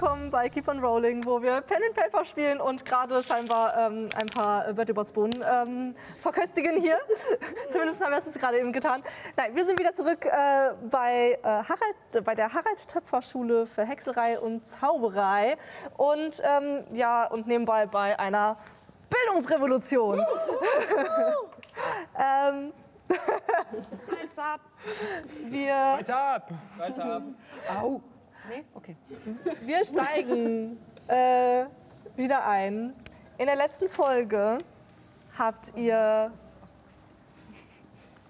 willkommen bei Keep on Rolling, wo wir Pen and Paper spielen und gerade scheinbar ähm, ein paar Bertie Bots Bohnen ähm, verköstigen hier. Zumindest haben wir es gerade eben getan. Nein, wir sind wieder zurück äh, bei, äh, Harald, bei der Harald Töpfer Schule für Hexerei und Zauberei und ähm, ja und nebenbei bei einer Bildungsrevolution. ähm, Weiter ab. wir Weiter ab! Weiter ab! Au. Nee? Okay. Wir steigen äh, wieder ein. In der letzten Folge habt ihr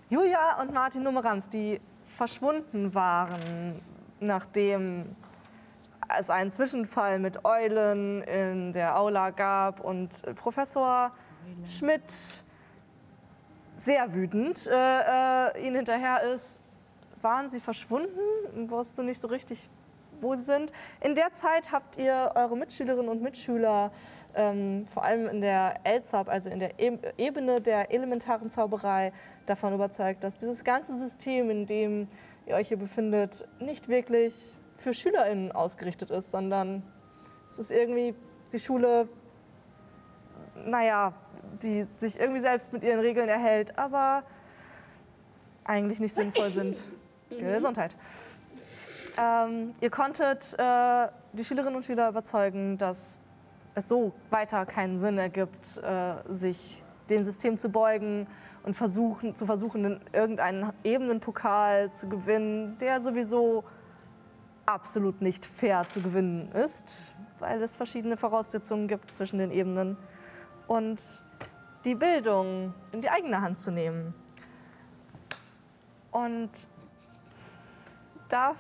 Julia und Martin Numeranz, die verschwunden waren, nachdem es einen Zwischenfall mit Eulen in der Aula gab und Professor Schmidt sehr wütend äh, äh, ihnen hinterher ist, waren sie verschwunden, wusstest du nicht so richtig, wo sie sind. In der Zeit habt ihr eure Mitschülerinnen und Mitschüler ähm, vor allem in der LZAP, also in der e Ebene der elementaren Zauberei, davon überzeugt, dass dieses ganze System, in dem ihr euch hier befindet, nicht wirklich für SchülerInnen ausgerichtet ist, sondern es ist irgendwie die Schule, naja, die sich irgendwie selbst mit ihren Regeln erhält, aber eigentlich nicht sinnvoll sind. Gesundheit. Ähm, ihr konntet äh, die Schülerinnen und Schüler überzeugen, dass es so weiter keinen Sinn ergibt, äh, sich dem System zu beugen und versuchen, zu versuchen, irgendeinen Ebenenpokal zu gewinnen, der sowieso absolut nicht fair zu gewinnen ist, weil es verschiedene Voraussetzungen gibt zwischen den Ebenen. Und die Bildung in die eigene Hand zu nehmen. Und da,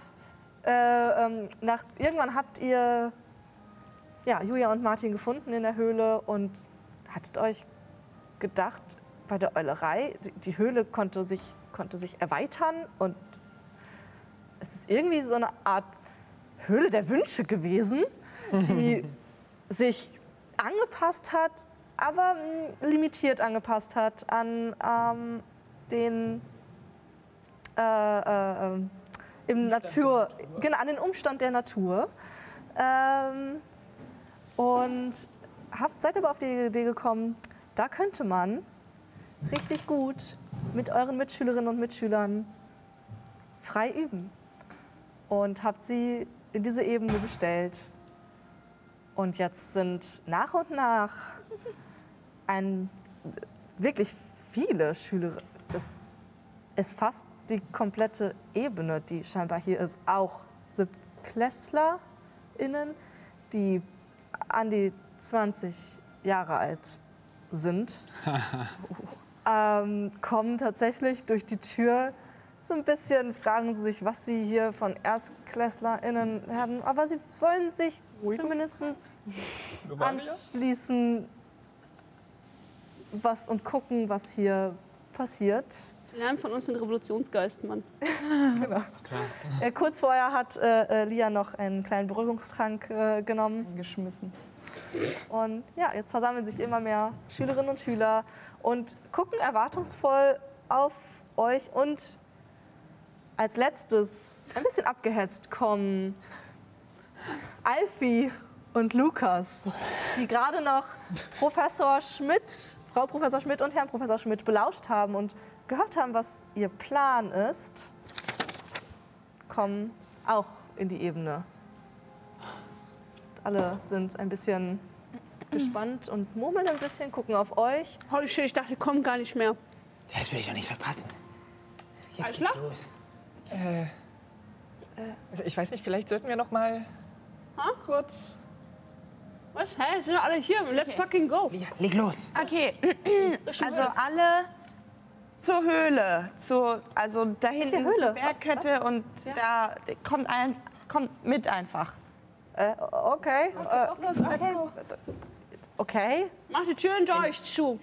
äh, ähm, nach, irgendwann habt ihr ja, Julia und Martin gefunden in der Höhle und hattet euch gedacht, bei der Eulerei, die, die Höhle konnte sich, konnte sich erweitern und es ist irgendwie so eine Art Höhle der Wünsche gewesen, die sich angepasst hat, aber mh, limitiert angepasst hat an ähm, den äh, äh, ähm, im Natur, genau, an den Umstand der Natur. Ähm, und habt, seid aber auf die Idee gekommen, da könnte man richtig gut mit euren Mitschülerinnen und Mitschülern frei üben. Und habt sie in diese Ebene bestellt. Und jetzt sind nach und nach ein, wirklich viele Schüler, das ist fast die komplette Ebene, die scheinbar hier ist, auch SiebtklässlerInnen, die an die 20 Jahre alt sind, ähm, kommen tatsächlich durch die Tür. So ein bisschen fragen sie sich, was sie hier von ErstklässlerInnen haben, aber sie wollen sich zumindest anschließen was, und gucken, was hier passiert. Lernen von uns den Revolutionsgeist, Mann. Genau. Äh, kurz vorher hat äh, äh, Lia noch einen kleinen Beruhigungstrank äh, genommen. Geschmissen. Und ja, jetzt versammeln sich immer mehr Schülerinnen und Schüler und gucken erwartungsvoll auf euch. Und als letztes, ein bisschen abgehetzt, kommen Alfie und Lukas, die gerade noch Professor Schmidt, Frau Professor Schmidt und Herrn Professor Schmidt belauscht haben und gehört haben, was ihr Plan ist, kommen auch in die Ebene. Alle sind ein bisschen gespannt und murmeln ein bisschen, gucken auf euch. Holy shit, ich dachte, die kommen gar nicht mehr. Das will ich doch nicht verpassen. Jetzt Alles geht's klar? los. Äh, also ich weiß nicht, vielleicht sollten wir noch mal Ha? kurz. Was? Hä? Sind alle hier? Let's fucking go. Leg los. Okay, also alle zur Höhle. Zur, also da hinten ist Höhle? eine Bergkette und da kommt, ein, kommt mit einfach. Äh, okay. äh, Los, let's go. okay. Mach die Tür hinter euch zu.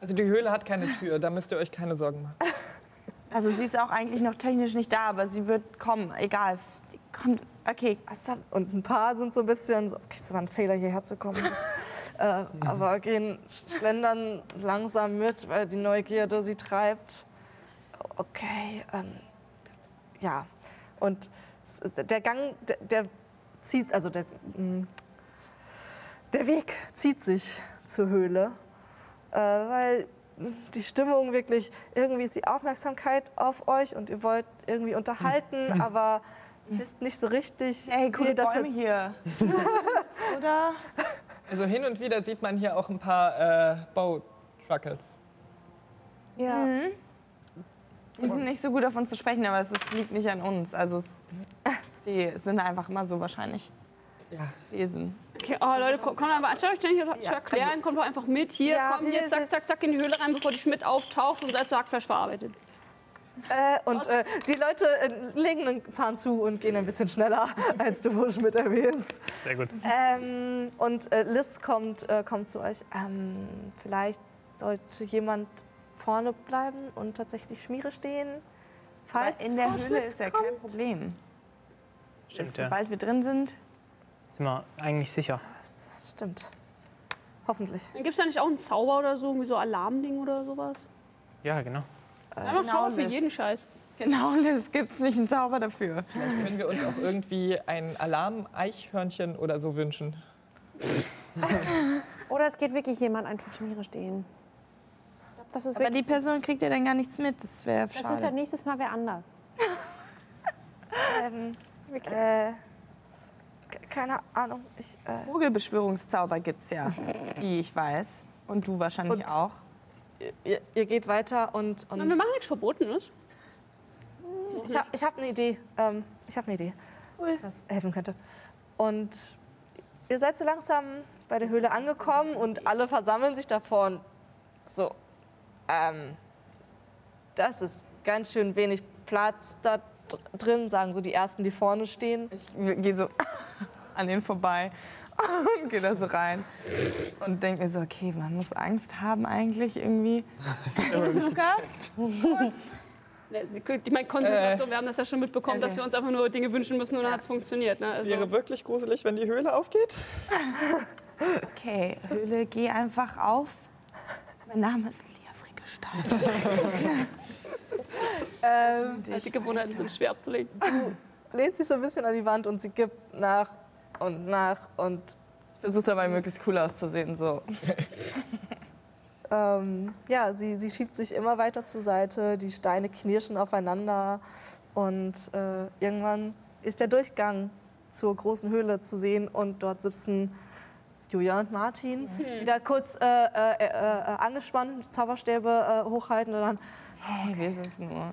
Also die Höhle hat keine Tür, da müsst ihr euch keine Sorgen machen. Also sie ist auch eigentlich noch technisch nicht da, aber sie wird kommen, egal. Die kommt, okay. Was Und ein paar sind so ein bisschen so, okay, es war ein Fehler, hierher zu kommen. Äh, aber gehen, schlendern langsam mit, weil die Neugierde sie treibt. Okay, ähm, ja. Und der Gang, der, der zieht, also der, mh, der Weg zieht sich zur Höhle, äh, weil die Stimmung wirklich, irgendwie ist die Aufmerksamkeit auf euch und ihr wollt irgendwie unterhalten, aber wisst nicht so richtig, Ey, wie coole das Bäume jetzt hier. Oder? Also hin und wieder sieht man hier auch ein paar äh, Bow-Truckles. Ja. Mhm. Die sind nicht so gut davon zu sprechen, aber es ist, liegt nicht an uns. Also es, die sind einfach immer so wahrscheinlich Ja. Wesen. Okay, oh Leute, komm, komm aber anstatt euch ständig zu erklären, kommt doch einfach mit hier, Ja, kommt wir jetzt, zack, sind- zack, zack in die Höhle rein, bevor die Schmidt auftaucht und seid zu Hackfleisch verarbeitet. Äh, und äh, die Leute äh, legen einen Zahn zu und gehen ein bisschen schneller, als du Schmidt erwähnst. Sehr gut. Ähm, und äh, Liz kommt, äh, kommt zu euch. Ähm, vielleicht sollte jemand vorne bleiben und tatsächlich Schmiere stehen. Weil Falls in der Höhle ist ja kommt. kein Problem. Stimmt, Ist, ja. sobald wir drin sind, Sind wir eigentlich sicher. Das stimmt. Hoffentlich. Dann gibt es da nicht auch einen Zauber oder so, irgendwie so Alarmding oder sowas? Ja, genau. Einfach genau, Zauber für Liz. jeden Scheiß. genau, es gibt nicht einen Zauber dafür. Können wir uns auch irgendwie ein Alarm-Eichhörnchen oder so wünschen? Oder es geht wirklich jemand einfach Schmiere stehen. Aber die Person kriegt ja dann gar nichts mit. Das wäre das ist schade. ja nächstes Mal wer anders. Ähm, äh, ke- keine Ahnung. Ich, äh, Vogelbeschwörungszauber gibt's ja, wie ich weiß. Und du wahrscheinlich Und- auch. Ihr, ihr geht weiter und. und Na, wir machen nichts Verbotenes. Ich habe ich hab eine Idee. Ähm, ich habe eine Idee, das helfen könnte. Und ihr seid so langsam bei der Höhle angekommen und alle versammeln sich davor. Und so, ähm, das ist ganz schön wenig Platz da dr- drin, sagen so die ersten, die vorne stehen. Ich gehe so an denen vorbei und gehe da so rein und denke mir so, okay, man muss Angst haben eigentlich irgendwie. Lukas? Ne, Ich meine, Konzentration, wir haben das ja schon mitbekommen, Okay. dass wir uns einfach nur Dinge wünschen müssen und dann hat es funktioniert. Ne? Also, Wäre wirklich gruselig, wenn die Höhle aufgeht? Okay, Höhle, geh einfach auf. Mein Name ist Lia Frickestein. Ähm, die Gewohnheiten sind schwer abzulegen. lehnt sich so ein bisschen an die Wand und sie gibt nach und nach und Ich versuche dabei möglichst cool auszusehen. So. Ähm, ja, sie, sie schiebt sich immer weiter zur Seite, die Steine knirschen aufeinander und äh, irgendwann ist der Durchgang zur großen Höhle zu sehen und dort sitzen Julia und Martin, wieder kurz äh, äh, äh, äh, angespannt, Zauberstäbe äh, hochhalten und dann Hey, wir sind es nur.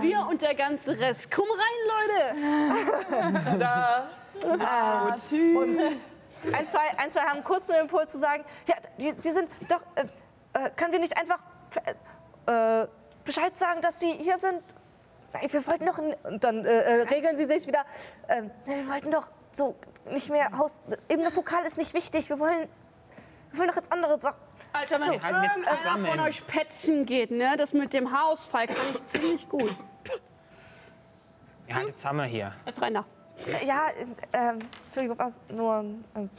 Wir und der ganze Rest. Komm rein, Leute! Da! Und ein zwei, ein, zwei haben kurz den Impuls zu sagen, ja, die, die sind doch, äh, äh, können wir nicht einfach äh, Bescheid sagen, dass sie hier sind? Nein, wir wollten doch, und dann äh, äh, regeln sie sich wieder, ähm, wir wollten doch so nicht mehr Haus, eben der Pokal ist nicht wichtig, wir wollen, wir wollen doch jetzt andere Sachen. Alter, wenn So. Irgendeiner zusammen. von euch Pätzchen geht, ne, das mit dem Haarausfall kann ich ziemlich gut. Ja, jetzt haben wir hier. Jetzt rein da. Äh, Ja, äh, ähm, Entschuldigung, war nur ein, ein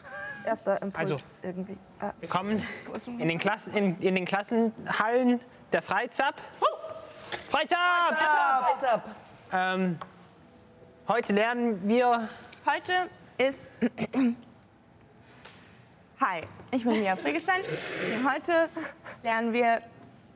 erster Impuls Also. irgendwie. Äh, Wir kommen in den, Klassen, in, in den Klassenhallen der Freizap. Freizap! Ähm, heute lernen wir Heute ist. Hi, ich bin Lia Friggestein. Und Heute lernen wir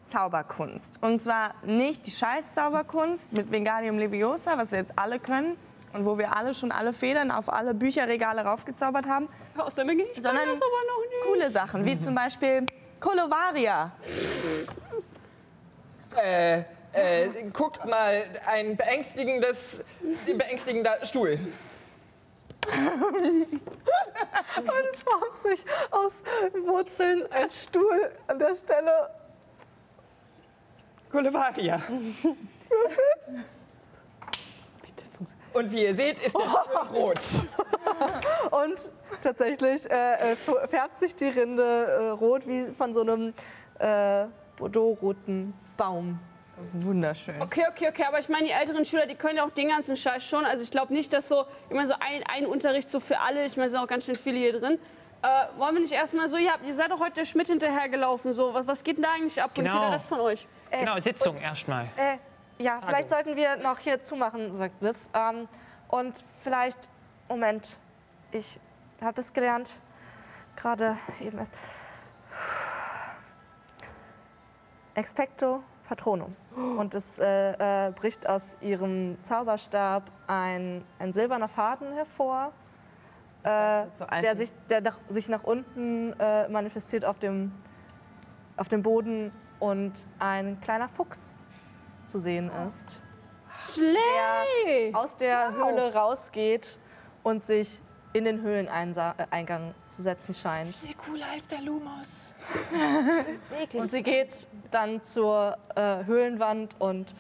Zauberkunst. Und zwar nicht die Scheiß-Zauberkunst mit Wingardium Leviosa, was wir jetzt alle können und wo wir alle schon alle Federn auf alle Bücherregale raufgezaubert haben, Aus der Menge nicht. Sondern- das aber noch nicht. coole Sachen, wie zum Beispiel Colovaria. Äh, äh, guckt mal, ein beängstigendes, beängstigender Stuhl. es formt sich aus Wurzeln ein Stuhl an der Stelle Colovaria. Und wie ihr seht, ist der Stuhl rot. Und tatsächlich äh, äh, färbt sich die Rinde äh, rot wie von so einem äh, Bordeaux-roten Baum. Wunderschön. Okay, okay, okay, aber ich meine, die älteren Schüler, die können ja auch den ganzen Scheiß schon. Also ich glaube nicht, dass so immer so ein, ein Unterricht so für alle, ich meine, es sind auch ganz schön viele hier drin. Äh, wollen wir nicht erstmal so, ihr, habt, ihr seid doch heute der Schmidt hinterhergelaufen, so, was, was geht denn da eigentlich ab? Und Genau. hier der Rest von euch? genau, Sitzung erstmal. Äh, ja, vielleicht sollten wir noch hier zumachen, sagt Blitz. Ähm, und vielleicht Moment. Ich habe das gelernt. Gerade eben erst. Expecto Patronum. Und es äh, äh, bricht aus ihrem Zauberstab ein, ein silberner Faden hervor, äh, der, sich, der nach, sich nach unten äh, manifestiert auf dem, auf dem Boden und ein kleiner Fuchs zu sehen ist, Slay! aus der Höhle rausgeht und sich in den Höhleneingang zu setzen scheint. Viel cooler als der Lumos. Und sie geht dann zur äh, Höhlenwand und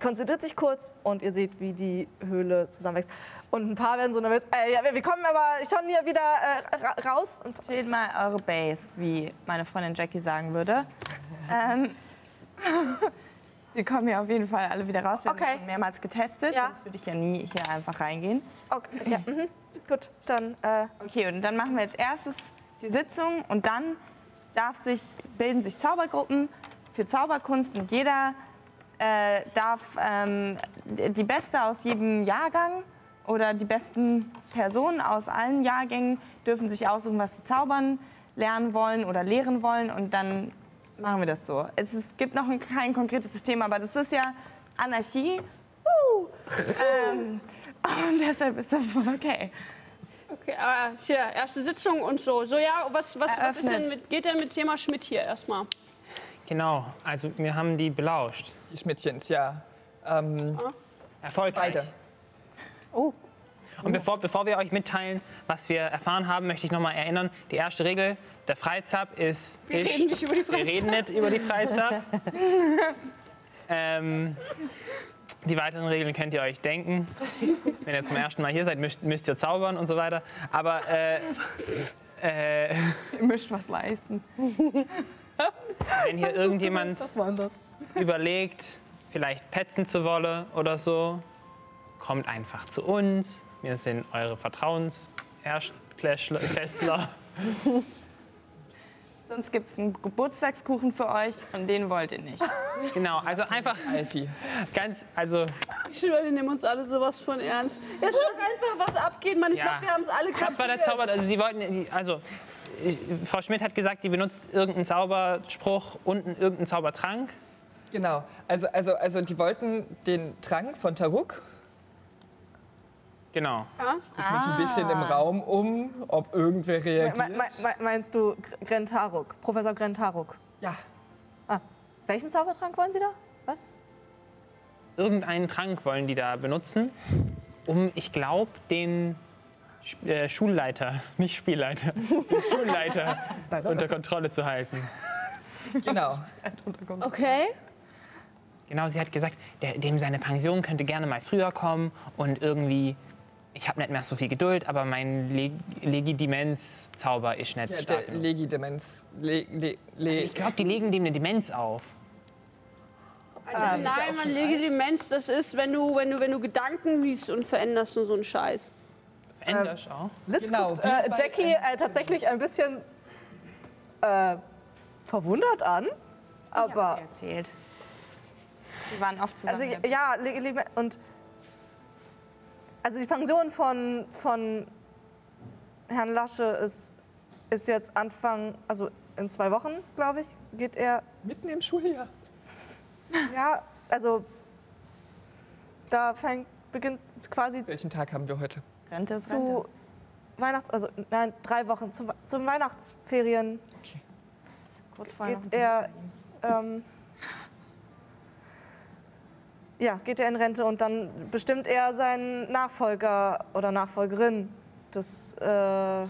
konzentriert sich kurz und ihr seht, wie die Höhle zusammenwächst. Und ein paar werden so nervös. Äh, ja, wir- kommen aber schon hier wieder äh, ra raus. Und Chillt mal eure Base, wie meine Freundin Jackie sagen würde. ähm, wir kommen hier auf jeden Fall alle wieder raus. Wir haben Okay. das schon mehrmals getestet, Ja. sonst würde ich ja nie hier einfach reingehen. okay, ja, mhm. gut, dann äh, Okay, und dann machen wir als erstes die Sitzung und dann darf sich, bilden sich Zaubergruppen für Zauberkunst und jeder äh, darf ähm, die Beste aus jedem Jahrgang oder die besten Personen aus allen Jahrgängen dürfen sich aussuchen, was sie zaubern lernen wollen oder lehren wollen und dann machen wir das so. Es, ist, gibt noch ein, kein konkretes System, aber das ist ja Anarchie. Uh, ähm, und deshalb ist das voll okay. Okay, aber hier, erste Sitzung und so. So, ja, was, was, was ist denn mit, geht denn mit Thema Schmidt hier erstmal? Genau, also wir haben die belauscht. Die Schmidtchens, ja. Ähm, Erfolgreich. beide. Und bevor, bevor wir euch mitteilen, was wir erfahren haben, möchte ich nochmal erinnern, die erste Regel, der Freizap ist... Wir reden nicht über die Wir reden nicht über die Freizap. ähm, die weiteren Regeln könnt ihr euch denken. Wenn ihr zum ersten Mal hier seid, müsst, müsst ihr zaubern und so weiter. Aber äh, äh, Ihr müsst was leisten. wenn hier irgendjemand überlegt, vielleicht petzen zu wollen oder so, kommt einfach zu uns. Wir sind eure Vertrauenserstklässler. Sonst gibt es einen Geburtstagskuchen für euch und den wollt ihr nicht. Genau, also einfach Alfie. ganz, also Ich schwöre, die nehmen uns alle sowas von ernst. Es ist doch einfach, was abgeht, Mann. Ich Ja. glaube, wir haben es alle das war der kapiert. Zauber. Also die wollten, die, also äh, Frau Schmidt hat gesagt, die benutzt irgendeinen Zauberspruch und einen- irgendeinen Zaubertrank. Genau. Also, also, also die wollten den Trank von Taruk. Genau. Guck mich ein bisschen im Raum um, ob irgendwer reagiert. me me me meinst du Gr- Grentaruk, Professor Grentaruk? ja. Welchen Zaubertrank wollen Sie da? Was? Irgendeinen Trank wollen die da benutzen, um, ich glaube, den Sp- äh, Schulleiter, nicht Spielleiter, den Schulleiter unter Kontrolle zu halten. Genau. Okay. Genau, sie hat gesagt, der, dem seine Pension könnte gerne mal früher kommen und irgendwie, ich habe nicht mehr so viel Geduld, aber mein Leg Legitimenzzauber ist nicht Ja, stark genug. Legidemenz. Le, le, le, Ich glaube, die legen dem eine Demenz auf. Also, nein, man lege die Mensch, das ist, wenn du, wenn du, wenn du Gedanken liest und veränderst und so einen Scheiß. Ändersch auch. Liz Genau, guckt äh, Jackie äh, tatsächlich ein bisschen äh, verwundert an. Aber, erzählt. Wir waren oft also zusammen. ja, le- le- und also die Pension von, von Herrn Lasche ist, ist jetzt Anfang, also in zwei Wochen, glaube ich, geht er mitten im Schuljahr. Ja, also da fängt, beginnt es quasi Welchen Tag haben wir heute? Rente ist zu Rente. Weihnachts-, also nein, drei Wochen zu, zum Weihnachtsferien Kurz vorher noch geht er, ähm, ja, geht er in Rente und dann bestimmt er seinen Nachfolger oder Nachfolgerin. Das äh,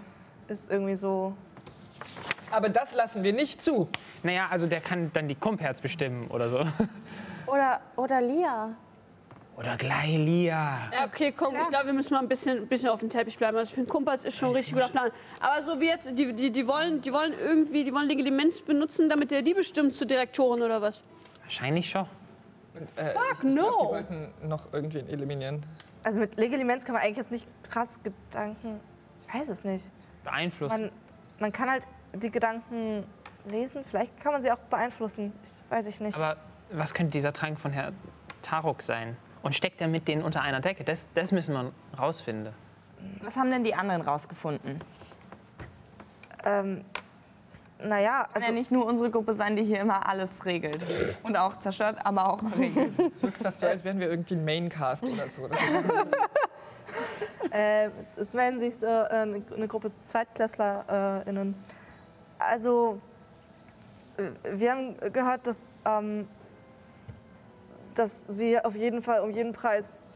ist irgendwie so. Aber das lassen wir nicht zu. Naja, also der kann dann die Kumperz bestimmen oder so. Oder, oder Lia. Oder gleich Lia. Ja, okay, komm, ich glaube, wir müssen mal ein bisschen, ein bisschen auf dem Teppich bleiben. Also ich finde, Kumpels ist schon ein richtig guter Plan. Aber so wie jetzt, die, die, die, wollen, die wollen irgendwie, die wollen Legilimenz benutzen, damit der die bestimmt zur Direktorin oder was? Wahrscheinlich schon. Äh, Fuck, ich glaub, no. Die wollten noch irgendwen eliminieren. Also mit Legilimens kann man eigentlich jetzt nicht krass Gedanken. Ich weiß es nicht. Beeinflussen. Man, man kann halt die Gedanken lesen. Vielleicht kann man sie auch beeinflussen. Ich weiß ich nicht. Aber was könnte dieser Trank von Herrn Tarok sein? Und steckt er mit denen unter einer Decke? Das, das müssen wir rausfinden. Was haben denn die anderen rausgefunden? Ähm, naja, Kann ja also nicht nur unsere Gruppe sein, die hier immer alles regelt. Und auch zerstört, aber auch regelt. Fast so, als wären wir irgendwie ein Maincast oder so. Äh, es, es melden sich so, äh, eine, Gruppe ZweitklässlerInnen. Also, äh, wir haben gehört, dass, ähm, dass sie auf jeden Fall um jeden Preis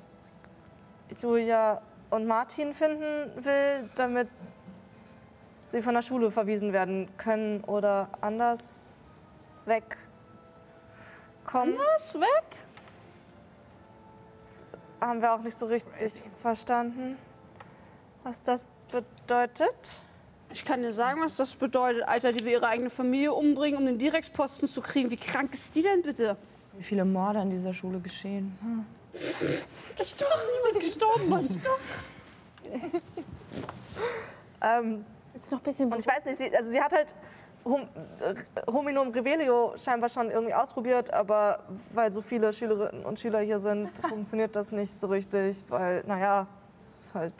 Julia und Martin finden will, damit sie von der Schule verwiesen werden können oder anders wegkommen. Was weg? Haben wir auch nicht so richtig verstanden, was das bedeutet. Ich kann dir sagen, was das bedeutet. Alter, die will ihre eigene Familie umbringen, um den Direktposten zu kriegen. Wie krank ist die denn bitte? Wie viele Morde an dieser Schule geschehen? Hm. Ist doch niemand gestorben, Mann. Ähm, Jetzt noch ein bisschen. und ich weiß nicht, sie, also sie hat halt Hum, äh, Hominum Revelio scheinbar schon irgendwie ausprobiert, aber weil so viele Schülerinnen und Schüler hier sind, funktioniert das nicht so richtig, weil, naja, es halt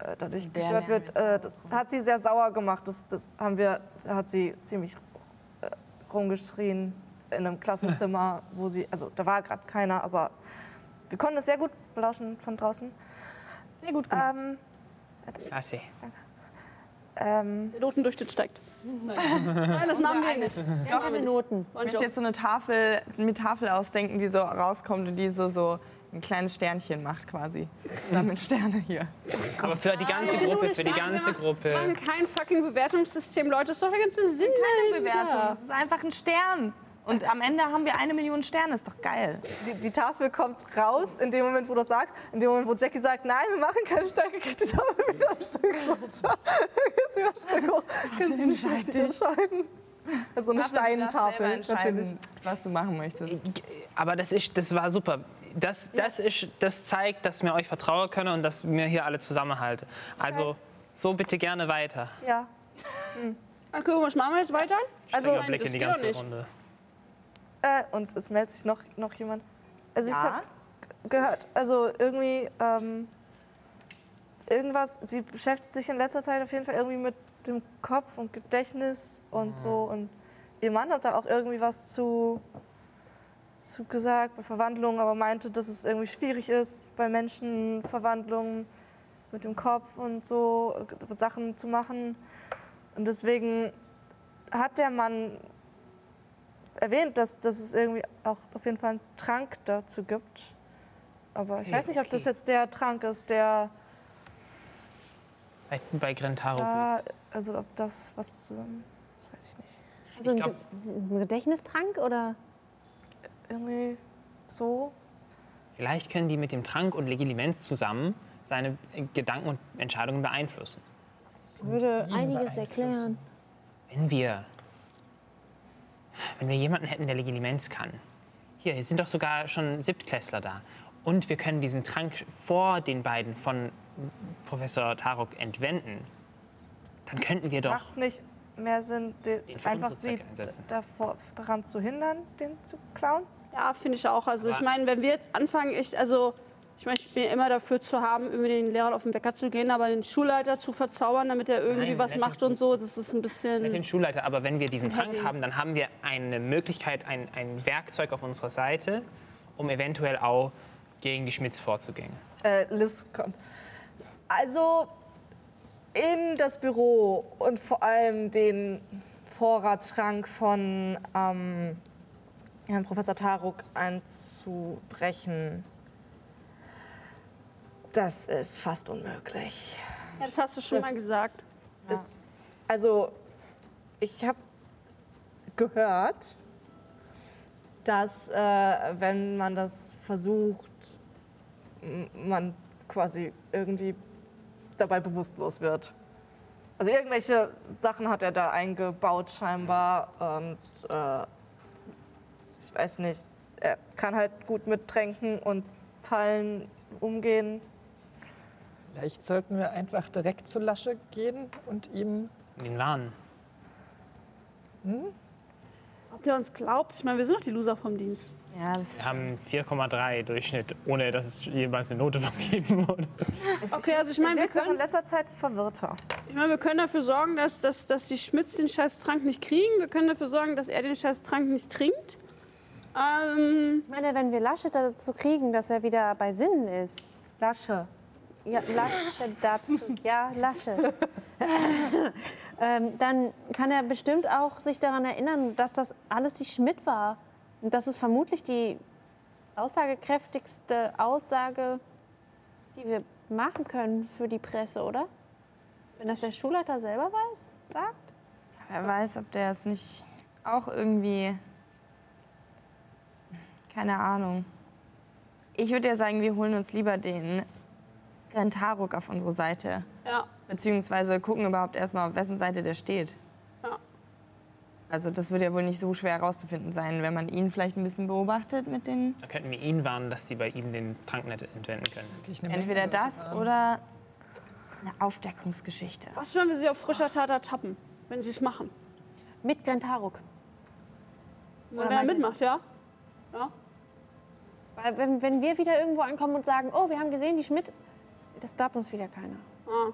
äh, dadurch gestört wird. Äh, das hat sie sehr sauer gemacht. Das, das haben wir, hat sie ziemlich äh, rumgeschrien in einem Klassenzimmer, wo sie, also da war gerade keiner, aber wir konnten es sehr gut belauschen von draußen. Sehr gut gemacht. Ähm, Klasse. Ähm, Der Notendurchschnitt steigt. Nein, das machen wir nicht. Doch, keine Noten. Ich möchte jetzt so eine Tafel, eine Tafel ausdenken, die so rauskommt und die so, so ein kleines Sternchen macht quasi. Sammeln Sterne hier. Aber für die ganze Gruppe, für die ganze Wir Gruppe. machen kein fucking Bewertungssystem, Leute. Das ist doch der ganze Sinn Keine. Bewertung. Das ist einfach ein Stern. Und am Ende haben wir eine Million Sterne. Ist doch geil. die, die Tafel kommt raus in dem Moment, wo du das sagst. In dem Moment, wo Jackie sagt, nein, wir machen keine Steine, geht die Tafel wieder ein Stück runter. Geht's wieder ein Stück hoch. Kannst dich nicht richtig entscheiden. Also eine Du Steintafel, entscheiden, natürlich. Was du machen möchtest. Aber das, ist, das war super. Das, das, ist, das zeigt, dass wir euch vertrauen können und dass wir hier alle zusammenhalten. Also so bitte gerne weiter. Ja, Okay, was machen wir jetzt weiter? also, Blick in die ganze. Runde. Äh, und es meldet sich noch, noch jemand. Also ich Ja? habe gehört, also irgendwie, ähm, irgendwas, sie beschäftigt sich in letzter Zeit auf jeden Fall irgendwie mit dem Kopf und Gedächtnis und so. Und ihr Mann hat da auch irgendwie was zu, zu gesagt bei Verwandlungen, aber meinte, dass es irgendwie schwierig ist, bei Menschen Verwandlungen mit dem Kopf und so äh, Sachen zu machen. Und deswegen hat der Mann erwähnt, dass, dass es irgendwie auch auf jeden Fall einen Trank dazu gibt. Aber ich Okay, weiß nicht, ob das okay. jetzt der Trank ist, der Bei, bei Grentaro. da, also ob das was zusammen, das weiß ich nicht. Also ein, glaub- ein Gedächtnistrank oder? Irgendwie so. Vielleicht können die mit dem Trank und Legilimens zusammen seine Gedanken und Entscheidungen beeinflussen. Würde Ihn einiges erklären. Wenn wir, wenn wir jemanden hätten, der Legilimens kann. Hier, hier sind doch sogar schon Siebtklässler da. Und wir können diesen Trank vor den beiden von Professor Tarok entwenden. Dann könnten wir doch. Macht es nicht mehr Sinn, den, Den für einfach sie davor, daran zu hindern, den zu klauen? Ja, finde ich auch. Also ich Aber- meine, wenn wir jetzt anfangen, ich, also ich meine, ich bin immer dafür zu haben, über den Lehrern auf den Wecker zu gehen, aber den Schulleiter zu verzaubern, damit er irgendwie Nein, was macht und so, das ist ein bisschen. mit den Schulleiter. Aber wenn wir diesen Trank Heavy. haben, dann haben wir eine Möglichkeit, ein, ein Werkzeug auf unserer Seite, um eventuell auch gegen die Schmitz vorzugehen. Äh, Liz kommt. Also in das Büro und vor allem den Vorratsschrank von ähm, Herrn Professor Taruk einzubrechen, das ist fast unmöglich. Ja, das hast du schon Das- mal gesagt. Es, also, ich habe gehört, dass äh, wenn man das versucht, man quasi irgendwie dabei bewusstlos wird. Also irgendwelche Sachen hat er da eingebaut scheinbar und äh, ich weiß nicht, er kann halt gut mit Tränken und Fallen umgehen. Vielleicht sollten wir einfach direkt zu Lasche gehen und ihm. In den Laden. Ob der uns glaubt? Ich meine, wir sind doch die Loser vom Dienst. Ja, das Wir haben 4,3 Durchschnitt, ohne dass es jemals eine Note vergeben wurde. Okay, also ich meine, wir Wirkt doch in können, letzter Zeit verwirrter. ich meine, wir können dafür sorgen, dass, dass, dass die Schmitz den Scheißtrank nicht kriegen. Wir können dafür sorgen, dass er den Scheißtrank nicht trinkt. Ähm, Ich meine, wenn wir Laschet dazu kriegen, dass er wieder bei Sinnen ist. Lasche. Ja, Lasche dazu. Ja, Lasche. ähm, dann kann er bestimmt auch sich daran erinnern, dass das alles die Schmidt war. Und das ist vermutlich die aussagekräftigste Aussage, die wir machen können für die Presse, oder? Wenn das der Schulleiter selber weiß, sagt? Wer weiß, ob der es nicht auch irgendwie. Keine Ahnung. Ich würde ja sagen, wir holen uns lieber den Grentaruk auf unsere Seite. ja, Beziehungsweise gucken überhaupt erstmal, auf wessen Seite der steht. Ja. Also das wird ja wohl nicht so schwer herauszufinden sein, wenn man ihn vielleicht ein bisschen beobachtet mit den. Da könnten wir ihn warnen, dass die bei ihm den Trank nicht entwenden können. Entweder das oder eine Aufdeckungsgeschichte. was, wenn wir sie auf frischer Tat ertappen, wenn sie es machen? Mit Grentaruk. Und Oder wenn er meint mitmacht, ja? Ja. Weil wenn, wenn wir wieder irgendwo ankommen und sagen, oh, wir haben gesehen, die Schmidt, das glaubt uns wieder keiner. Ah.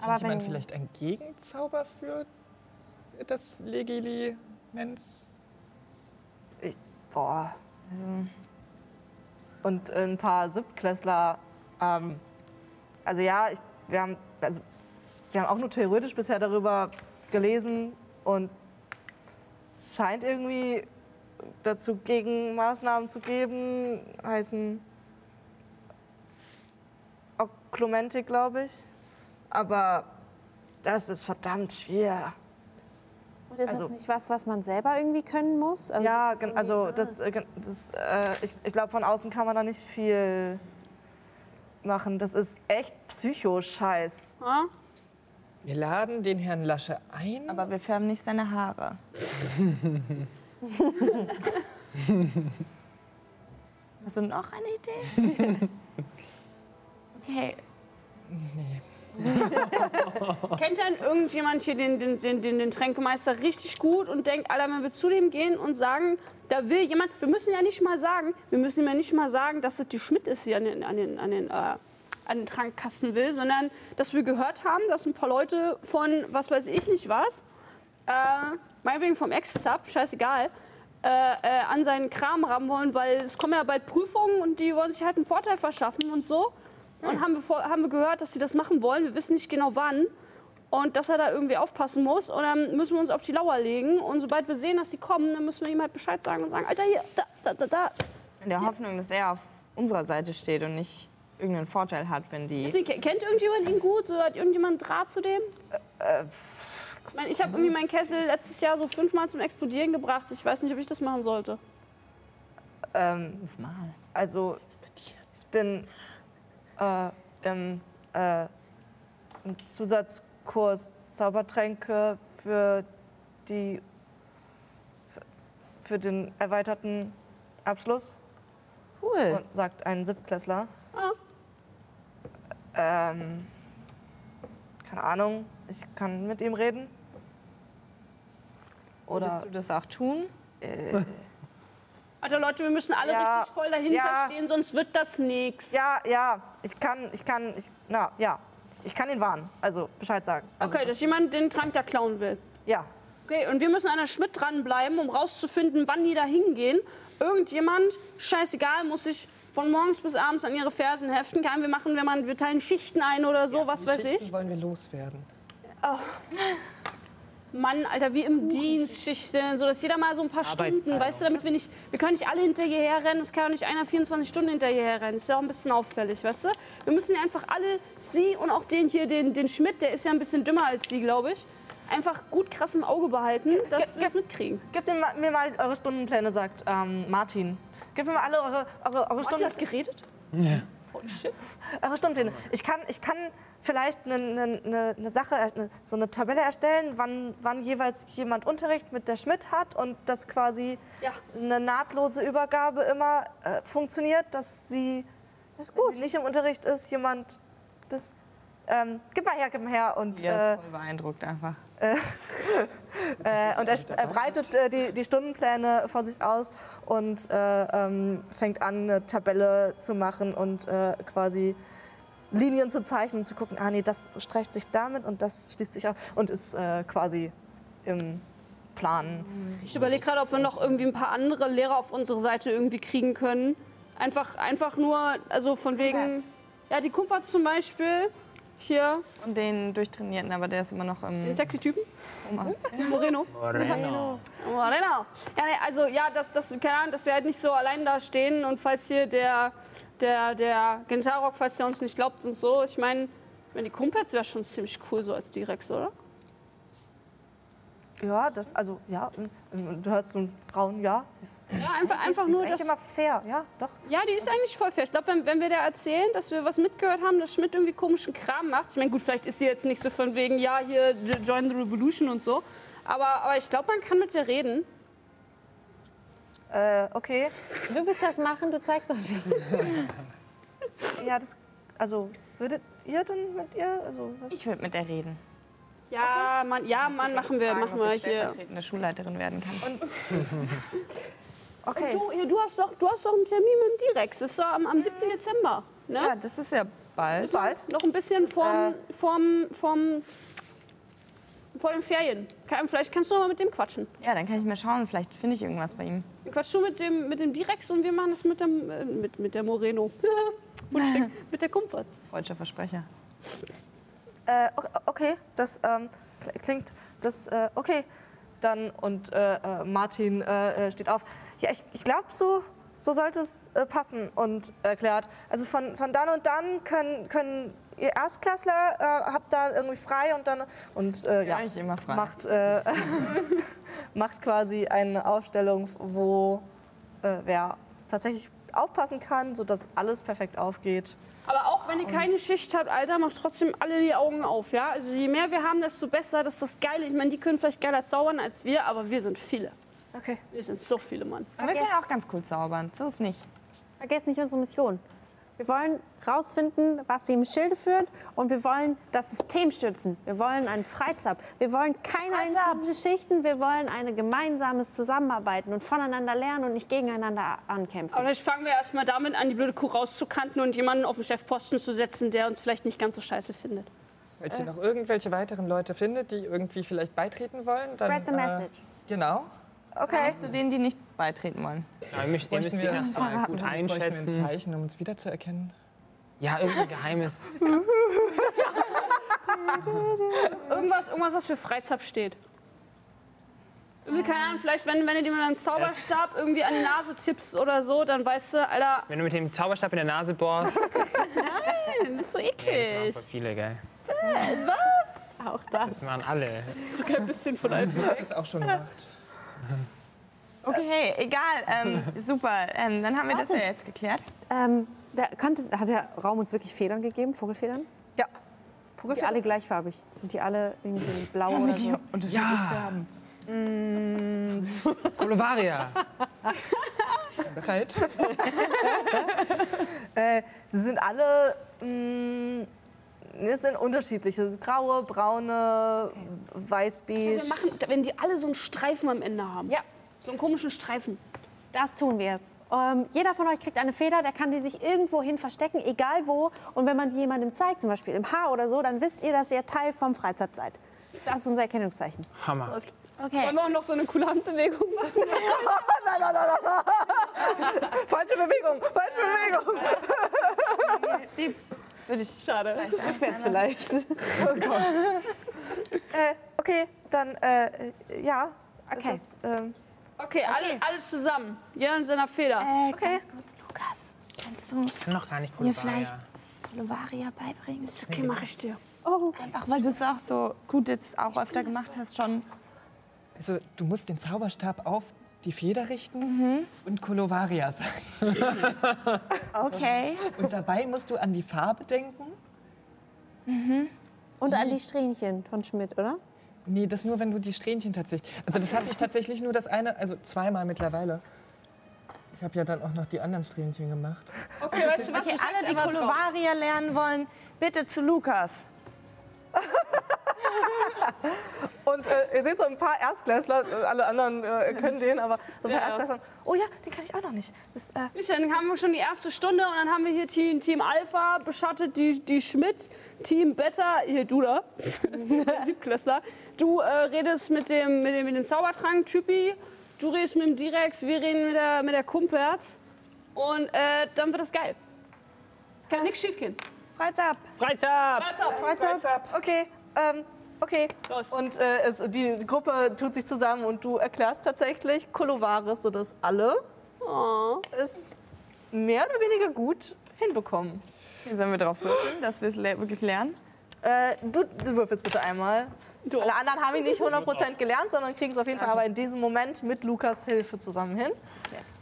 Aber Hat jemand wenn, vielleicht einen Gegenzauber für das Legilimens? Boah. Also, Und ein paar Siebtklässler. Ähm, also ja, ich, wir, haben, also, wir haben auch nur theoretisch bisher darüber gelesen und es scheint irgendwie dazu Gegenmaßnahmen zu geben, heißen Oklumentik, glaube ich. Aber das ist verdammt schwer. Und ist also- das nicht was, was man selber irgendwie können muss? Also Ja, also das, äh, das, äh, ich, ich glaube, von außen kann man da nicht viel machen. Das ist echt Psycho-Scheiß. Ah? Wir laden den Herrn Lasche ein. aber wir färben nicht seine Haare. Hast du noch eine Idee? Okay, Kennt denn irgendjemand hier den, den, den, den, den Tränkemeister richtig gut und denkt, Alter, wenn wir zu dem gehen und sagen, da will jemand, wir müssen ja nicht mal sagen, wir müssen ja nicht mal sagen, dass es die Schmidt ist, die an den, an den, an den, äh, an den Trankkasten will, sondern dass wir gehört haben, dass ein paar Leute von, was weiß ich nicht was, äh, meinetwegen vom Ex-Sub, scheißegal, äh, äh, an seinen Kram rammen wollen, weil es kommen ja bald Prüfungen und die wollen sich halt einen Vorteil verschaffen und so. Und haben wir, haben wir gehört, dass sie das machen wollen. Wir wissen nicht genau wann. Und dass er da irgendwie aufpassen muss. Und dann müssen wir uns auf die Lauer legen. Und sobald wir sehen, dass sie kommen, dann müssen wir ihm halt Bescheid sagen und sagen, Alter, hier, da, da, da, da. in der Hoffnung, dass er auf unserer Seite steht und nicht irgendeinen Vorteil hat, wenn die. Deswegen, ke- Kennt irgendjemand ihn gut? So, hat irgendjemand Draht zu dem? ich meine, ich habe irgendwie meinen Kessel letztes Jahr so fünfmal zum Explodieren gebracht. Ich weiß nicht, ob ich das machen sollte. Ähm, Mal. also, ich bin äh, im, äh, im Zusatzkurs Zaubertränke für die für, den erweiterten Abschluss, Cool. und, sagt ein Siebtklässler. Ah. Ähm, keine Ahnung, ich kann mit ihm reden. Oder Würdest du das auch tun? Alter, Leute, wir müssen alle Ja, richtig voll dahinter ja. stehen, sonst wird das nichts. Ja, ja, ich kann, ich kann, ich, na, ja, ich kann ihn warnen, also Bescheid sagen. Also Okay, dass das- jemand den Trank da klauen will. Ja, Okay, und wir müssen an der Schmidt dranbleiben, um rauszufinden, wann die da hingehen. Irgendjemand, scheißegal, muss sich von morgens bis abends an ihre Fersen heften. Kann wir machen, wenn man, wir teilen Schichten ein oder so, was Die weiß Schichten ich. wollen wir loswerden. Mann, Alter, wie im Dienst Schichten, so dass jeder mal so ein paar Stunden, weißt du, damit wir nicht, wir können nicht alle hinterher rennen, es kann ja nicht einer 24 Stunden hinterher rennen. Das ist ja auch ein bisschen auffällig, weißt du? Wir müssen ja einfach alle, sie und auch den hier, den, den Schmidt, der ist ja ein bisschen dümmer als sie, glaube ich, einfach gut krass im Auge behalten, dass wir es mitkriegen. gebt mir mal, eure Stundenpläne, sagt ähm, Martin. Gebt mir mal alle eure, eure, eure, Martin Stunden, hat geredet? Holy shit. eure Stundenpläne. Ich kann, ich kann vielleicht eine, eine, eine, Sache, eine, so eine Tabelle erstellen, wann, wann jeweils jemand Unterricht mit der Schmidt hat und dass quasi Ja. eine nahtlose Übergabe immer äh, funktioniert, dass sie, Das sie nicht im Unterricht ist, jemand bis ähm, gib mal her, gib mal her. Und, Ja, äh, ist voll beeindruckt einfach. äh, und er, er breitet äh, die, die Stundenpläne vor sich aus und äh, ähm, fängt an, eine Tabelle zu machen und äh, quasi Linien zu zeichnen und zu gucken, ah nee, das streicht sich damit und das schließt sich auf und ist äh, quasi im Plan. Ich überlege gerade, ob wir noch irgendwie ein paar andere Lehrer auf unsere Seite irgendwie kriegen können. Einfach, einfach nur, also von wegen. Ja, die Kumperts zum Beispiel. Hier, Und den durchtrainierten, aber der ist immer noch im den sexy Typen. Koma. Moreno. Moreno. Moreno. Ja, nee, also ja, das, das, keine Ahnung, dass wir halt nicht so allein da stehen und falls hier der, der, der der uns nicht glaubt und so. Ich meine, wenn die Kumperts wäre schon ziemlich cool so als Direx, oder? Ja, das, also ja, du hörst so einen Braun, ja. Ja, einfach, Die ist- einfach die ist nur eigentlich immer fair, ja, doch. Ja, die ist eigentlich voll fair. Ich glaube, wenn, wenn wir der erzählen, dass wir was mitgehört haben, dass Schmidt irgendwie komischen Kram macht. Ich meine, gut, vielleicht ist sie jetzt nicht so von wegen, ja, hier, join the revolution und so. Aber, aber ich glaube, man kann mit der reden. Äh, okay. Du willst das machen, du zeigst auf dich. Ja, das, also würdet ihr denn mit ihr, also was? Ich würde mit der reden. Ja, Mann, ja, Mann, machen wir, Fragen, machen ob wir ich hier. stellvertretende Schulleiterin werden kann. okay. Du, hier, du, hast doch, du hast doch einen Termin mit dem Direx. Das ist doch am, am 7. Dezember. Ne? Ja, das ist ja bald. bald. Noch ein bisschen vorm, vorm, vorm, vor den Ferien. Kann, vielleicht kannst du noch mal mit dem quatschen. Ja, dann kann ich mal schauen, vielleicht finde ich irgendwas bei ihm. Dann quatschst du mit dem, mit dem Direx und wir machen das mit, dem, äh, mit, mit der Moreno. und der, mit der Kumpert. Freudscher Versprecher. Äh, okay, das ähm, kl- klingt, das, äh, okay. Dann, und äh, äh, Martin steht auf. Ja, ich, ich glaube, so, so sollte es passen und erklärt. Also von, von dann und dann können, können ihr Erstklässler, äh, habt da irgendwie frei und dann, und äh, ja, eigentlich immer frei. macht, äh, macht quasi eine Aufstellung, wo äh, wer tatsächlich aufpassen kann, sodass alles perfekt aufgeht. Aber auch wenn ihr keine Schicht habt, Alter, macht trotzdem alle die Augen auf, ja? Also je mehr wir haben, desto besser. Das ist das Geile. Ich meine, die können vielleicht geiler zaubern als wir, aber wir sind viele. Okay. Wir sind so viele, Mann. Und wir können auch ganz cool zaubern. So ist nicht. Vergesst nicht unsere Mission. Wir wollen rausfinden, was sie im Schilde führt und wir wollen das System stützen. Wir wollen einen Freizap. Wir wollen keine einzelnen Schichten. Wir wollen ein gemeinsames Zusammenarbeiten und voneinander lernen und nicht gegeneinander ankämpfen. Aber vielleicht fangen wir erstmal damit an, die blöde Kuh rauszukanten und jemanden auf den Chefposten zu setzen, der uns vielleicht nicht ganz so scheiße findet. Falls ihr noch irgendwelche weiteren Leute findet, die irgendwie vielleicht beitreten wollen, dann, Spread the message. Äh, genau. Okay. Zu denen, die nicht beitreten wollen. Ja, ihr müsst, ihr müsst die wir- erstmal gut wir ein einschätzen. Zeichen, um uns wiederzuerkennen. Ja, irgendein geheimes. Irgendwas, irgendwas was für Freizap steht. Irgendwie, keine Ahnung, vielleicht, wenn, wenn du dir mit einem Zauberstab irgendwie an die Nase tippst oder so, dann weißt du, Alter, Wenn du mit dem Zauberstab in der Nase bohrst, das ist so ja, das machen eklig. voll viele, gell? Auch das. Das machen alle. Ein bisschen von einem. Das ist auch schon gemacht. Okay, egal. Ähm, super. Ähm, dann haben wir das ja jetzt geklärt. Ähm, der, kannte, hat der Raum uns wirklich Federn gegeben, Vogelfedern? Ja. Sind die alle gleichfarbig? Sind die alle irgendwie blau oder so? unterschiedlich Ja. Farben. Kolovaria. Bereit? Äh, sie sind alle, mh, es sind unterschiedliche. Also graue, braune, weiß-beige. Wir machen, wenn die alle so einen Streifen am Ende haben. Ja. So einen komischen Streifen. Das tun wir. Ähm, jeder von euch kriegt eine Feder, der kann die sich irgendwo hin verstecken, egal wo. Und wenn man die jemandem zeigt, zum Beispiel im Haar oder so, dann wisst ihr, dass ihr Teil vom Freizeit seid. Das ist unser Erkennungszeichen. Hammer. Läuft. Okay. Wollen wir auch noch so eine coole Handbewegung machen? Falsche Bewegung, falsche Bewegung. Die würde ich Schade. Rückwärts vielleicht. Äh, okay, dann, äh, ja. Okay. Das, ähm, Okay, Alle, alle zusammen. Jeder in seiner Feder. Äh, Okay. ganz kurz, Lukas. Kannst du Ich kann noch gar nicht mir vielleicht Lovaria beibringen? Okay, mach ich dir. Einfach, weil du es auch so gut jetzt auch öfter gemacht hast schon. Also, du musst den Zauberstab auf die Feder richten und Kolovaria sagen. Okay. Und dabei musst du an die Farbe denken. Und an die Strähnchen von Schmidt, oder? Nee, das nur, wenn du die Strähnchen tatsächlich. Also, das habe ich tatsächlich nur das eine, also zweimal mittlerweile. Ich habe ja dann auch noch die anderen Strähnchen gemacht. Okay, weißt du was? Okay, alle, die. Kolovaria lernen wollen, bitte zu Lukas. Und äh, ihr seht so ein paar Erstklässler, äh, alle anderen äh, können den, aber so ein paar Ja. Erstklässler. Oh ja, den kann ich auch noch nicht. Das, äh, Nicht, Dann haben wir schon die erste Stunde und dann haben wir hier Team, Team Alpha beschattet, die, die Schmidt, Team Beta, hier du da, Siebklässler. Du äh, redest mit dem, mit dem, mit dem Zaubertrank, Typi, du redest mit dem Direx, wir reden mit der, mit der Kumperz und äh, dann wird das geil. Kann nichts schiefgehen. Freizeit. Freizeit! Freizeit. okay, ähm, okay. Los. Und äh, es, die Gruppe tut sich zusammen und du erklärst tatsächlich Kolovaris, sodass alle Oh. es mehr oder weniger gut hinbekommen. Hier sollen wir drauf würfeln, dass wir es le wirklich lernen. Äh, du, du würfelst bitte einmal. Du. Alle anderen haben ihn nicht 100% gelernt, sondern kriegen es auf jeden Fall aber in diesem Moment mit Lukas Hilfe zusammen hin.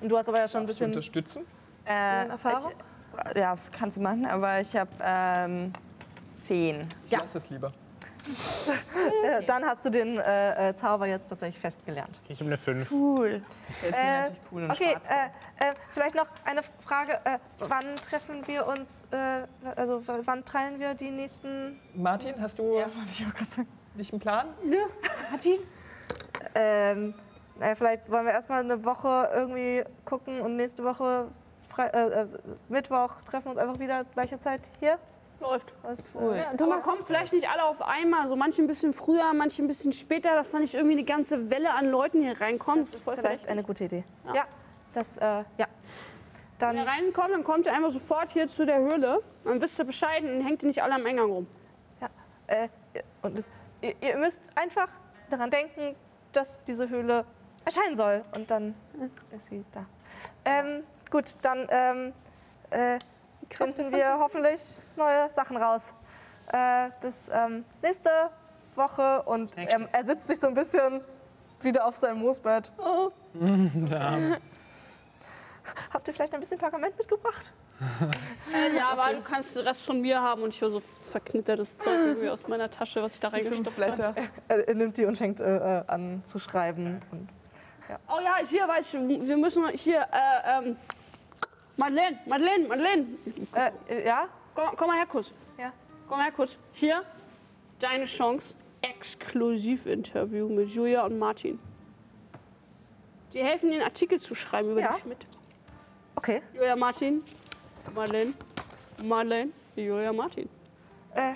Und du hast aber ja schon ein bisschen Unterstützen? Äh, Erfahrung. Ich, ja, kannst du machen, aber ich habe ähm, zehn. Ich Ja. lass es lieber. Äh, dann hast du den äh, äh, Zauber jetzt tatsächlich festgelernt. Ich habe eine 5. Cool. Jetzt Äh, natürlich cool und okay, äh, äh, vielleicht noch eine Frage. Äh, wann treffen wir uns, äh, also wann teilen wir die nächsten... Martin, hast du ja, ich auch gerade sagen. nicht einen Plan? Martin? Ähm, naja, vielleicht wollen wir erstmal eine Woche irgendwie gucken und nächste Woche Fre Mittwoch treffen wir uns einfach wieder gleiche Zeit hier. Läuft. Was, Cool. Ja, du Aber machst kommt vielleicht nicht alle auf einmal, so manche ein bisschen früher, manche ein bisschen später, dass da nicht irgendwie eine ganze Welle an Leuten hier reinkommt. das ist vielleicht eine gute Idee. Ja, Ja. das, äh, ja. Dann, Wenn ihr reinkommt, dann kommt ihr einfach sofort hier zu der Höhle. Dann wisst ihr Bescheid und hängt ihr nicht alle am Eingang rum. ja, äh, und das, ihr, ihr müsst einfach daran denken, dass diese Höhle erscheinen soll. Und dann ist sie da. Ähm, gut, dann ähm, äh, finden wir hoffentlich neue Sachen raus. Äh, bis ähm, nächste Woche. Und ähm, er sitzt sich so ein bisschen wieder auf seinem Moosbett. Oh. Habt ihr vielleicht ein bisschen Pergament mitgebracht? Ja, aber du kannst den Rest von mir haben und ich höre so verknittertes Zeug irgendwie aus meiner Tasche, was ich da reingestopft habe. Er, nimmt die und fängt äh, äh, an zu schreiben. Und Oh ja, hier, weiß ich, wir müssen hier, äh, ähm, Madeleine, Madeleine, Madeleine. äh, ja? Komm, komm mal her kurz. Ja. Komm mal her kurz. Hier, deine Chance. Exklusivinterview mit Julia und Martin. Die helfen dir, einen Artikel zu schreiben über Ja. die Schmidt. Okay. Julia Martin, Madeleine, Madeleine, Julia Martin. Äh,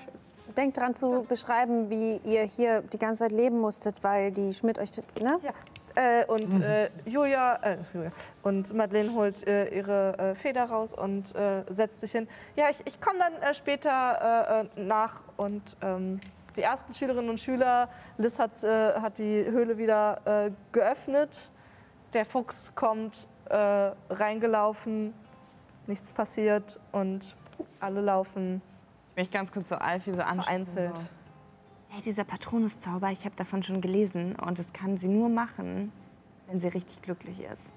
denkt dran zu beschreiben, wie ihr hier die ganze Zeit leben musstet, weil die Schmidt euch. Ne? Ja. Äh, und äh, Julia, äh, Julia und Madeleine holt äh, ihre äh, Feder raus und äh, setzt sich hin. Ja, ich, ich komme dann später nach und ähm, die ersten Schülerinnen und Schüler, Liz hat, hat die Höhle wieder geöffnet. Der Fuchs kommt reingelaufen, nichts passiert und alle laufen Ich möchte ganz kurz so Alfie so anschauen. vereinzelt. So. Hey, dieser Patronuszauber, ich habe davon schon gelesen und das kann sie nur machen, wenn sie richtig glücklich ist.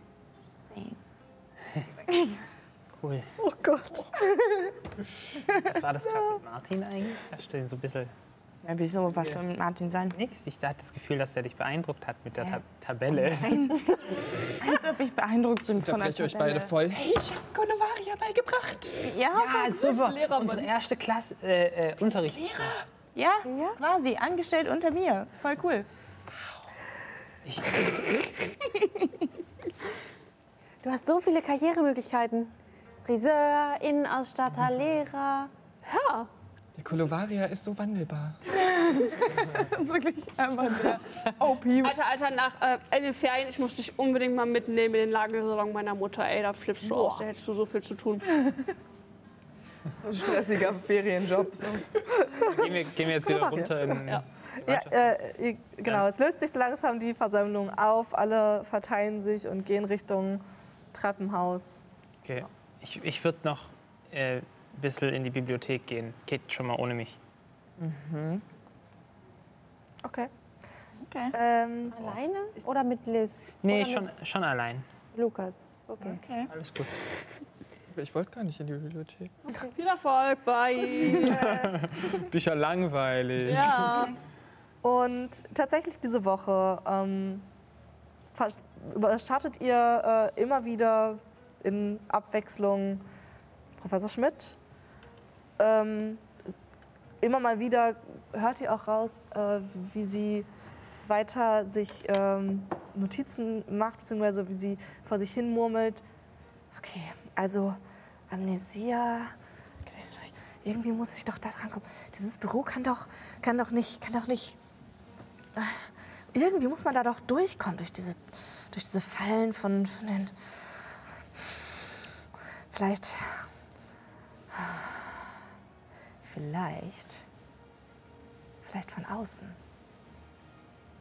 Cool. Oh Gott. Was war das gerade mit Martin eigentlich? Hast du den so ein bisschen Ja, wieso? Was soll mit Martin sein? nix? Ich hatte das Gefühl, dass er dich beeindruckt hat mit der Ta Tabelle. Als ob ich beeindruckt bin Da von der ich euch Tabelle. beide voll. Hey, ich habe Konovaria beigebracht. Ja, Ja, super. Unsere erste Klasse, äh, äh, Unterricht. Ja, quasi. Angestellt unter mir. Voll cool. Ich, Du hast so viele Karrieremöglichkeiten. Friseur, Innenausstatter, Lehrer. Ja, Die Kolovaria ist so wandelbar. Das ist wirklich einfach der OP. Alter, Alter, nach äh, Ende der Ferien, ich muss dich unbedingt mal mitnehmen in den Lagersalon meiner Mutter. Ey, da flippst du aus, da hättest du so viel zu tun. Stressiger Ferienjob. So. gehen, wir, gehen wir jetzt wieder runter in. Ja. Ja, äh, genau, es löst sich so langsam die Versammlung auf. Alle verteilen sich und gehen Richtung Treppenhaus. Okay. Ich, ich würde noch äh, ein bisschen in die Bibliothek gehen. Geht schon mal ohne mich. Okay. Okay. Ähm, Alleine oder mit Liz? Nee, oder schon, schon allein. Lukas. Okay. okay. Alles gut. Ich wollte gar nicht in die Bibliothek. Viel Erfolg, bye. Bücher langweilig. ja. und tatsächlich diese Woche ähm, startet ihr äh, immer wieder in Abwechslung Professor Schmidt, ähm, immer mal wieder hört ihr auch raus, äh, wie sie weiter sich ähm, Notizen macht, beziehungsweise wie sie vor sich hin murmelt. Okay, also Amnesia. Irgendwie muss ich doch da dran kommen. Dieses Büro kann doch, kann doch nicht, kann doch nicht. äh, Irgendwie muss man da doch durchkommen durch diese, durch diese Fallen von, von den. Vielleicht. Vielleicht. Vielleicht von außen.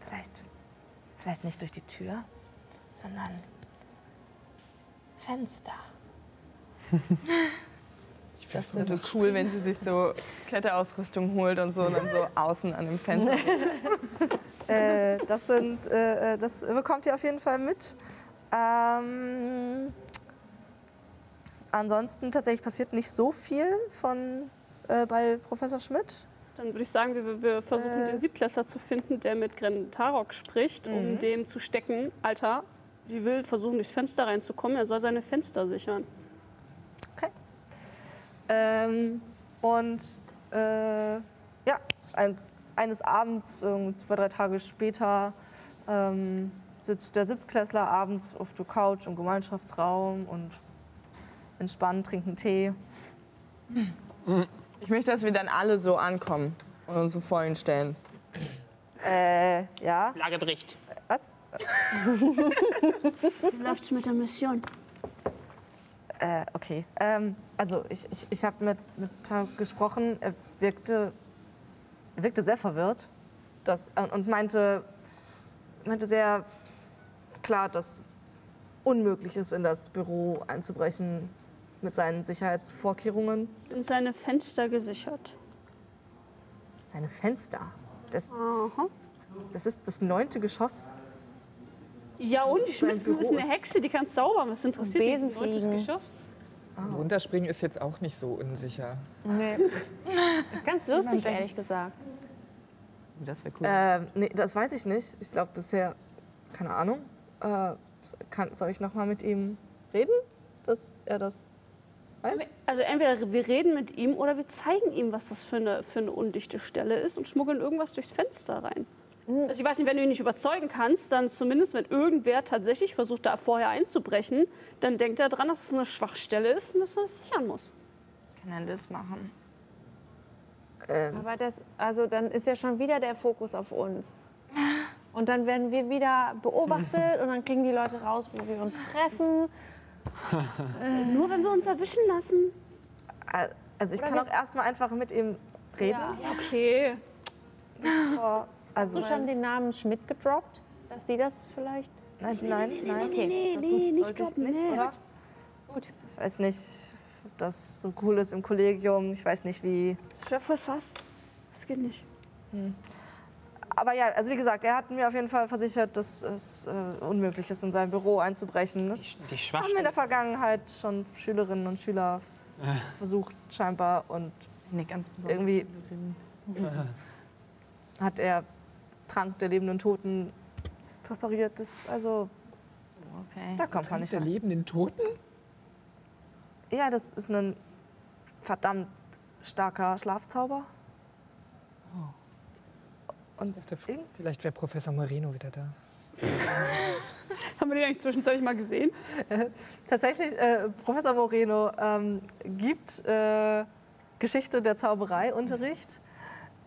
Vielleicht. Vielleicht nicht durch die Tür, sondern Fenster. Das wäre so cool, wenn sie sich so Kletterausrüstung holt und so und dann so außen an dem Fenster. Äh, das sind, äh, äh, das bekommt ihr auf jeden Fall mit. Ähm, ansonsten tatsächlich passiert nicht so viel von äh, bei Professor Schmidt. Dann würde ich sagen, wir, wir versuchen Äh. den Siebtklässler zu finden, der mit Gren Tarok spricht, um dem zu stecken. Alter, die will versuchen, durchs Fenster reinzukommen. Er soll seine Fenster sichern. Ähm, und äh, ja, ein, eines Abends, zwei, drei Tage später, ähm, sitzt der Siebtklässler abends auf der Couch im Gemeinschaftsraum und entspannt, trinkt einen Tee. Ich möchte, dass wir dann alle so ankommen und uns so vor ihn stellen. Äh, ja, Lagebericht. was? Wie läuft's mit der Mission? Äh, okay. Ähm, also ich, ich, ich habe mit, mit Tao gesprochen. Er wirkte, er wirkte sehr verwirrt das, äh, und meinte, meinte sehr klar, dass es unmöglich ist, in das Büro einzubrechen mit seinen Sicherheitsvorkehrungen. Sind seine Fenster gesichert? Seine Fenster. Das, Aha. das ist das neunte Geschoss. Ja, und die Büro ist eine Hexe, die kann zaubern. Was interessiert die? Ein. Geschoss? Runterspringen ist jetzt auch nicht so unsicher. Nee. Ist ganz lustig, ehrlich gesagt. Das wäre cool. Ähm, nee, das weiß ich nicht. Ich glaube bisher, keine Ahnung. Äh, kann, soll ich noch mal mit ihm reden, dass er das weiß? Also entweder wir reden mit ihm oder wir zeigen ihm, was das für eine, für eine undichte Stelle ist und schmuggeln irgendwas durchs Fenster rein. Also ich weiß nicht, wenn du ihn nicht überzeugen kannst, dann zumindest, wenn irgendwer tatsächlich versucht, da vorher einzubrechen, dann denkt er dran, dass es eine Schwachstelle ist und dass er es sichern muss. Kann er das machen? Aber das, also dann ist ja schon wieder der Fokus auf uns. Und dann werden wir wieder beobachtet und dann kriegen die Leute raus, wo wir uns treffen. Nur wenn wir uns erwischen lassen. Äh, Also ich Oder kann auch erstmal einfach mit ihm reden. Ja. Okay. aber- Hast Also du schon den Namen Schmidt gedroppt? Dass die das vielleicht. nein, nein, nein. Okay. Nee, das nee, nicht ich droppen. nicht, nee. oder? Gut. Ich weiß nicht, ob das so cool ist im Kollegium. Ich weiß nicht wie. Das wäre voll sass. Das geht nicht. Aber ja, also wie gesagt, er hat mir auf jeden Fall versichert, dass es äh, unmöglich ist, in sein Büro einzubrechen. Das Die haben in der Vergangenheit schon Schülerinnen und Schüler versucht, scheinbar. Und Nee, ganz besonders. irgendwie hat er Trank der lebenden Toten präpariert. Das ist also, Okay. da kommt man nicht der lebenden Toten? Ja, das ist ein verdammt starker Schlafzauber. Und Ich dachte, Vielleicht wäre Professor Moreno wieder da. Haben wir den eigentlich zwischenzeitlich mal gesehen? tatsächlich, äh, Professor Moreno ähm, gibt äh, Geschichte der Zauberei Unterricht.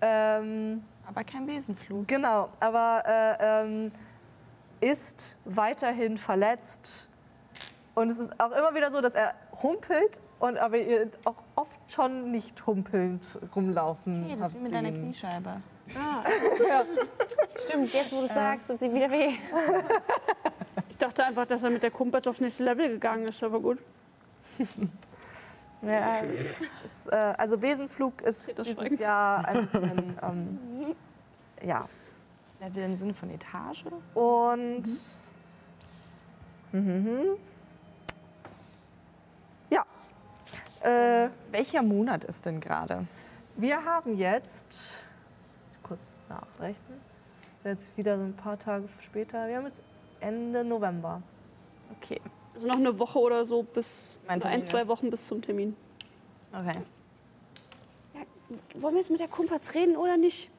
Ähm, Aber kein Besenflug. genau, aber äh, ähm, ist weiterhin verletzt. Und es ist auch immer wieder so, dass er humpelt und aber ihr auch oft schon nicht humpelnd rumlaufen. Hey, das ist wie mit deiner. Kniescheibe. Stimmt, jetzt wo du sagst, tut sie wieder weh. Ich dachte einfach, dass er mit der Kumpel aufs nächste Level gegangen ist, aber gut. Ja, es, äh, also Besenflug ist dieses Schweigen. Jahr ein bisschen, ähm, ja. Level im Sinne von Etage? Und mhm. ja, äh, Welcher Monat ist denn gerade? wir haben jetzt kurz nachrechnen. Das ist jetzt wieder so ein paar Tage später. Wir haben jetzt Ende November. Okay. Also noch eine Woche oder so bis, ein, zwei ist- Wochen bis zum Termin. Okay. wollen wir jetzt mit der Kumpels reden oder nicht?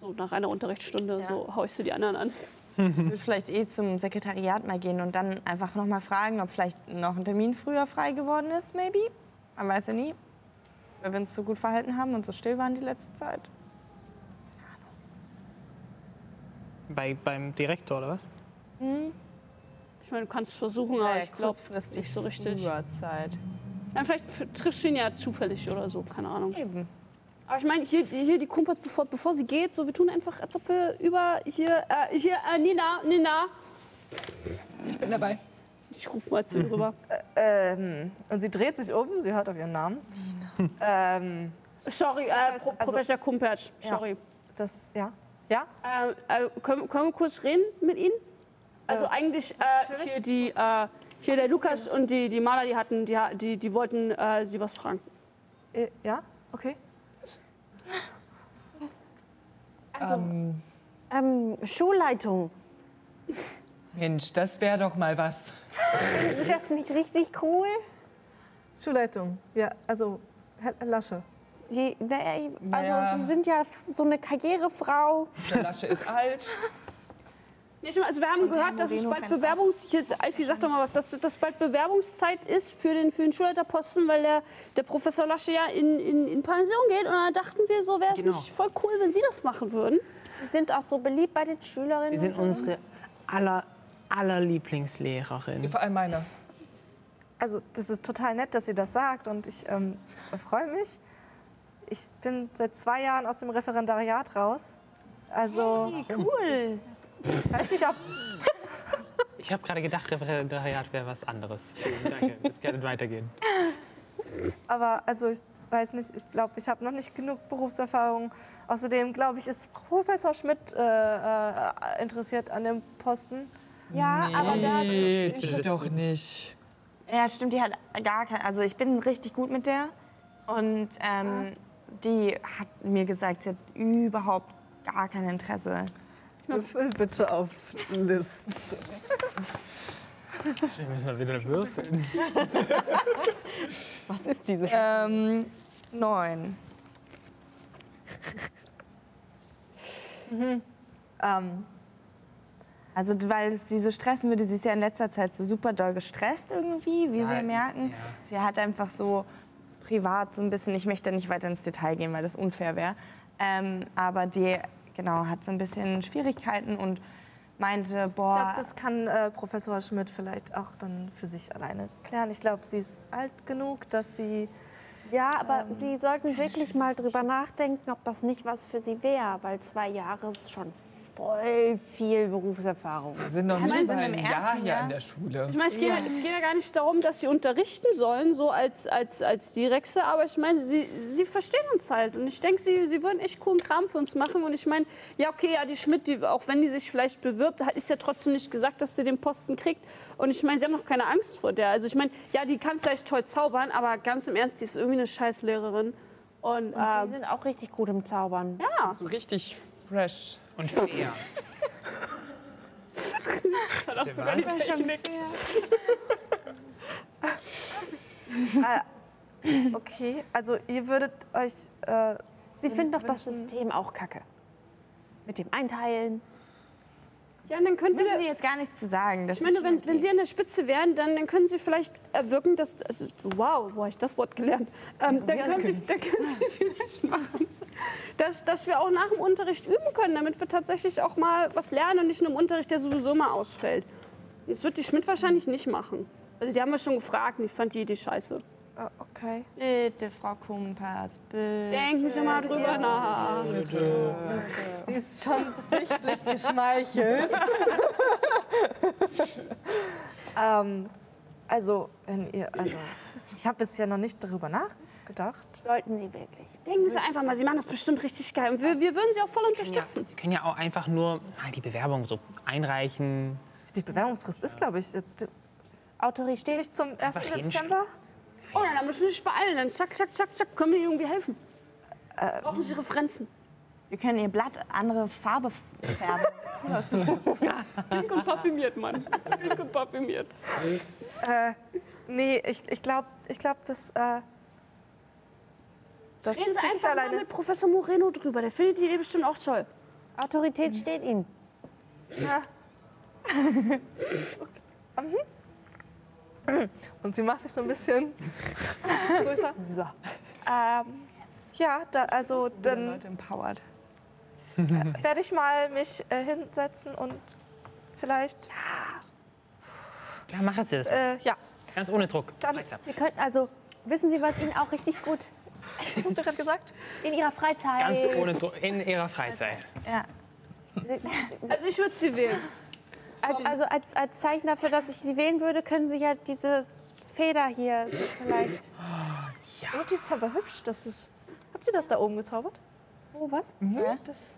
So nach einer Unterrichtsstunde, Ja. so hau ich so die anderen an. Ich würde vielleicht eh zum Sekretariat mal gehen und dann einfach noch mal fragen, ob vielleicht noch ein Termin früher frei geworden ist, maybe. Man weiß ja nie. Weil wir uns so gut verhalten haben und so still waren die letzte Zeit. Bei, beim Direktor oder was? Ich meine, du kannst versuchen, aber ich glaube kurzfristig nicht so richtig. früher Zeit. Ja, vielleicht triffst du ihn ja zufällig oder so, keine Ahnung. Eben. Aber ich meine, hier, hier die Kumpels, bevor, bevor sie geht, so wir tun einfach, als ob wir über hier, äh, hier, äh, Nina, Nina. Ich bin dabei. Ich rufe mal zu ihr rüber. Ähm, und sie dreht sich um, sie hört auf ihren Namen. Ähm, Sorry, äh, Pro also- Professor Kumpert, Ja. sorry. das, ja. Ja? Äh, äh, können, können wir kurz reden mit Ihnen? Also eigentlich äh, hier die, äh, hier der Lukas und die, die Maler, die hatten, die, die, die wollten äh, Sie was fragen. Äh, ja? Okay. Also, Ähm, ähm, Schulleitung. Mensch, das wäre doch mal was. Ist das nicht richtig cool? Schulleitung. Ja, also Herr Lasche. Sie, na, also, Naja. Sie sind ja so eine Karrierefrau. Der Lasche ist alt. Nee, also wir haben gehört, dass es bald Bewerbungs... Jetzt, Alfie, sag doch mal was, dass das bald Bewerbungszeit ist für den, für den Schulleiterposten, weil der, der Professor Lasche ja in, in, in Pension geht. Und da dachten wir so, wäre es Genau. nicht voll cool, wenn Sie das machen würden. Sie sind auch so beliebt bei den Schülerinnen. Sie sind und unsere aller, aller Lieblingslehrerin. Vor allem meine. Also, das ist total nett, dass sie das sagt und ich ähm, freue mich. Ich bin seit zwei Jahren aus dem Referendariat raus. Also, Cool. Ich weiß nicht, ob. Ich habe gerade gedacht, Referendariat wäre was anderes. Danke, es kann weitergehen. Aber also ich weiß nicht, ich glaube, ich habe noch nicht genug Berufserfahrung. Außerdem glaube ich, ist Professor Schmidt äh, äh, interessiert an dem Posten. Ja, aber da Nee, die doch nicht. Ja, stimmt, die hat gar kein. Also ich bin richtig gut mit der. Und ähm, die hat mir gesagt, sie hat überhaupt gar kein Interesse. Würfel bitte auf List. Wir müssen mal wieder würfeln. Was ist diese? Ähm, neun. Ähm, Also weil es sie so stressen würde, sie ist ja in letzter Zeit so super doll gestresst irgendwie, wie Sie Ja, merken. ja. Sie hat einfach so privat so ein bisschen, ich möchte nicht weiter ins Detail gehen, weil das unfair wäre. Ähm, aber die, genau, hat so ein bisschen Schwierigkeiten und meinte, ich boah, glaube, das kann äh, Professor Schmidt vielleicht auch dann für sich alleine klären. Ich glaube, sie ist alt genug, dass sie. Ja, aber Sie sollten wirklich mal drüber nachdenken, ob das nicht was für Sie wäre, weil zwei Jahre ist schon voll viel Berufserfahrung. Wir sind noch nicht mal im ein Jahr hier an der Schule. Ich meine, es geht, ja. es geht ja gar nicht darum, dass sie unterrichten sollen, so als, als, als Direkte, aber ich meine, sie, sie verstehen uns halt. Und ich denke, sie, sie würden echt coolen Kram für uns machen. Und ich meine, ja, okay, ja, die Schmidt, die, auch wenn die sich vielleicht bewirbt, ist ja trotzdem nicht gesagt, dass sie den Posten kriegt. Und ich meine, sie haben noch keine Angst vor der. Also ich meine, ja, die kann vielleicht toll zaubern, aber ganz im Ernst, die ist irgendwie eine Scheißlehrerin. Und, Sie ähm, sind auch richtig gut im Zaubern. ja, So richtig fresh. Und fair. Der war- Okay, also ihr würdet euch. Äh, Sie finden doch das System auch kacke. Mit dem Einteilen. ja, dann könnten müssen wir... Sie jetzt gar nichts zu sagen. Das Ich meine, wenn, schon wenn okay. Sie an der Spitze wären, dann, dann können Sie vielleicht erwirken, dass. Also, wow, wo habe ich das Wort gelernt? Ähm, dann, können Sie, dann können Sie vielleicht machen, dass, dass wir auch nach dem Unterricht üben können, damit wir tatsächlich auch mal was lernen und nicht nur im Unterricht, der sowieso mal ausfällt. Das wird die Schmidt wahrscheinlich nicht machen. Also, die haben wir schon gefragt und ich fand die Idee scheiße. äh, okay. Bitte, Frau Kumperz, bitte. Denken Sie mal drüber nach. Sie ist schon sichtlich geschmeichelt. ähm, also, wenn ihr. Also, ich habe bisher noch nicht darüber nachgedacht. Sollten Sie wirklich. Denken Sie einfach mal, Sie machen das bestimmt richtig geil. Und wir, wir würden Sie auch voll Ja, unterstützen. Sie können ja auch einfach nur mal die Bewerbung so einreichen. Die Bewerbungsfrist ist, glaube ich, jetzt Autorität. nicht zum 1. hinschreiben. Dezember. Oh, dann müssen Sie sich beeilen. Dann zack, zack, zack, zack, können wir Ihnen irgendwie helfen. Brauchen Sie Referenzen? Wir können Ihr Blatt andere Farbe färben. Pink und parfümiert, Mann. Pink und parfümiert. Äh, nee, ich, ich glaube, ich glaub, das. Äh, das Reden Sie einfach mal alleine. mit Professor Moreno drüber. Der findet die Idee bestimmt auch toll. Autorität steht Ihnen. Und sie macht sich so ein bisschen größer. So. Ähm, ja, da, also dann Leute empowered. werde ich mal mich äh, hinsetzen und vielleicht, Ja, machen Sie das. mal. äh, ja, Ganz ohne Druck. dann. Sie könnten, also, wissen Sie, was Ihnen auch richtig gut was hast du gerade gesagt? in Ihrer Freizeit... Ganz ohne Druck. In Ihrer Freizeit. Ja. Also ich würde sie wählen. Als, also als, als Zeichen dafür, dass ich Sie wählen würde, können Sie ja diese Feder hier so vielleicht... Oh, die ist aber hübsch. Das ist, habt ihr das da oben gezaubert? Oh, was? Das,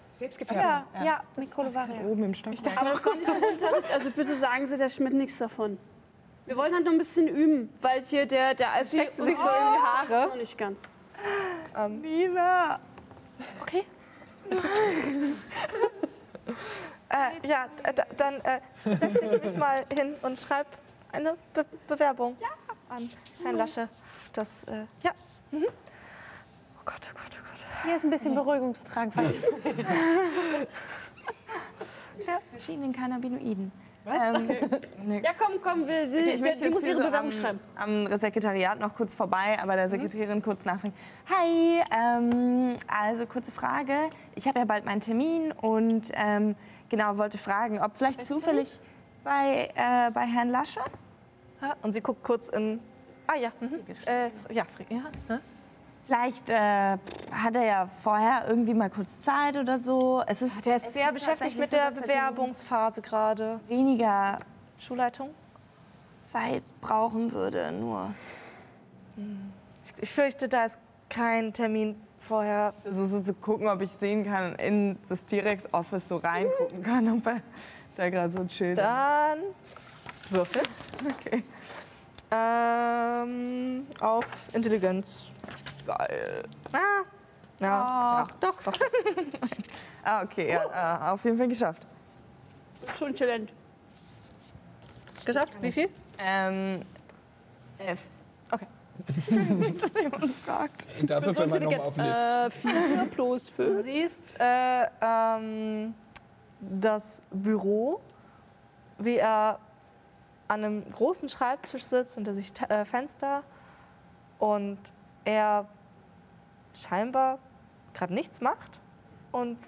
Ja, ja, Nicole Varia. Oben im Stock. Aber das nicht im Unterricht. Also bitte sagen Sie der Schmidt nichts davon. Wir wollen halt noch ein bisschen üben, weil hier der, der Alfie... Steckt sie sich so in die Haare? Noch nicht ganz. Nina! okay. äh, ja, dann äh, setze ich mich mal hin und schreibe eine Be Bewerbung an Herrn Lasche. Das, äh, ja. Mhm. Oh Gott, oh Gott, oh Gott. Hier ist ein bisschen Beruhigungstrank. Verschiedenen Cannabinoiden. Ähm, Ja, komm, komm, wir, die, ich möchte die muss ihre so Bewerbung am, schreiben. am Sekretariat noch kurz vorbei, aber der Sekretärin kurz nachfragen. Hi, ähm, also kurze Frage. Ich habe ja bald meinen Termin und ähm, genau wollte fragen, ob vielleicht zufällig bei, äh, bei Herrn Lasche? Ja, Und sie guckt kurz in. Ah ja, mhm. äh, ja, ja. Vielleicht äh, hat er ja vorher irgendwie mal kurz Zeit oder so. Es ist, Der ist es sehr beschäftigt tatsächlich mit so, der Termin Bewerbungsphase gerade. Weniger Schulleitung. Zeit brauchen würde, nur. Ich fürchte, da ist kein Termin vorher. So, so zu gucken, ob ich sehen kann, in das T-Rex-Office so reingucken kann, ob er da gerade so chillt. Dann Würfel. Okay. Ähm, auf Intelligenz. Geil. Ah. Ja, ja, doch, doch. Ah, okay, ja, äh, auf jeden Fall geschafft. Schon Talent. Geschafft? Wie viel? Ähm, elf. Okay. dass jemand fragt. Dafür fällt man nochmal auf Lift. Äh, 4 plus Du 5. siehst äh, ähm, das Büro, wie er an einem großen Schreibtisch sitzt, unter sich äh, Fenster und er scheinbar gerade nichts macht und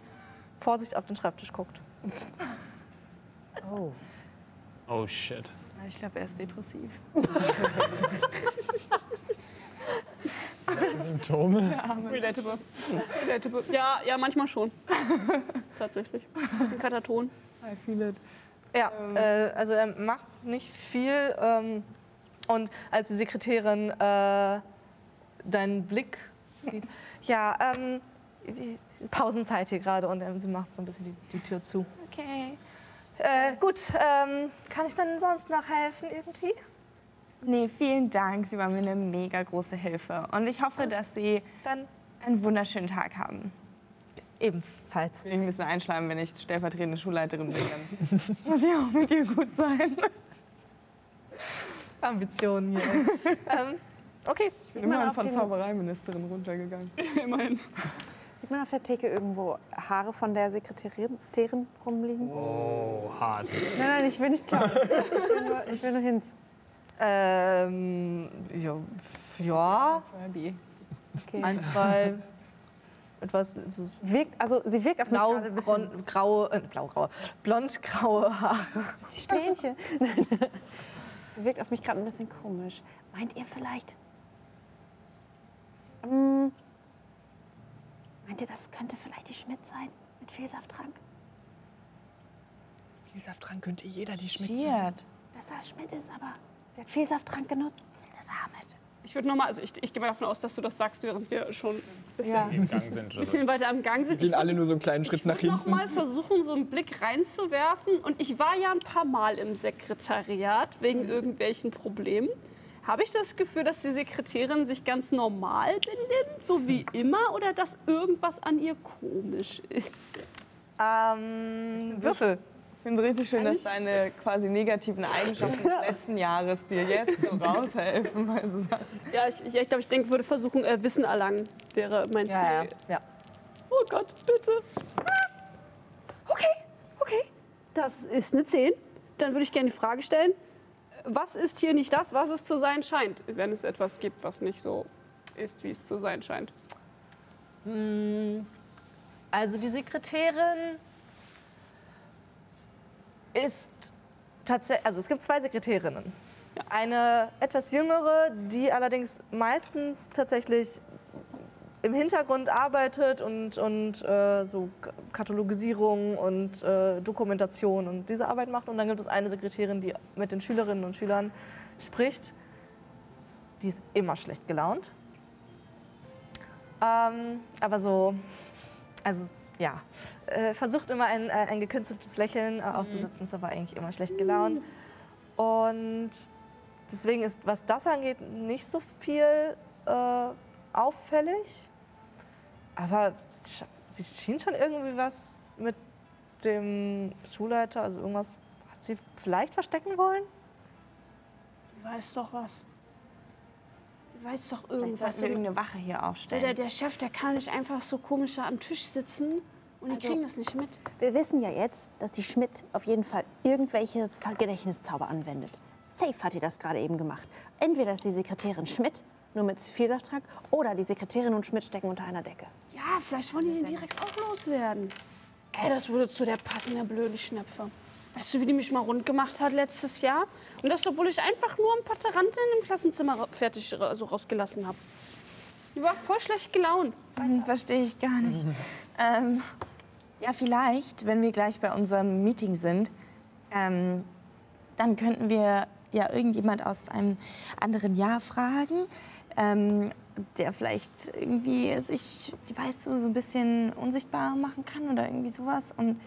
Vorsicht auf den Schreibtisch guckt. Oh shit. Ich glaube, er ist depressiv. Symptome? Relatable. Relatable. Ja, ja, manchmal schon. Tatsächlich. Ein bisschen kataton. I feel it. Ja, äh, also er macht nicht viel. Ähm, und als die Sekretärin äh, deinen Blick sieht, ja, ähm, Pausenzeit hier gerade und ähm, sie macht so ein bisschen die, die Tür zu. Okay. Äh, gut, ähm, kann ich dann sonst noch helfen irgendwie? Nee, vielen Dank. Sie waren mir eine mega große Hilfe. Und ich hoffe, dass Sie Dann einen wunderschönen Tag haben. ebenfalls. Will ich ein bisschen einschleimen, wenn ich stellvertretende Schulleiterin bin, dann muss ich auch mit ihr gut sein. Ambitionen hier. ähm, okay, Ich bin immerhin von Zaubereiministerin runtergegangen. Immerhin. Sieht man auf der Theke irgendwo Haare von der Sekretärin rumliegen? Oh, hart. Nein, nein, ich will nichts klauen. Ich will nur, ich will nur hin. ähm, ja, ja. Okay. ein, zwei, etwas so Wirkt, also sie wirkt auf mich blau, gerade ein bisschen... bron- graue, äh, blau-graue, blond-graue Haare. Die Strähnchen. sie wirkt auf mich gerade ein bisschen komisch. Meint ihr vielleicht... Ähm, meint ihr, das könnte vielleicht die Schmidt sein? Mit Fehlsafttrank? Vielsafttrank könnte jeder die schmecken. Cheert. Dass das Schmidt ist, aber sie hat Fehlsafttrank genutzt. Das Hamid. Ich würde nochmal, also ich, ich gehe mal davon aus, dass du das sagst, während wir schon ein bisschen, Ja. Im Gang sind so. bisschen weiter am Gang sind. Gehen alle nur so einen kleinen Schritt nach Ich würde noch hinten. mal versuchen, so einen Blick reinzuwerfen. Und ich war ja ein paar Mal im Sekretariat wegen irgendwelchen Problemen. Habe ich das Gefühl, dass die Sekretärin sich ganz normal benimmt, so wie immer, oder dass irgendwas an ihr komisch ist? Ähm, Würfel. finde es richtig schön, dass deine quasi negativen Eigenschaften des letzten Jahres dir jetzt so raushelfen. Weil so Sachen- Ja, ich, ich, ich glaube, ich denke, würde versuchen, äh, Wissen erlangen, wäre mein Ja, ja. Ziel. ja. Oh Gott, bitte. Okay, okay. Das ist eine 10. Dann würde ich gerne die Frage stellen, was ist hier nicht das, was es zu sein scheint, wenn es etwas gibt, was nicht so ist, wie es zu sein scheint? Also die Sekretärin ist tatsächlich, also es gibt zwei Sekretärinnen. Eine etwas jüngere, die allerdings meistens tatsächlich im Hintergrund arbeitet und, und äh, so Katalogisierung und äh, Dokumentation und diese Arbeit macht. Und dann gibt es eine Sekretärin, die mit den Schülerinnen und Schülern spricht. Die ist immer schlecht gelaunt. Ähm, aber so, also ja, äh, versucht immer ein, äh, ein gekünsteltes Lächeln äh, aufzusetzen, ist aber eigentlich immer schlecht gelaunt. Und deswegen ist, was das angeht, nicht so viel äh, auffällig. Aber sie sch- sie schien schon irgendwie was mit dem Schulleiter, also irgendwas hat sie vielleicht verstecken wollen. Die weiß doch was. Die weiß doch Vielleicht irgendwas. sollten wir irgendeine Wache hier Der, aufstellen. der Chef, der kann nicht einfach so komisch da am Tisch sitzen und die Also- kriegen das nicht mit. Wir wissen ja jetzt, dass die Schmidt auf jeden Fall irgendwelche Gedächtniszauber anwendet. Safe hat die das gerade eben gemacht. Entweder ist die Sekretärin Schmidt, nur mit Vielsafttrank, oder die Sekretärin und Schmidt stecken unter einer Decke. Ja, vielleicht wollen die den direkt auch loswerden. Ey, das würde zu der passen, der blöde Schnepfe. Weißt du, wie die mich mal rund gemacht hat letztes Jahr? Und das, obwohl ich einfach nur ein paar Taranteln im Klassenzimmer fertig ra- so rausgelassen habe. Die war voll schlecht gelaunt. Hm, Verstehe ich gar nicht. ähm, ja, vielleicht, wenn wir gleich bei unserem Meeting sind, ähm, dann könnten wir ja irgendjemand aus einem anderen Jahr fragen, ähm, der vielleicht irgendwie sich, weißt du, so ein bisschen unsichtbar machen kann oder irgendwie sowas. Und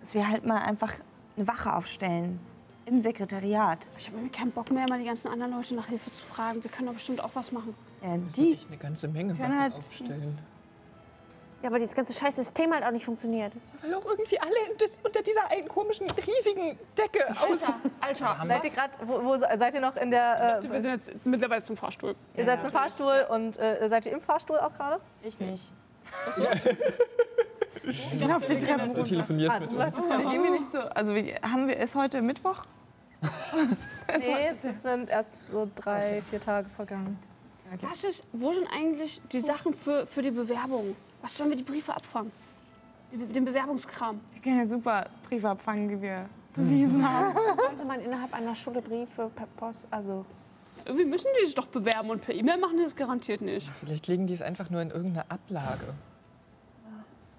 dass wir halt mal einfach eine Wache aufstellen im Sekretariat. Ich habe irgendwie keinen Bock mehr, mal die ganzen anderen Leute nach Hilfe zu fragen. Wir können doch bestimmt auch was machen. Ja, Die ich eine ganze Menge können Wachen halt- aufstellen. Ja, aber dieses ganze scheiß System halt auch nicht funktioniert. Weil auch irgendwie alle unter- dieser einen komischen, riesigen Decke aus. Alter, Seid ihr gerade, wo, wo seid ihr noch in der, wir äh, sind jetzt mittlerweile zum Fahrstuhl. ihr seid im Fahrstuhl und äh, seid ihr im Fahrstuhl auch gerade? ich nicht. Ich laufe die Treppen Du runter. telefonierst mit uns. Gehen wir nicht so. Also wir, haben wir, ist heute Mittwoch? Nee, es sind erst so drei, vier Tage vergangen. Was ist, wo sind eigentlich die Sachen für, für die Bewerbung? Was wollen wir die Briefe abfangen? Den Bewerbungskram. Wir können ja super Briefe abfangen, die wir bewiesen haben. Sollte man innerhalb einer Schule Briefe per Post, also Irgendwie müssen die sich doch bewerben und per E-Mail machen die das garantiert nicht. Vielleicht legen die es einfach nur in irgendeine Ablage.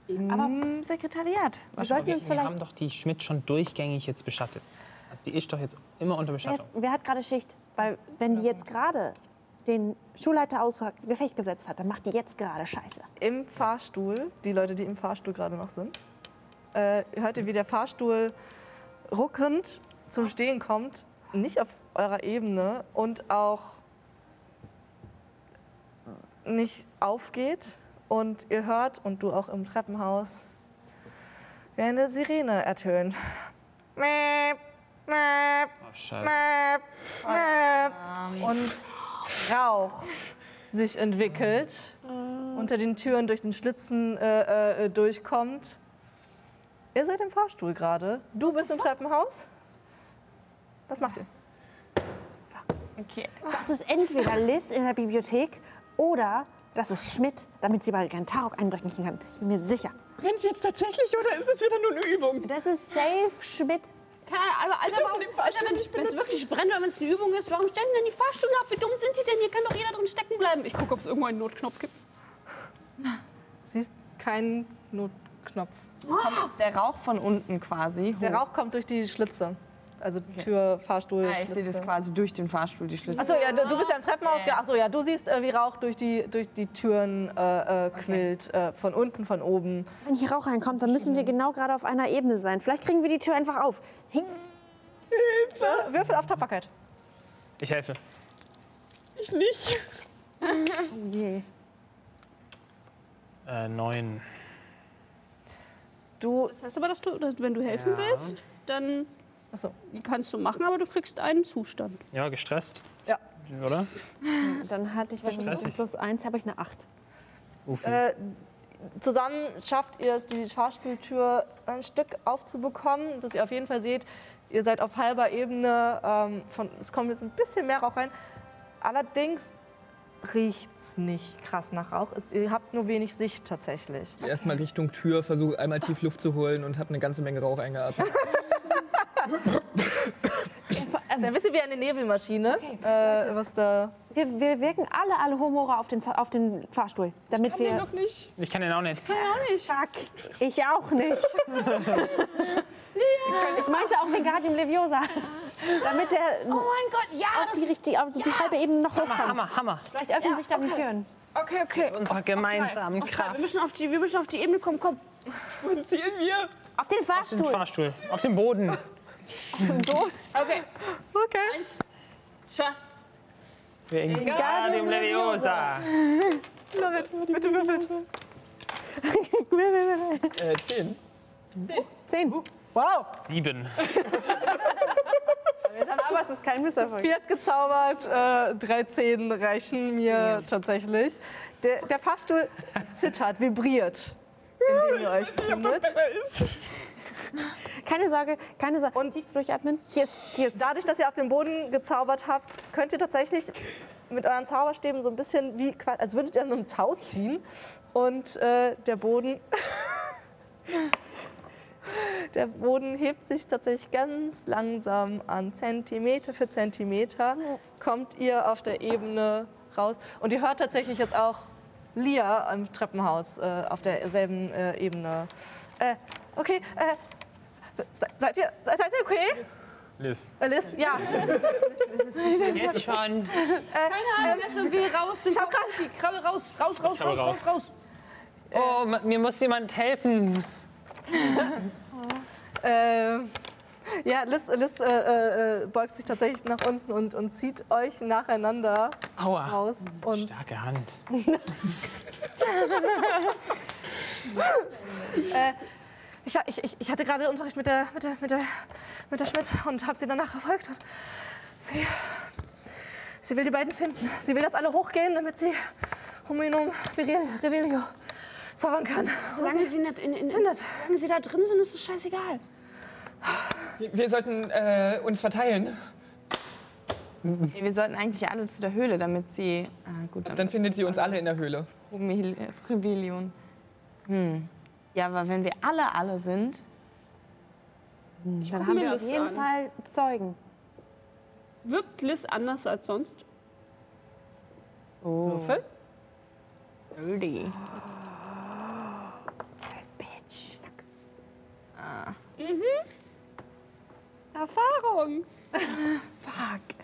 Im Sekretariat. wir sollten wir, uns wir vielleicht... haben doch die Schmidt schon durchgängig jetzt beschattet. Also die ist doch jetzt immer unter Wer, ist, Beschattung. wer hat gerade Schicht? Weil wenn die jetzt gerade den Schulleiter außer Gefecht gesetzt hat, dann macht die jetzt gerade Scheiße. Im Fahrstuhl, die Leute, die im Fahrstuhl gerade noch sind, äh, hört ihr, wie der Fahrstuhl ruckend zum Stehen kommt, nicht auf eurer Ebene und auch nicht aufgeht. Und ihr hört, und du auch im Treppenhaus, wie eine Sirene ertönt. Mäp, mäp, Oh, mäp, mäp. Und Rauch sich entwickelt, unter den Türen durch den Schlitzen äh, äh, durchkommt. Ihr seid im Fahrstuhl gerade. Du bist im Treppenhaus. Was macht ihr? Okay. Das ist entweder Liz in der Bibliothek oder das ist Schmidt, damit sie bald keinen Tarok einbrechen kann. Bin mir sicher. Brennt jetzt tatsächlich oder ist das wieder nur eine Übung? Das ist safe Schmidt. Keine Ahnung, Alter, warum, Alter Fahrstuhl wenn nicht es wirklich brennt oder wenn es eine Übung ist, warum stellen denn die Fahrstühle ab? Wie dumm sind die denn? Hier kann doch jeder drin stecken bleiben. Ich gucke, ob es irgendwo einen Notknopf gibt. Siehst keinen Notknopf. Kommt der Rauch von unten quasi hoch. Der Rauch kommt durch die Schlitze. Also Tür, Fahrstuhl. Ah, ich sehe das quasi durch den Fahrstuhl, die Schlitze. Achso, ja, du, bist ja im Treppenhaus. Ja. Achso, ja, du siehst, äh, wie Rauch durch die, durch die Türen äh, äh, quillt. Äh, von unten, von oben. Wenn hier Rauch reinkommt, dann müssen wir genau gerade auf einer Ebene sein. Vielleicht kriegen wir die Tür einfach auf. Hing. Äh, Würfel auf Tapferkeit. Ich helfe. Ich nicht. Je. Äh, neun. Du, Das heißt aber, dass du, dass, wenn du helfen Ja. willst, dann achso, kannst du machen, aber du kriegst einen Zustand. Ja, gestresst. Ja. Oder? Dann hatte ich ist das? was plus eins, habe ich eine acht. Äh, zusammen schafft ihr es, die Fahrstuhltür ein Stück aufzubekommen, dass ihr auf jeden Fall seht, ihr seid auf halber Ebene, ähm, von, es kommt jetzt ein bisschen mehr Rauch rein. Allerdings riecht es nicht krass nach Rauch. Es, ihr habt nur wenig Sicht tatsächlich. Erstmal Richtung Tür, versuche einmal tief Luft zu holen und habe eine ganze Menge Rauch eingeatmet. Ist ein bisschen wie eine Nebelmaschine, äh, was da. Wir, wir wirken alle, alle Humore auf den, auf den Fahrstuhl, damit wir... noch nicht. Ich kann den auch nicht. Fuck, ich auch nicht. ich meinte auch Wingardium Leviosa, damit der Oh mein Gott, ja! auf die, richtig, also die halbe Ebene noch hochkommt. Hammer, Hammer. Vielleicht öffnen sich dann die Türen. Okay, okay. Unserer gemeinsamen Auf drei. Wir Kraft. müssen auf die, wir müssen auf die Ebene kommen. Komm. Wohin zielen wir? Auf den Den Fahrstuhl. Fahrstuhl. Auf dem Boden. Okay. Okay. Eins. Zwei. Wegen Wingardium Leviosa. Bitte würfelt. Äh, zehn. Zehn. Wow. Sieben. Aber es ist kein Misserfolg. Viert gezaubert, äh, 13 reichen mir tatsächlich. Der, der Fahrstuhl zittert, vibriert, in dem ihr euch befindet. Keine Sorge, keine Sorge. Und tief durchatmen. Hier ist, hier ist Dadurch, dass ihr auf den Boden gezaubert habt, könnt ihr tatsächlich mit euren Zauberstäben so ein bisschen wie, als würdet ihr an einem Tau ziehen. Und äh, der Boden. Der Boden hebt sich tatsächlich ganz langsam an. Zentimeter für Zentimeter kommt ihr auf der Ebene raus. Und ihr hört tatsächlich jetzt auch Lia am Treppenhaus äh, auf derselben äh, Ebene. Äh, okay, äh, se- seid, ihr, se- seid ihr okay? Liz. Äh, Liz, ja. Jetzt schon. Keine Ahnung, lass irgendwie raus. Ich hab grad die Krabbe raus, raus, raus, raus, raus, raus. Oh, mir muss jemand helfen. Äh, ja, Liz, Liz äh, äh, äh, beugt sich tatsächlich nach unten und, und zieht euch nacheinander Aua. raus. Und Starke Hand. ich, ich, ich- ich hatte gerade Unterricht mit der, mit der, mit der, mit der Schmidt und habe sie danach verfolgt. Und sie, sie will die beiden finden. Sie will, dass alle hochgehen, damit sie Hominum Viril- Revelio zaubern kann. Solange sie, nicht in, in, Findet. solange sie da drin sind, ist es scheißegal. Wir, sollten äh, uns verteilen. Wir sollten eigentlich alle zu der Höhle, damit sie. Ah, gut, Dann findet sie uns alle in der Höhle. Rebellion. Hm. Ja, aber wenn wir alle alle sind, Dann haben wir auf jeden an. Fall Zeugen. Wirkt Liz anders als sonst? Würfel? dirty. Erfahrung. Fuck.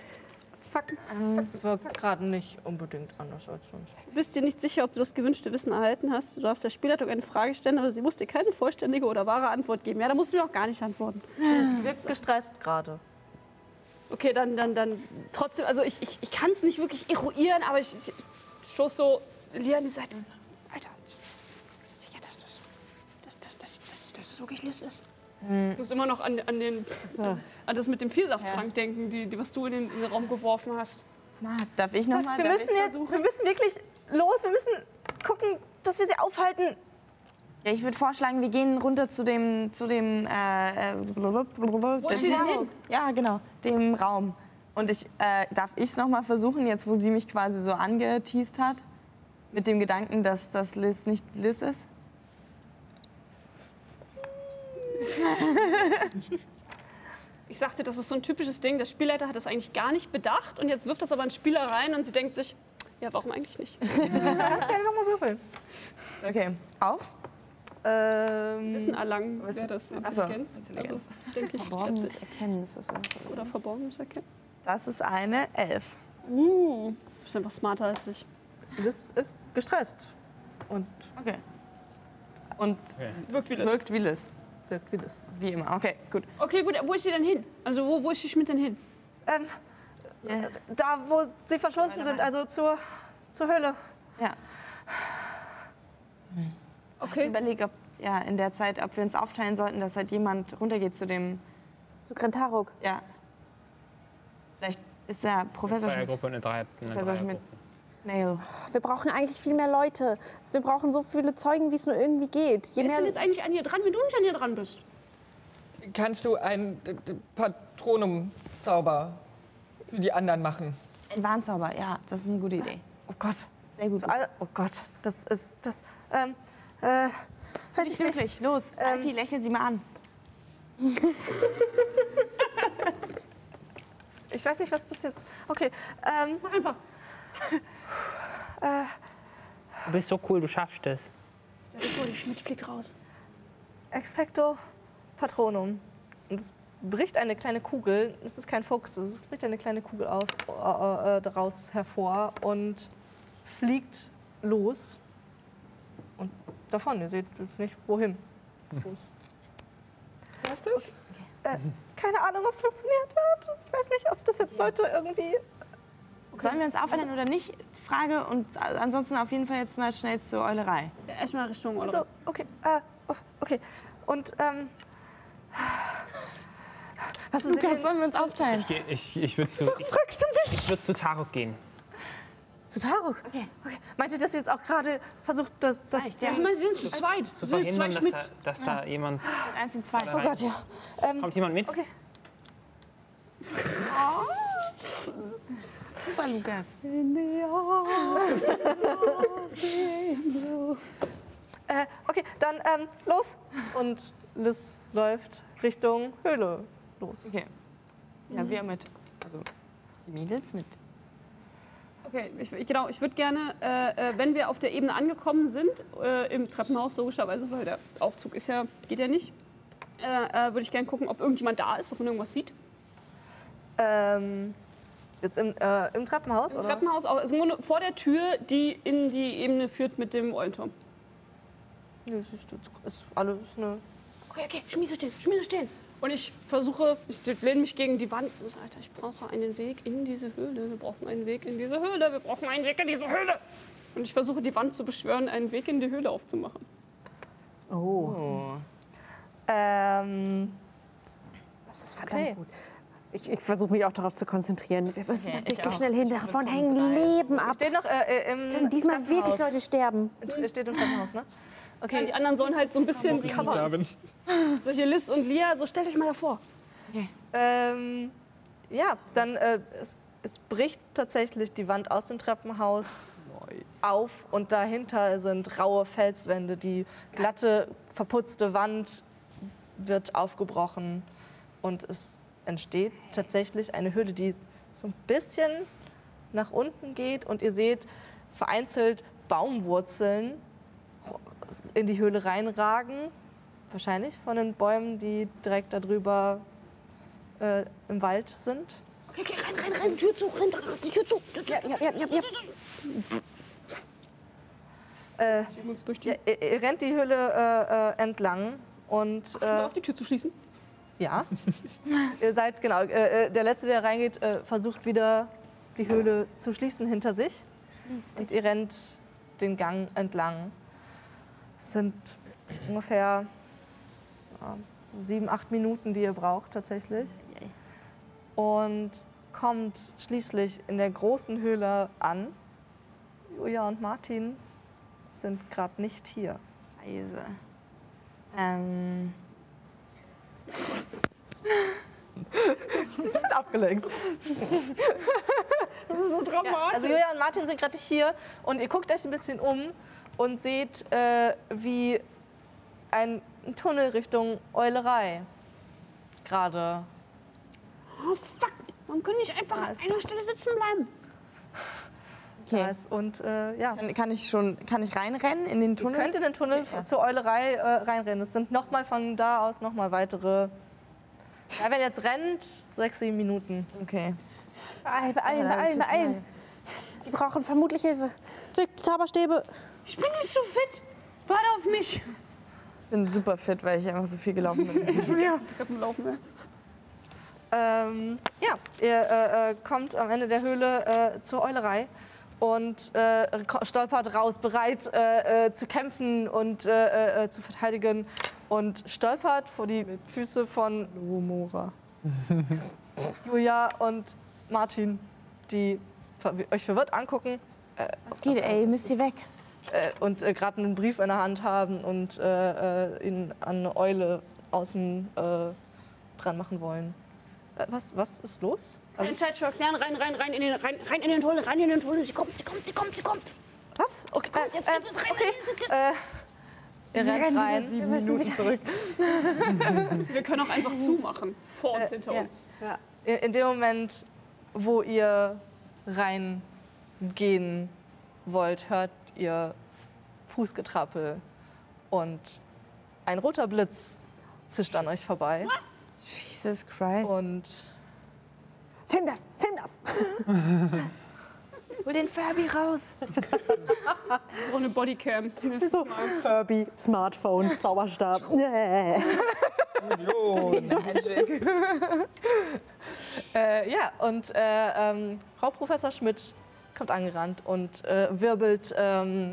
Wirkt gerade nicht unbedingt anders als sonst. Du bist dir nicht sicher, ob du das gewünschte Wissen erhalten hast. Du darfst der Spielleitung eine Frage stellen, aber sie muss dir keine vollständige oder wahre Antwort geben. Ja, da musst du mir auch gar nicht antworten. Wirkt gestresst gerade. Okay, dann, dann, dann trotzdem, also ich, ich, ich kann es nicht wirklich eruieren, aber ich, ich, ich stoß so Lia an die Seite. Alter, sicher, dass das, dass, dass, dass, dass, dass das wirklich Liz ist. Ich muss immer noch an, an, den, an das mit dem Vielsafttrank denken, die, die, was du in den, in den Raum geworfen hast. Smart. Darf ich nochmal? Wir müssen jetzt, wir müssen wirklich los. Wir müssen gucken, dass wir sie aufhalten. Ja, ich würde vorschlagen, wir gehen runter zu dem, zu dem, äh, äh, Wo ist sie denn hin? Ja, genau, dem Raum. Und ich, äh, darf ich es nochmal versuchen, jetzt wo sie mich quasi so angeteased hat, mit dem Gedanken, dass das Liz nicht Liz ist? Ich sagte, das ist so ein typisches Ding. Der Spielleiter hat das eigentlich gar nicht bedacht und jetzt wirft das aber ein Spieler rein und sie denkt sich, ja, warum eigentlich nicht? Kannst gerne nochmal würfeln. Okay, auf. Ähm, Wissen erlangen wäre das Ach so, Intelligenz. Intelligenz. Also, denke ich, Verborgenes Erkennen, das ist ich. Oder verborgenes Erkennen. Das ist eine Elf. Uh, du bist einfach smarter als ich. Liz ist gestresst und Okay. Und Wirkt wie das. wirkt wie Liz. Wirkt wie Liz. Wie immer. Okay, gut. Okay, gut, wo ist sie denn hin? Also wo, wo ist die Schmidt denn hin? Ähm, Ja. da, wo sie verschwunden sind, also zur, zur Höhle. ja. Ich Okay. überlege, ob. ja, in der Zeit, ob wir uns aufteilen sollten, dass halt jemand runtergeht zu dem, Zu Grentaruk. ja. Vielleicht ist der Professor Schmidt. Zweiergruppe und eine. Eine Professor Schmidt. Nail. Wir brauchen eigentlich viel mehr Leute. Wir brauchen so viele Zeugen, wie es nur irgendwie geht. Je Wer ist denn jetzt eigentlich an ihr dran, wenn du nicht an ihr dran bist? Kannst du einen d- Patronum-Zauber für die anderen machen? Ein Warnzauber, ja, das ist eine gute Idee. Oh Gott. Sehr gut. So alle, oh Gott. Das ist. Das. Ähm. Äh. Weiß ich nicht. Los. Ähm, Alfie, lächel sie mal an. Ich weiß nicht, was das jetzt. Okay. Ähm. Mach einfach. Du bist so cool, du schaffst es. Der Rico, die Schmidt fliegt raus. Expecto Patronum. Und es bricht eine kleine Kugel. Es ist kein Fuchs, es bricht eine kleine Kugel auf, äh, äh, daraus hervor und fliegt los. Und davon, ihr seht jetzt nicht wohin. Los. Weißt du? Äh, keine Ahnung, ob es funktioniert wird. Ich weiß nicht, ob das jetzt Leute irgendwie. Sollen wir uns aufteilen oder nicht? Frage und ansonsten auf jeden Fall jetzt mal schnell zur Eulerei. Erstmal Richtung Eure. Also, okay. Äh, oh, okay. Und, ähm. Was ist Lukas, sollen wir uns aufteilen? Ich, geh- ich, ich würde zu, ich, Fragst du mich? ich würd zu Tarok gehen. Zu Taruk? Okay. okay. Meint ihr, dass ihr jetzt auch gerade versucht, das. das Reicht, Ich ja. meine, sie sind zu zweit. Zu Sie sind verhindern, zwei dass da, dass da jemand. Eins und zwei. oh Gott, ja. Ähm, Kommt jemand mit? Okay. Super, Lukas. Äh, okay, dann ähm, los. Und Liz läuft Richtung Höhle los. Okay. Ja, wir mit. Also die Mädels mit. Okay, ich, ich- genau. Ich würde gerne, äh, äh, wenn wir auf der Ebene angekommen sind, äh, im Treppenhaus logischerweise, weil der Aufzug ist ja, geht ja nicht, äh, äh, würde ich gerne gucken, ob irgendjemand da ist, ob man irgendwas sieht. Ähm, jetzt im, äh, im Treppenhaus, Im oder? Treppenhaus, auch, also nur vor der Tür, die in die Ebene führt mit dem Eulenturm. Nee, es ist, ist alles eine. Okay, okay, Schmiere stehen, Schmiere stehen. Und ich versuche, ich lehne mich gegen die Wand. Ich sage, Alter, ich brauche einen Weg in diese Höhle. Wir brauchen einen Weg in diese Höhle. Wir brauchen einen Weg in diese Höhle. Und ich versuche, die Wand zu beschwören, einen Weg in die Höhle aufzumachen. Oh. Ähm, Das ist verdammt Okay. gut. Ich, ich versuche mich auch darauf zu konzentrieren. Wir müssen Okay, da ich wirklich auch. schnell hin. Davon hängen. Leben ab. steht noch äh, äh, im. Können diesmal wirklich Leute sterben. Äh, Steht im Treppenhaus, ne? Okay. die anderen sollen halt so ein bisschen bin. So hier Liz und Lia, so stellt euch mal davor. Ähm, ja, dann äh, es, es bricht tatsächlich die Wand aus dem Treppenhaus auf und dahinter sind raue Felswände. Die glatte, verputzte Wand wird aufgebrochen und es entsteht tatsächlich eine Höhle, die so ein bisschen nach unten geht und ihr seht vereinzelt Baumwurzeln in die Höhle reinragen. Wahrscheinlich von den Bäumen, die direkt darüber äh, im Wald sind. Okay, okay, rein, rein, rein, Tür zu, rein, die Tür zu. Ja, ja, ja, ja, ja. Äh, Schieben uns durch die ja, ihr, ihr rennt die Höhle äh, äh, entlang und Tür äh, auf, die Tür zu schließen. Ja, ihr seid genau äh, äh, der letzte, der reingeht, äh, versucht wieder die Höhle zu schließen hinter sich und ihr rennt den Gang entlang. Es sind ungefähr ja, sieben, acht Minuten, die ihr braucht tatsächlich und kommt schließlich in der großen Höhle an. Julia und Martin sind gerade nicht hier. Scheiße. Ähm, Bisschen abgelenkt. Also Julia und Martin sind gerade hier und ihr guckt euch ein bisschen um und seht, äh, wie ein Tunnel Richtung Eulerei gerade. Oh, fuck. Warum können nicht einfach an einer Stelle sitzen bleiben? Da okay. ist. Und äh, ja, Kann, kann ich schon, kann ich reinrennen in den Tunnel? könnt in den Tunnel zur Eulerei äh, reinrennen. Es sind nochmal von da aus nochmal weitere. Ja, wenn ihr jetzt rennt, sechs, sieben Minuten. Okay. Beeilen, beeilen, beeilen, beeilen. Die brauchen vermutlich Hilfe. Zückt die Zauberstäbe. Ich bin nicht so fit. Warte auf mich. Ich bin super fit, weil ich einfach so viel gelaufen bin. Treppen laufen, ja. Ähm, ja, ihr äh, äh, kommt am Ende der Höhle äh, zur Eulerei und äh, stolpert raus, bereit äh, äh, zu kämpfen und äh, äh, zu verteidigen und stolpert vor die Füße von Lumora. Julia und Martin, die euch verwirrt angucken Was geht, ey? Müsst ihr weg? äh, und äh, gerade einen Brief in der Hand haben und äh, äh, ihn an eine Eule außen äh, dran machen wollen. Äh, was, was ist los? Keine Zeit zu erklären, rein, rein, rein in den, rein, rein in den Tunnel, rein in den Tunnel. Sie kommt, sie kommt, sie kommt, sie kommt. Was? Okay, Kommt, jetzt, äh, jetzt, jetzt, rein, okay. rein, Äh, ihr rennt rein. Wir müssen wieder zurück. Wir können auch einfach zumachen. Vor uns, hinter ja. uns. In, in dem Moment, wo ihr reingehen wollt, hört ihr Fußgetrappel und ein roter Blitz zischt an euch vorbei. Jesus Christ. Und Film das, film das. Hol den Furby raus. Ohne Bodycam. So. Furby, Smartphone, Zauberstab. Nee. Äh, ja, und äh, ähm, Frau Professor Schmidt kommt angerannt und äh, wirbelt ähm,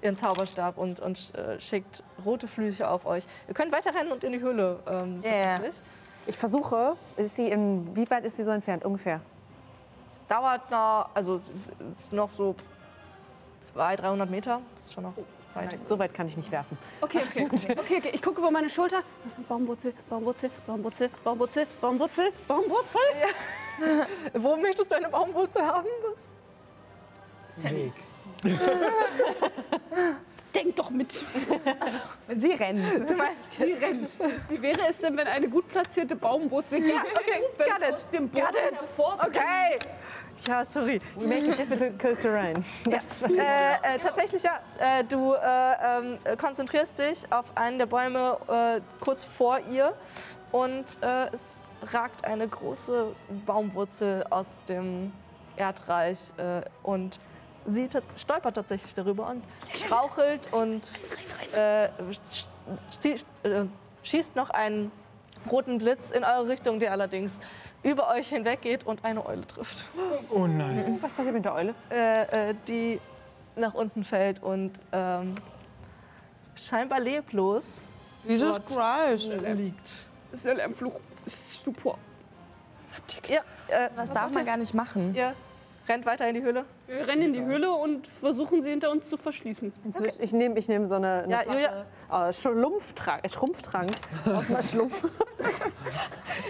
ihren Zauberstab und, und äh, schickt rote Flüche auf euch. Ihr könnt weiter rennen und in die Höhle. Ähm, tatsächlich. Ich versuche, ist sie in, wie weit ist sie so entfernt ungefähr? Es dauert noch, also noch so 200, 300 Meter. Das ist schon noch weit. So weit kann ich nicht werfen. Okay, okay. okay, okay. Ich gucke über meine Schulter. Baumwurzel, Baumwurzel, Baumwurzel, Baumwurzel, Baumwurzel, Baumwurzel. Wo möchtest du eine Baumwurzel haben? Was? Weg. Denk doch mit. Sie rennt. Du meinst, Sie rennt. Wie wäre es denn, wenn eine gut platzierte Baumwurzel ja, okay, got it, aus dem Boden okay. Ja, sorry. We make it difficult terrain. Das, was Äh, äh, tatsächlich ja. Äh, du äh, ähm, konzentrierst dich auf einen der Bäume äh, kurz vor ihr und äh, es ragt eine große Baumwurzel aus dem Erdreich äh, und sie stolpert tatsächlich darüber und strauchelt und äh, äh, schießt noch einen roten Blitz in eure Richtung, der allerdings über euch hinweg geht und eine Eule trifft Oh nein. was passiert mit der Eule? äh, äh, die nach unten fällt und ähm, scheinbar leblos Jesus dort Christ. liegt. Das ist der Lärmfluch. Das ist super. Ja, äh, Das darf man gar nicht machen. Ihr rennt weiter in die Höhle. Wir rennen in die Höhle und versuchen sie hinter uns zu verschließen. Inzwischen- Ich nehme ich nehm so eine, eine Ja, Flasche äh, Schlumpftrank, äh, Schrumpftrank aus meiner Schlumpf.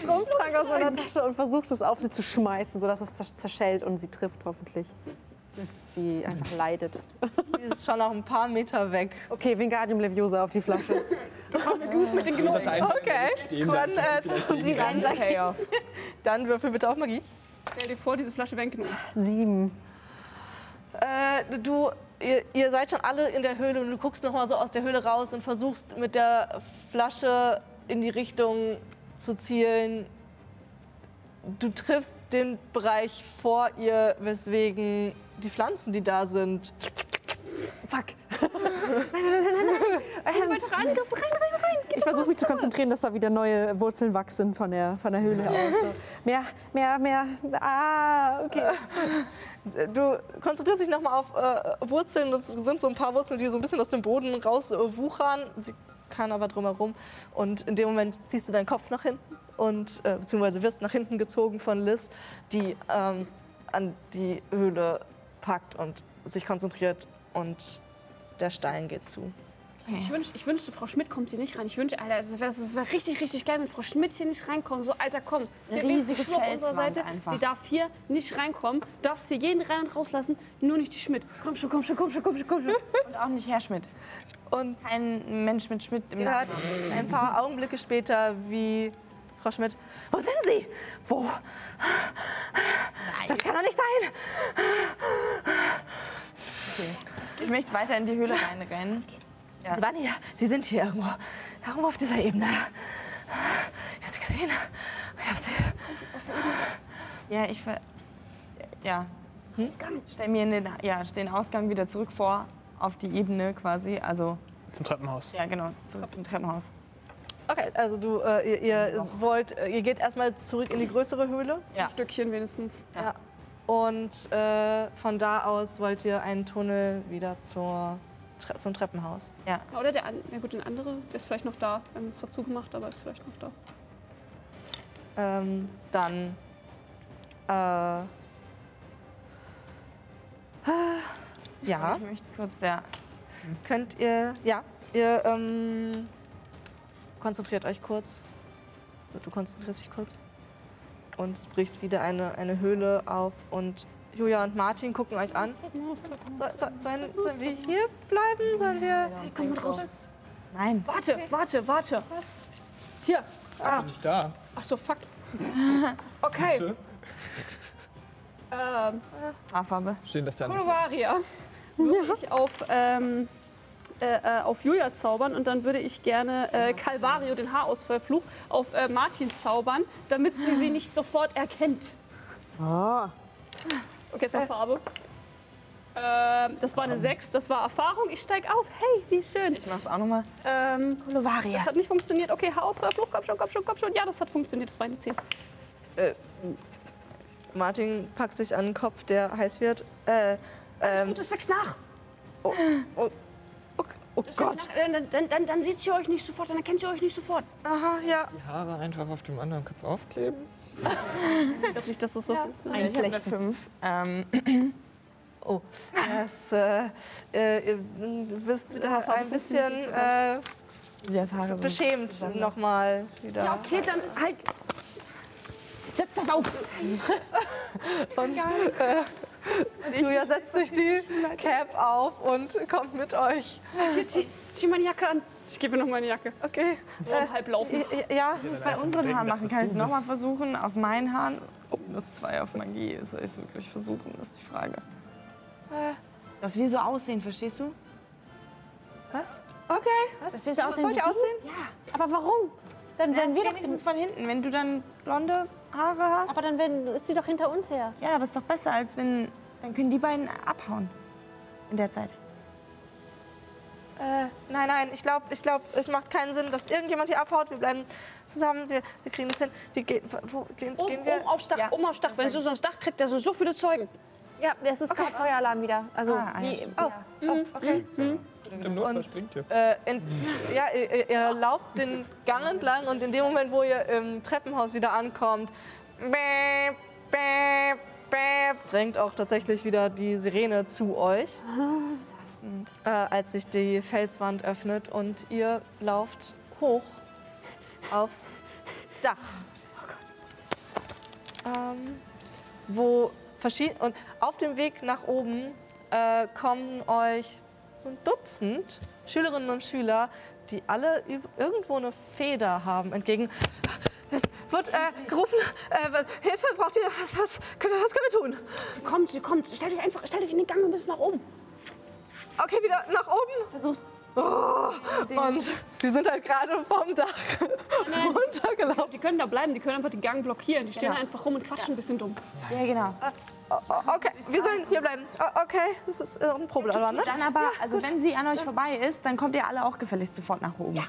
Schrumpftrank aus meiner Tasche und versuche das auf sie zu schmeißen, sodass es zer- zerschellt und sie trifft hoffentlich. Bis sie einfach leidet. Sie ist schon noch ein paar Meter weg. Okay, Wingardium Leviosa auf die Flasche. Gut mit den Gnomen. Okay, dann, äh, Und sie rennt. Payoff. dann würfel bitte auf Magie. Stell dir vor, diese Flasche wäre. Sieben. Äh, du, ihr, ihr seid schon alle in der Höhle und du guckst noch mal so aus der Höhle raus und versuchst mit der Flasche in die Richtung zu zielen. Du triffst den Bereich vor ihr, weswegen die Pflanzen, die da sind, Fuck. Weiter rein, rein, rein, rein. Ich versuche mich zu konzentrieren, dass da wieder neue Wurzeln wachsen von der, von der Höhle aus. So. Mehr, mehr, mehr. Ah, okay. Du konzentrierst dich nochmal auf äh, Wurzeln. Das sind so ein paar Wurzeln, die so ein bisschen aus dem Boden raus äh, wuchern. Sie kann aber drumherum. Und in dem Moment ziehst du deinen Kopf nach hinten und äh, beziehungsweise wirst nach hinten gezogen von Liz, die ähm, an die Höhle packt und sich konzentriert und der Stein geht zu. Ich, wünsch, ich wünschte, Frau Schmidt kommt hier nicht rein. Ich wünschte, Alter, das wäre wär richtig, richtig geil, wenn Frau Schmidt hier nicht reinkommt. So, Alter, komm. Sie riesige Schwur auf unserer Seite. einfach. Sie darf hier nicht reinkommen. Du darfst hier jeden rein und rauslassen, nur nicht die Schmidt. Komm schon, komm schon, komm schon, komm schon, komm schon. Und auch nicht Herr Schmidt. Und Kein Mensch mit Schmidt im Namen. ein paar Augenblicke später, wie Frau Schmidt, wo sind Sie? Wo? Das kann doch nicht sein. Ich möchte weiter in die Höhle reinrennen. Sie waren hier, Sie sind hier irgendwo, irgendwo auf dieser Ebene. Ich habe Sie gesehen. Ich habe Sie. Ja, ich ver ja. Stell mir in den, ja, den Ausgang wieder zurück vor, auf die Ebene quasi. Also, Zum Treppenhaus. ja, genau, zurück zum Treppenhaus. Okay, also du, äh, ihr, ihr wollt, äh, ihr geht erstmal zurück in die größere Höhle. Ja. Ein Stückchen wenigstens. Ja. Und äh, von da aus wollt ihr einen Tunnel wieder zur, Tre zum Treppenhaus. Oder der, na gut, den andere, der ist vielleicht noch da. Wir haben zwar zugemacht, aber ist vielleicht noch da. Ähm, dann äh, ja, Ich möchte kurz, ja. könnt ihr, ja, ihr ähm, konzentriert euch kurz. Du konzentrierst dich kurz. Und es bricht wieder eine, eine Höhle auf und Julia und Martin gucken euch an. So, so, sollen, sollen wir hier bleiben? Sollen wir. Komm raus. Nein. Warte, warte, warte. Was? Hier. Ah, Nicht da. ach so, fuck. Okay. Ähm, Haarfarbe. Schön, dass da nicht Colovaria. Würde ich auf, ähm, äh, äh, auf Julia zaubern und dann würde ich gerne äh, Calvario, den Haarausfallfluch, auf äh, Martin zaubern, damit sie sie nicht sofort erkennt. Oh. Okay, jetzt mal Farbe. Ähm, das war eine 6, das war Erfahrung. Ich steig auf. Hey, wie schön. Ich mach's auch nochmal. Ähm, Colovaria. das hat nicht funktioniert. Okay, Haarausfallfluch, komm schon, komm schon, komm schon. Ja, das hat funktioniert. Das war eine 10. Martin packt sich an den Kopf, der heiß wird. Äh, ähm, Gut, das wächst nach. oh, oh, oh Das Gott. Dann, dann, dann, dann seht ihr euch nicht sofort, dann erkennt ihr euch nicht sofort. Aha, ja. die Haare einfach auf dem anderen Kopf aufkleben. Ich glaube nicht, dass das so funktioniert. Ich habe eine 5. Ähm, Oh, das, äh, äh, ihr wisst äh, ein bisschen äh, Julias Haare sind beschämt nochmal wieder. Ja, okay, dann halt. Setz das auf. Und äh, Julia setzt sich die Cap auf und kommt mit euch. Ich zieh, zieh meine Jacke an. Ich gebe noch meine Jacke. Okay. Warum halb laufen? Äh, ja, bei unseren Haaren machen. Kann ich es nochmal versuchen? Auf meinen Haaren? Oh, das 2 auf Magie. Soll ich es wirklich versuchen? Das ist die Frage. Dass wir so aussehen, verstehst du? was? Okay. Das willst du aussehen Wollt ihr aussehen? Aber warum? Dann werden wir doch. wenigstens von hinten. Wenn du dann blonde Haare hast. Aber dann werden, ist sie doch hinter uns her. ja, aber ist doch besser, als wenn. Dann können die beiden abhauen. In der Zeit. Äh, nein, nein, ich glaube, ich glaub, es macht keinen Sinn, dass irgendjemand hier abhaut. Wir bleiben zusammen, wir, wir kriegen das hin. Wir gehen, wo gehen, Oben, gehen wir? oben aufs Dach, Ja. oben aufs Dach. Wenn du so aufs Dach kriegst, der so, so viele Zeugen. Ja, es ist kein Feueralarm wieder. Also, Ah, ja, wie. Oh, oh, okay. Im Notfall springt ihr. Äh, in, ja, ihr, ihr- lauft den Gang entlang und in dem Moment, wo ihr im Treppenhaus wieder ankommt, bäp, bäp, bäp, drängt auch tatsächlich wieder die Sirene zu euch, äh, als sich die Felswand öffnet und ihr lauft hoch aufs Dach. Ähm, wo verschieden und auf dem Weg nach oben äh, kommen euch ein Dutzend Schülerinnen und Schüler, die alle irgendwo eine Feder haben, entgegen. Es wird äh, gerufen, äh, Hilfe, braucht ihr, was, was, können wir, was können wir tun? Sie kommt, sie kommt. Stellt euch einfach, stellt euch in den Gang ein bisschen nach oben. Okay, wieder nach oben. versucht Oh, und wir sind halt gerade vom Dach runtergelaufen. Die können da bleiben, die können einfach den Gang blockieren. Die stehen Genau. einfach rum und quatschen ein bisschen dumm. Ja, genau. Oh, okay, wir sollen hier bleiben. Oh, okay, das ist äh, ein Problem, ne? Dann aber, also wenn sie an euch vorbei ist, dann kommt ihr alle auch gefälligst sofort nach oben. Ja.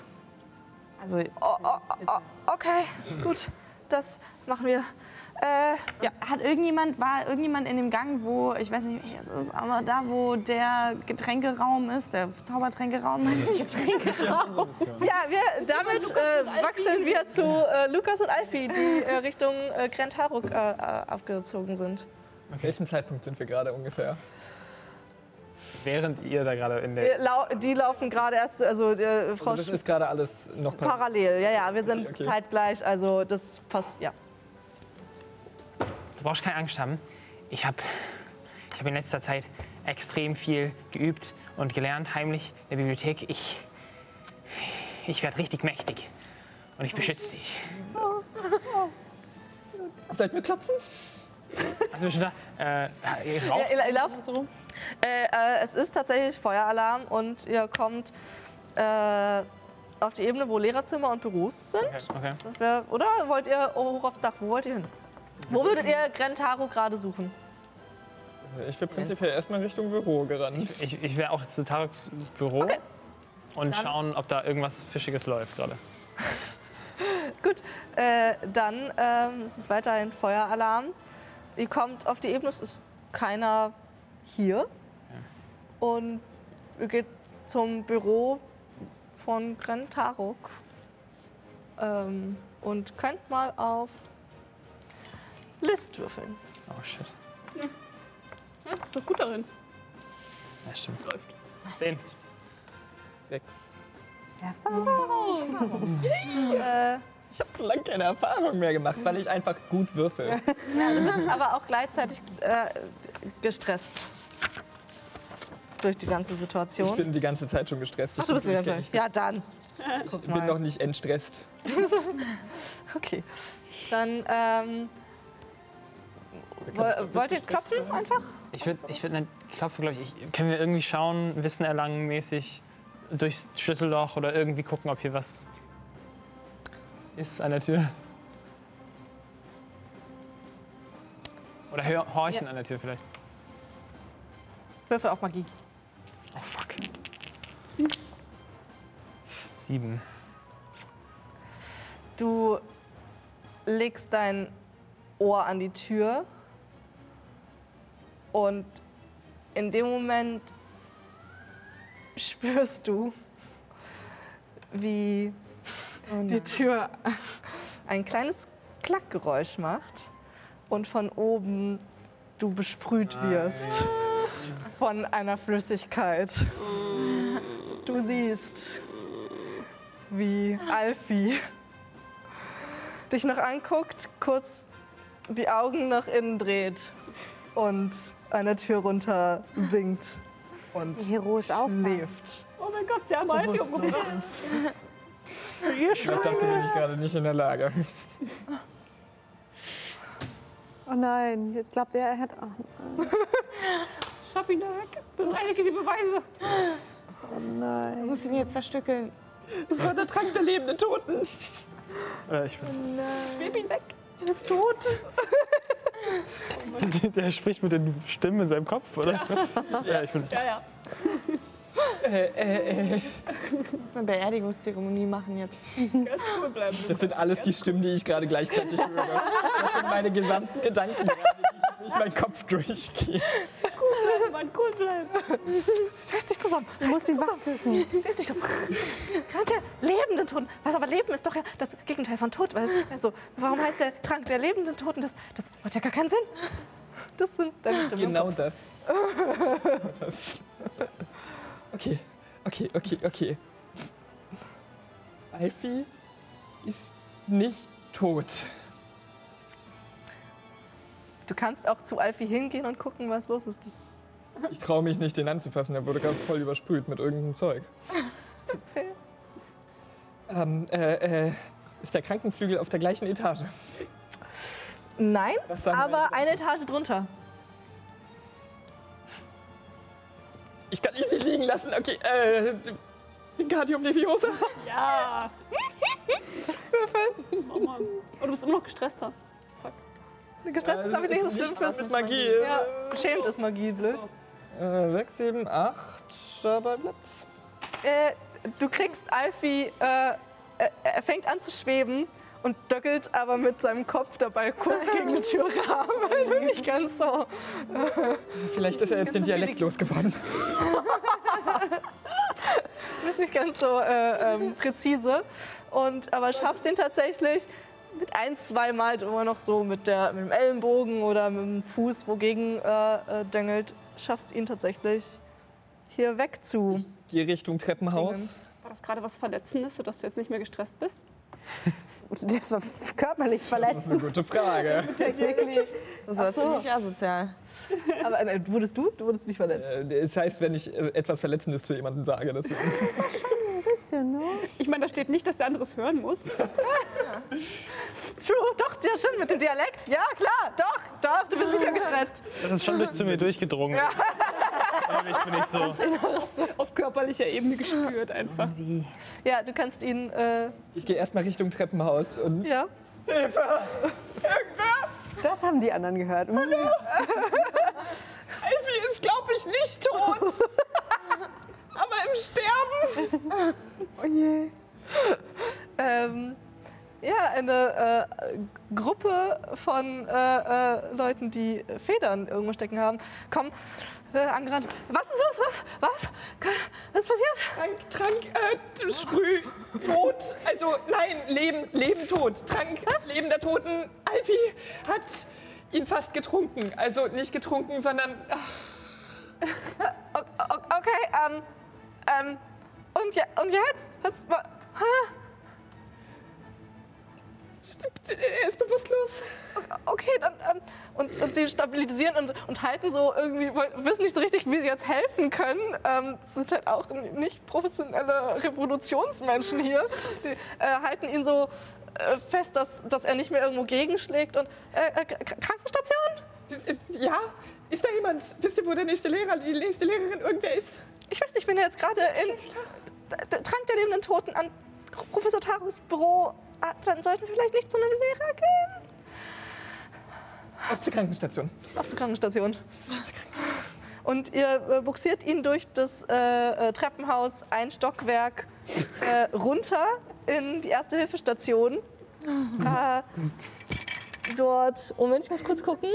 Also, Oh, okay, gut, das machen wir. Äh, ja. hat irgendjemand, war irgendjemand in dem Gang, wo, ich weiß nicht, welches es ist, aber da, wo der Getränkeraum ist, der Zaubertränkeraum, Getränkeraum. Ja, wir, damit äh, wechseln wir zu äh, Lukas und Alfie, die äh, Richtung äh, Grand Haruk äh, äh, aufgezogen sind. An welchem Zeitpunkt sind wir gerade ungefähr? Während ihr da gerade in der. lau die laufen gerade erst, also äh, Frau Also das ist gerade alles noch par parallel. Ja, ja, wir sind Okay, okay. zeitgleich, also das passt, ja. Du brauchst keine Angst haben. Ich habe ich hab in letzter Zeit extrem viel geübt und gelernt, heimlich in der Bibliothek. Ich, ich werde richtig mächtig. Und ich beschütze dich. Seid wir klopfen? Also schon da. Äh, ihr raucht Ja, ihr, ihr lauft, so rum? äh, äh, es ist tatsächlich Feueralarm und ihr kommt äh, auf die Ebene, wo Lehrerzimmer und Büros sind. Okay, okay. Das wär, oder wollt ihr hoch aufs Dach? Wo wollt ihr hin? Wo würdet ihr Grentaro gerade suchen? Ich wäre prinzipiell erstmal Richtung Büro gerannt. Ich, ich wäre auch zu Tareks Büro und schauen, ob da irgendwas Fischiges läuft gerade. Gut, äh, dann ähm, es ist weiterhin Feueralarm. Ihr kommt auf die Ebene, es ist keiner hier. Und ihr geht zum Büro von Gren Tarok. Ähm, und könnt mal auf List würfeln. Oh shit. Ja, bist doch gut darin. Ja, stimmt. Läuft. Zehn. Sechs. Äh, Ich habe zu lange keine Erfahrung mehr gemacht, weil ich einfach gut würfel. aber auch gleichzeitig äh, gestresst durch die ganze Ich Situation. bin die ganze Zeit schon gestresst. Ach, du bist die ganze Ich Zeit. Ja, dann. Ich bin noch nicht entstresst. Okay. Dann ähm, woll- wollt ihr klopfen einfach? Ich würde ich würd nicht klopfen, glaube ich. ich. Können wir irgendwie schauen, Wissen erlangen mäßig durchs Schlüsselloch oder irgendwie gucken, ob hier was ist an der Tür? Oder hör, horchen an der Tür vielleicht. Würfel auf Magie. Oh fuck. Sieben. Du legst dein Ohr an die Tür und in dem Moment spürst du, wie die Tür ein kleines Klackgeräusch macht und von oben du besprüht wirst von einer Flüssigkeit. Du siehst, wie Alfie dich noch anguckt, kurz die Augen nach innen dreht und eine Tür runter sinkt und schläft. Oh mein Gott, sie haben Alfie umgebracht. Ich glaube, dazu bin ich gerade nicht in der Lage. Oh nein, jetzt glaubt er, er hat auch. Schaff ihn da weg. Beseitige die Beweise. Oh nein. Du musst ihn jetzt zerstückeln. Es war der Trank der lebenden Toten. Äh, ich bin, Schweb ihn weg. Er ist tot. der spricht mit den Stimmen in seinem Kopf, oder? Ja, ich bin. Ja, ja. Du musst eine Beerdigungszeremonie machen jetzt. Ganz cool bleiben. Das sind alles die Stimmen, die ich gerade gleichzeitig höre. Das sind meine gesamten Gedanken, gerade, die durch meinen Kopf durchgehen. Mann, cool bleiben. Reiß dich zusammen. Du musst ihn wach küssen. Reiß dich doch. Trank der lebenden Toten. Was aber Leben ist doch ja das Gegenteil von Tod. Weil, also, warum heißt der Trank der lebenden Toten? Das, das macht ja gar keinen Sinn. Das sind deine Stimmen. Genau das. das. Okay, okay, okay, okay. Alfie ist nicht tot. Du kannst auch zu Alfie hingehen und gucken, was los ist. Das Ich traue mich nicht, den anzufassen. Der wurde gerade voll übersprüht mit irgendeinem Zeug. Ähm, äh, äh, ist der Krankenflügel auf der gleichen Etage? Nein, aber eine Etage drunter. Ich kann ihn nicht liegen lassen. Okay, äh, Wingardium Leviosa. Ja. Oh Mann. Und du bist immer noch gestresster. Gestresst ist, glaube ich, nicht so ist schlimm nicht- fürs das ist Magie. Ja, geschämt ist Magie, blöd. Äh, sechs, sieben, acht. Dabei bleibt's. Äh, du kriegst Alfie, äh, er, er fängt an zu schweben und döckelt aber mit seinem Kopf dabei kurz gegen den Türrahmen. Nicht ganz so. Vielleicht ist er jetzt den Dialekt losgeworden. Du bist nicht ganz so äh, ähm, präzise. Und, aber schaffst den tatsächlich mit ein, zwei Mal immer noch so mit, der, mit dem Ellenbogen oder mit dem Fuß wogegen äh, äh, döngelt, schaffst ihn tatsächlich hier weg zu. Geh Richtung Treppenhaus. War das gerade was Verletzendes, sodass du jetzt nicht mehr gestresst bist? Das war körperlich Das ist verletzt. eine gute Frage. Das war Ach so. ziemlich asozial. Aber äh, wurdest du? Du wurdest nicht verletzt. Äh, Das heißt, wenn ich äh, etwas Verletzendes zu jemandem sage, das Ein bisschen, ne? Ich meine, da steht nicht, dass der andere es hören muss. True, doch, ja stimmt, mit dem Dialekt. Ja, klar, doch, doch, du bist nicht mehr gestresst. Das ist schon durch zu mir durchgedrungen. Ich so. Auf körperlicher Ebene gespürt einfach. Ja, du kannst ihn, äh, ich gehe erstmal Richtung Treppenhaus und ja. Das haben die anderen gehört. Mhm. Alfie ist, glaube ich, nicht tot. Aber im Sterben. Oh je. Ähm, ja, eine äh, Gruppe von äh, äh, Leuten, die Federn irgendwo stecken haben, kommen äh, angerannt. Was ist los? Was? Was? Was ist passiert? Trank, Trank, äh, Sprüh, Tod. Also nein, Leben, Leben, Tod. Trank, Leben der Toten. Alfie hat ihn fast getrunken. Also nicht getrunken, sondern ach, okay, ähm, ähm, und, je und jetzt? Was, wa- hä? er ist bewusstlos. Okay, dann, ähm, und, und sie stabilisieren und, und halten so irgendwie, wissen nicht so richtig, wie sie jetzt helfen können. Ähm, sind halt auch nicht professionelle Revolutionsmenschen hier. Die äh, halten ihn so äh, fest, dass, dass er nicht mehr irgendwo gegenschlägt. Und äh, äh, Krankenstation? Ja, ist da jemand? Wisst ihr, wo der nächste Lehrer, die nächste Lehrerin irgendwer ist? Ich weiß nicht, wenn er jetzt gerade in Trank der lebenden Toten an Professor Tarus Büro, ah, dann sollten wir vielleicht nicht zu einem Lehrer gehen. Auf zur Krankenstation. Auf zur Krankenstation. Und ihr äh, buxiert ihn durch das äh, äh, Treppenhaus ein Stockwerk äh, runter in die Erste-Hilfe-Station. Äh, dort, Moment, ich muss kurz gucken.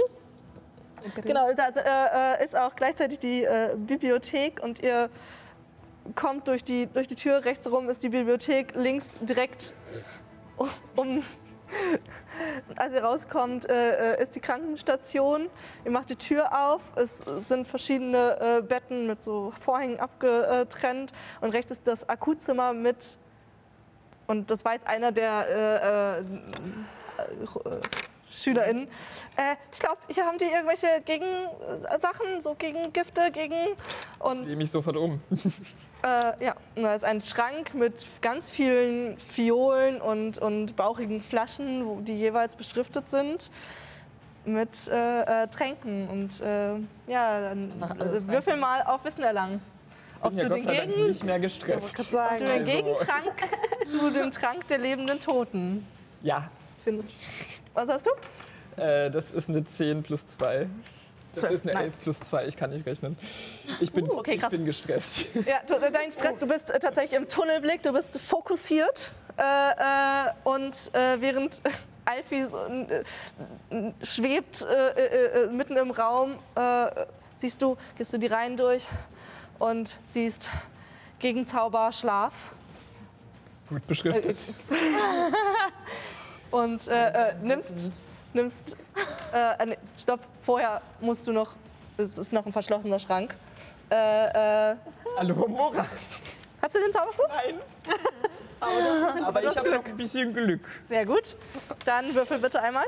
Genau, da äh, äh, ist auch gleichzeitig die äh, Bibliothek und ihr kommt durch die, durch die Tür. Rechts rum ist die Bibliothek, links direkt um. Als ihr rauskommt, äh, äh, ist die Krankenstation. Ihr macht die Tür auf. Es sind verschiedene äh, Betten mit so Vorhängen abgetrennt. Und rechts ist das Akutzimmer mit. Und das war jetzt einer der äh, äh, SchülerInnen. Äh, ich glaube, hier haben die irgendwelche Gegensachen, so gegen Gifte, gegen. Und Sehe mich sofort um. äh, ja, und da ist ein Schrank mit ganz vielen Fiolen und, und bauchigen Flaschen, wo die jeweils beschriftet sind mit äh, äh, Tränken. Und äh, ja, dann äh, würfel mal auf Wissen erlangen. Ob Bin ja du Gott den, Gegen, nicht mehr gestresst. ob du den Also- Gegentrank zu dem Trank der lebenden Toten Ja, findest. Was hast du? äh, das ist eine 10 plus 2. Das Zwölf, ist eine 11 nice. plus 2, ich kann nicht rechnen. Ich bin, Uh, okay, ich bin gestresst. Ja, du, dein Stress, du bist äh, tatsächlich im Tunnelblick, du bist fokussiert äh, äh, und äh, während Alfie so, äh, äh, schwebt äh, äh, äh, mitten im Raum, äh, siehst du, gehst du die Reihen durch und siehst Gegenzauber Schlaf Gut beschriftet. und äh, äh, nimmst, nimmst, äh, äh, nee, stopp, vorher musst du noch, es ist noch ein verschlossener Schrank. Äh, äh, Hallo, Mora. hast du den Zauberspruch? Nein. Aber ich habe noch ein bisschen Glück. Sehr gut. Dann würfel bitte einmal.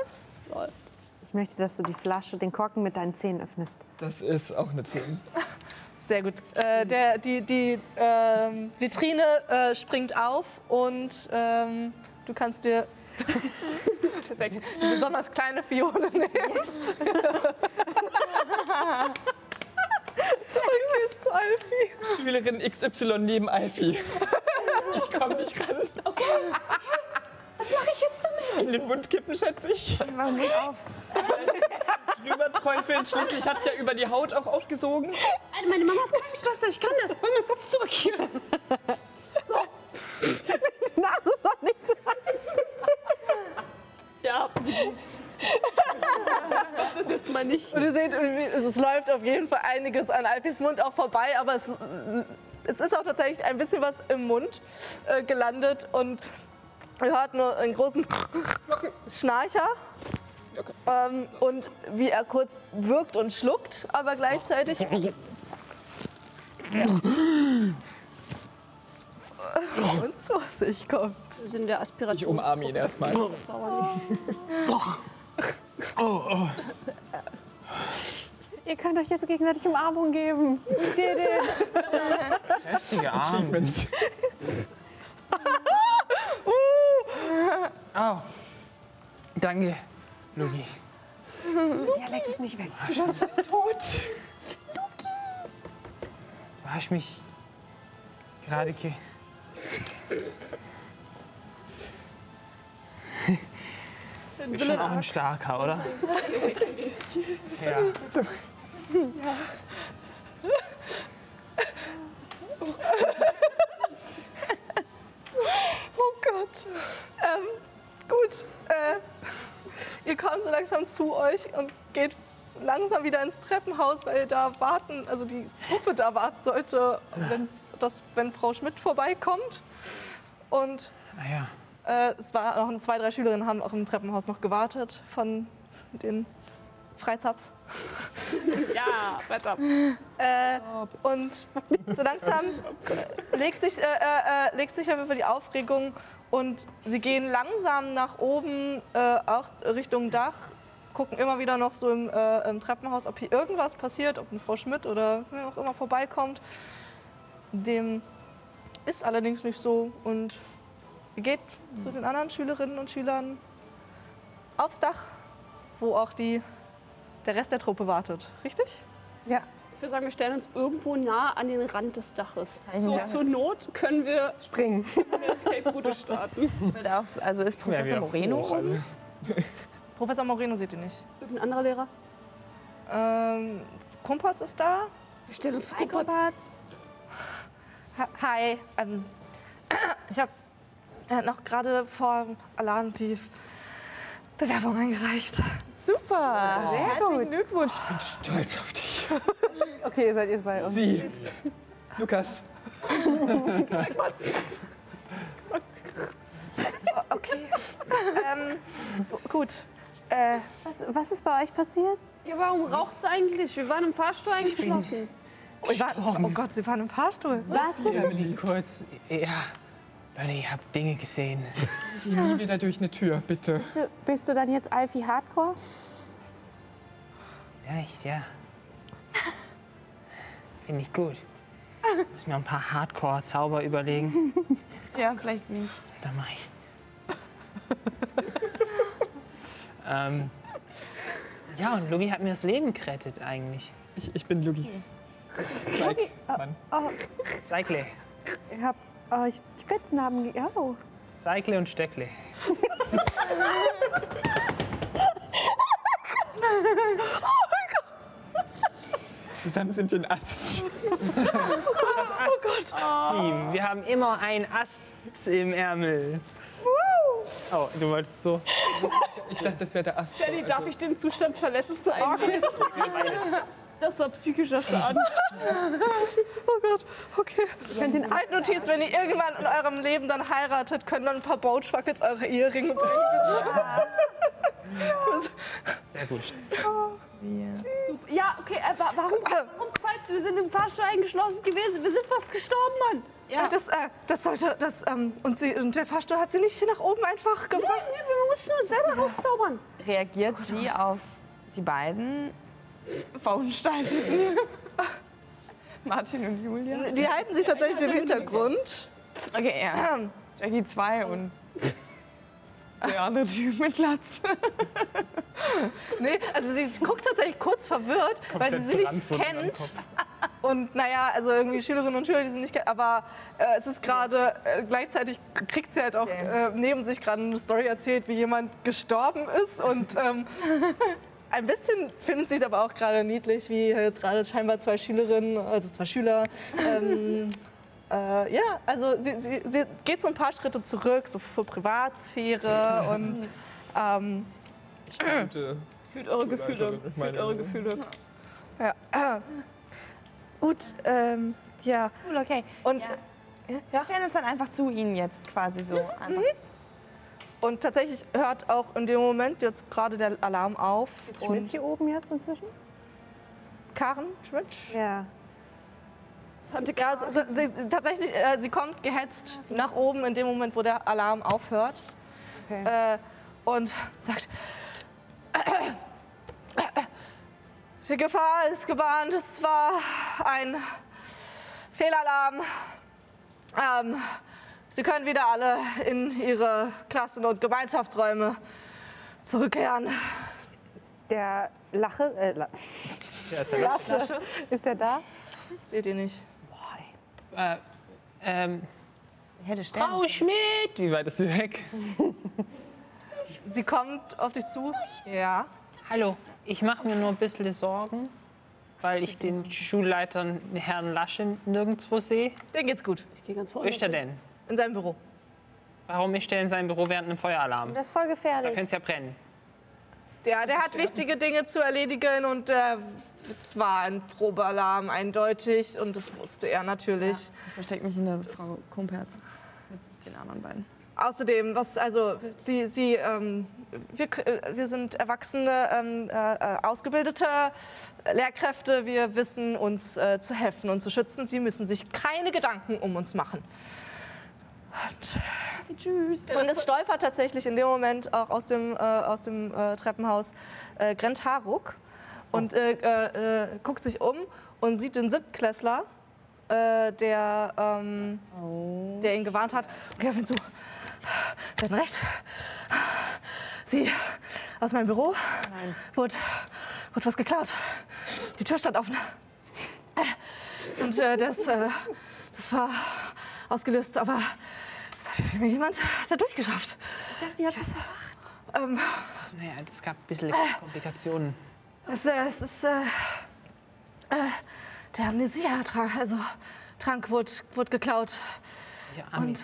Ich möchte, dass du die Flasche, den Korken mit deinen Zähnen öffnest. Das ist auch eine 10. Sehr gut. Äh, der, die die ähm, Vitrine äh, springt auf und ähm, du kannst dir Perfekt. eine besonders kleine Fiole nehmen. Zurück zu Alfie. Schülerin XY neben Alfie. Ich komme nicht ran. Was mache ich jetzt damit? In den Mund kippen, schätze ich. Warum geht auf? Drüber träufeln. Schließlich hat es ja über die Haut auch aufgesogen. Alter, meine Mama ist Krankenschwester, ich kann das. Hol meinen Kopf zurück hier. Nase doch nicht dran. Ja, sie wusst. das jetzt mal nicht. Und ihr seht, es läuft auf jeden Fall einiges an Alfis Mund auch vorbei, aber es, es ist auch tatsächlich ein bisschen was im Mund äh, gelandet und ihr hört nur einen großen Schnarcher. Ähm, und wie er kurz wirkt und schluckt, aber gleichzeitig. und zu sich kommt. Wir sind in der Aspiration. Ich umarme ihn erstmal. Ihr könnt euch jetzt gegenseitig Umarmung geben. Did it. Heftige Arme. Oh. Danke, Luki. Dialekt ist nicht weg. Tot. Du hast mich gerade ge... Bist schon auch ein starker, oder? Ja. Oh Gott. Ähm, gut. langsam zu euch und geht langsam wieder ins Treppenhaus, weil da warten, also die Gruppe da warten sollte, wenn, das, wenn Frau Schmidt vorbeikommt. Und Naja, äh, es war noch zwei, drei Schülerinnen haben auch im Treppenhaus noch gewartet von den Freizaps. Ja, weiter. Äh, und so langsam äh, legt sich, äh, äh, äh, legt sich einfach die Aufregung und sie gehen langsam nach oben, äh, auch Richtung Dach, gucken immer wieder noch so im, äh, im Treppenhaus, ob hier irgendwas passiert, ob eine Frau Schmidt oder wer auch immer vorbeikommt. Dem ist allerdings nicht so und ihr geht zu den anderen Schülerinnen und Schülern aufs Dach, wo auch die, der Rest der Truppe wartet. Richtig? Ja. Ich würde sagen, wir stellen uns irgendwo nah an den Rand des Daches. ich So zur Not können wir Springen. eine Escape-Route starten. Auf, also ist Professor wieder Moreno oben? Professor Moreno seht ihr nicht. Irgendein anderer Lehrer? Ähm, Kumpatz ist da. Wir stellen uns. Ha- Hi. Ähm, ich habe äh, noch gerade vor Alarm die Bewerbung eingereicht. Super, sehr Herzlichen Glückwunsch. Stolz auf dich. Okay, ihr seid jetzt bei uns. Sie. Lukas. Okay. ähm, gut. Äh, Was, was ist bei euch passiert? Ja, warum raucht es eigentlich? Wir waren im Fahrstuhl eingeschlossen. Oh, ich war, oh Gott, Sie fahren im Fahrstuhl. Was ist Emily, kurz. Ja. Leute, ich habe Dinge gesehen. Geh nie wieder durch eine Tür, bitte. Bist du, bist du dann jetzt Alfie Hardcore? Ja, echt, ja. Finde ich gut. Muss mir ein paar Hardcore-Zauber überlegen. Ja, vielleicht nicht. Dann mach ich. ähm, ja, und Lugi hat mir das Leben gerettet eigentlich. Ich, ich bin Lugi. Zweig, Mann. Oh, Zweikle. ich hab euch Spitznamen. ge- Oh. Zweikle und Stöckle. Zusammen sind wir ein Ast. Team. Wir haben immer ein Ast im Ärmel. Oh, du wolltest so. Ich dachte, das wäre der Ast. Danny, darf ich den Zustand verletzt sein? Das war psychischer Schaden. Oh Gott, okay. könnt den Zeitnotiz, wenn ihr irgendwann in eurem Leben dann heiratet, können dann ein paar Boatschwackets eure Eheringe bringen, bitte. Sehr gut. Ja, okay, aber warum, warum falls wir sind im Fahrstuhl eingeschlossen gewesen? Wir sind fast gestorben, Mann. Ja. Das, äh, das sollte, das, ähm, und, sie, und der Fahrstuhl hat sie nicht nach oben einfach Nee, gebracht. nee, wir mussten uns selber rauszaubern. Reagiert sie auf die beiden Verunstalteten? Martin und Julia? Die halten sich tatsächlich im Hintergrund. Okay, ja. Jackie 2 und der andere Typ mit Latz. Nee, also sie guckt tatsächlich kurz verwirrt, weil sie sie nicht kennt. Und naja, also irgendwie Schülerinnen und Schüler, die sie nicht kennen. Aber äh, es ist gerade, äh, gleichzeitig kriegt sie halt auch äh, neben sich gerade eine Story erzählt, wie jemand gestorben ist. Und ähm, ein bisschen findet sie es aber auch gerade niedlich, wie gerade scheinbar zwei Schülerinnen, also zwei Schüler, ähm, äh, ja, also sie, sie, sie geht so ein paar Schritte zurück, so für Privatsphäre und ähm, Gute Fühlt eure Gefühle. Fühlt eure ich. Gefühle. ja, gut, ähm, ja. Cool, okay. Und, Ja. ja. Wir stellen uns dann einfach zu ihnen jetzt quasi so. Einfach. Und tatsächlich hört auch in dem Moment jetzt gerade der Alarm auf. Ist Schmidt hier oben jetzt inzwischen? Karen Schmidt? Ja. Tante Ja, sie, sie, sie, tatsächlich, äh, sie kommt gehetzt nach oben in dem Moment, wo der Alarm aufhört. Okay. Äh, und sagt, die Gefahr ist gebahnt, es war ein Fehlalarm. Ähm, Sie können wieder alle in Ihre Klassen- und Gemeinschaftsräume zurückkehren. Der Lache, äh, La Ja, ist ja Lasche, ist er da? Seht ihr nicht? äh, ähm, Hätte. Frau Schmidt! Wie weit ist sie weg? Sie kommt auf dich zu. Ja. Hallo, ich mache mir nur ein bisschen Sorgen, weil ich den Schulleiter Herrn Lasche nirgendwo sehe. Denen geht's gut. Ich gehe ganz Wo vorne. ist er denn? In seinem Büro. Warum ist er in seinem Büro während einem Feueralarm? Das ist voll Da gefährlich. könnte es ja brennen. Ja, der hat wichtige Dinge zu erledigen und äh, es war ein Probealarm eindeutig und das wusste er natürlich. Ich verstecke mich hinter Frau Kumperz mit den anderen beiden. Außerdem, was, also, Sie, Sie, ähm, wir, k- äh, wir sind erwachsene, ähm, äh, äh, ausgebildete Lehrkräfte. Wir wissen uns äh, zu helfen und zu schützen. Sie müssen sich keine Gedanken um uns machen. Tschüss. Und es stolpert tatsächlich in dem Moment auch aus dem, äh, aus dem äh, Treppenhaus äh, Grant Haruk und äh, äh, äh, guckt sich um und sieht den Siebtklässler, äh, der, ähm, der ihn gewarnt hat. Und geht auf ihn zu. Sie hatten recht. Sie, aus meinem Büro wurde, wurde was geklaut. Die Tür stand offen. Und das, das war ausgelöst, aber es hat mir jemand da durchgeschafft. Ich dachte, ihr habt das Ähm, Naja, es gab ein bisschen Komplikationen. es, äh, es ist äh, äh, der Amnesia-Trank, also Trank wurde, wurde geklaut. Ja, Amnesie.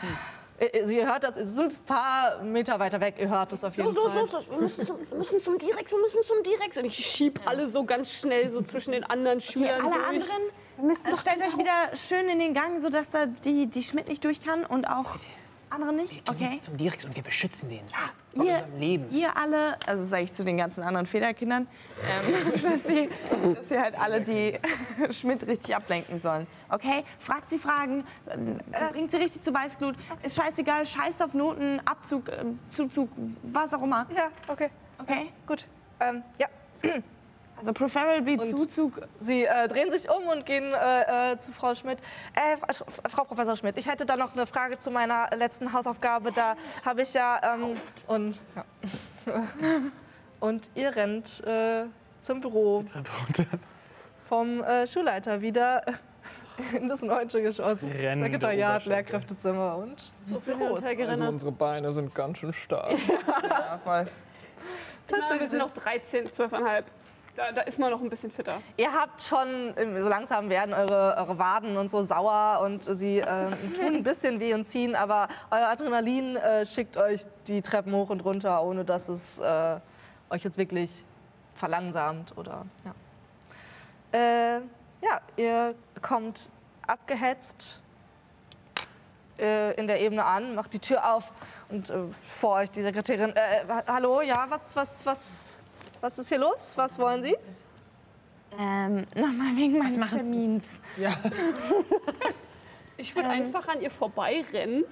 Äh, äh, Sie hört das, es ist ein paar Meter weiter weg, ihr hört das auf jeden Los, los, Fall. los, los, wir müssen zum, wir müssen zum Direx, wir müssen zum Direx. Und ich schieb alle so ganz schnell so zwischen den anderen Schülern Alle durch. anderen, müssen doch stellt euch wieder schön in den Gang, sodass da die, die Schmidt nicht durch kann und auch andere nicht. Gehen Okay. zum Dirix und wir beschützen den. Ja, Ihr, unserem Leben. ihr alle, also sage ich zu den ganzen anderen Federkindern, ähm, dass, sie, dass sie halt alle die Schmidt richtig ablenken sollen. Okay? Fragt sie Fragen, ähm, bringt sie richtig zu Weißglut. Ist scheißegal, scheißt auf Noten, Abzug, ähm, Zuzug, was auch immer. Ja, okay, Okay? gut. Ähm, ja. Also preferably Und- Zuzug. Sie äh, drehen sich um und gehen äh, äh, zu Frau Schmidt. Äh, Frau Professor Schmidt, ich hätte da noch eine Frage zu meiner letzten Hausaufgabe. Da habe ich ja. Ähm, und, ja. und ihr rennt äh, zum Büro vom äh, Schulleiter wieder in das neunte Geschoss. Rennen Sekretariat. Lehrkräftezimmer und Büros. Also unsere Beine sind ganz schön stark. Ja, voll. Na, wir sind noch 13, 12,5. Da, da ist man noch ein bisschen fitter. Ihr habt schon, ähm, so langsam werden eure, eure Waden und so sauer und sie ähm, tun ein bisschen weh und ziehen, aber euer Adrenalin äh, schickt euch die Treppen hoch und runter, ohne dass es äh, euch jetzt wirklich verlangsamt oder ja. Äh, ja, ihr kommt abgehetzt äh, in der Ebene an, macht die Tür auf und äh, vor euch die Sekretärin. Äh, ha- hallo, ja, was, was, was, was ist hier los? Was wollen Sie? Ähm, Nochmal wegen meines machen Sie? Termins. Ich würde einfach an ihr vorbeirennen,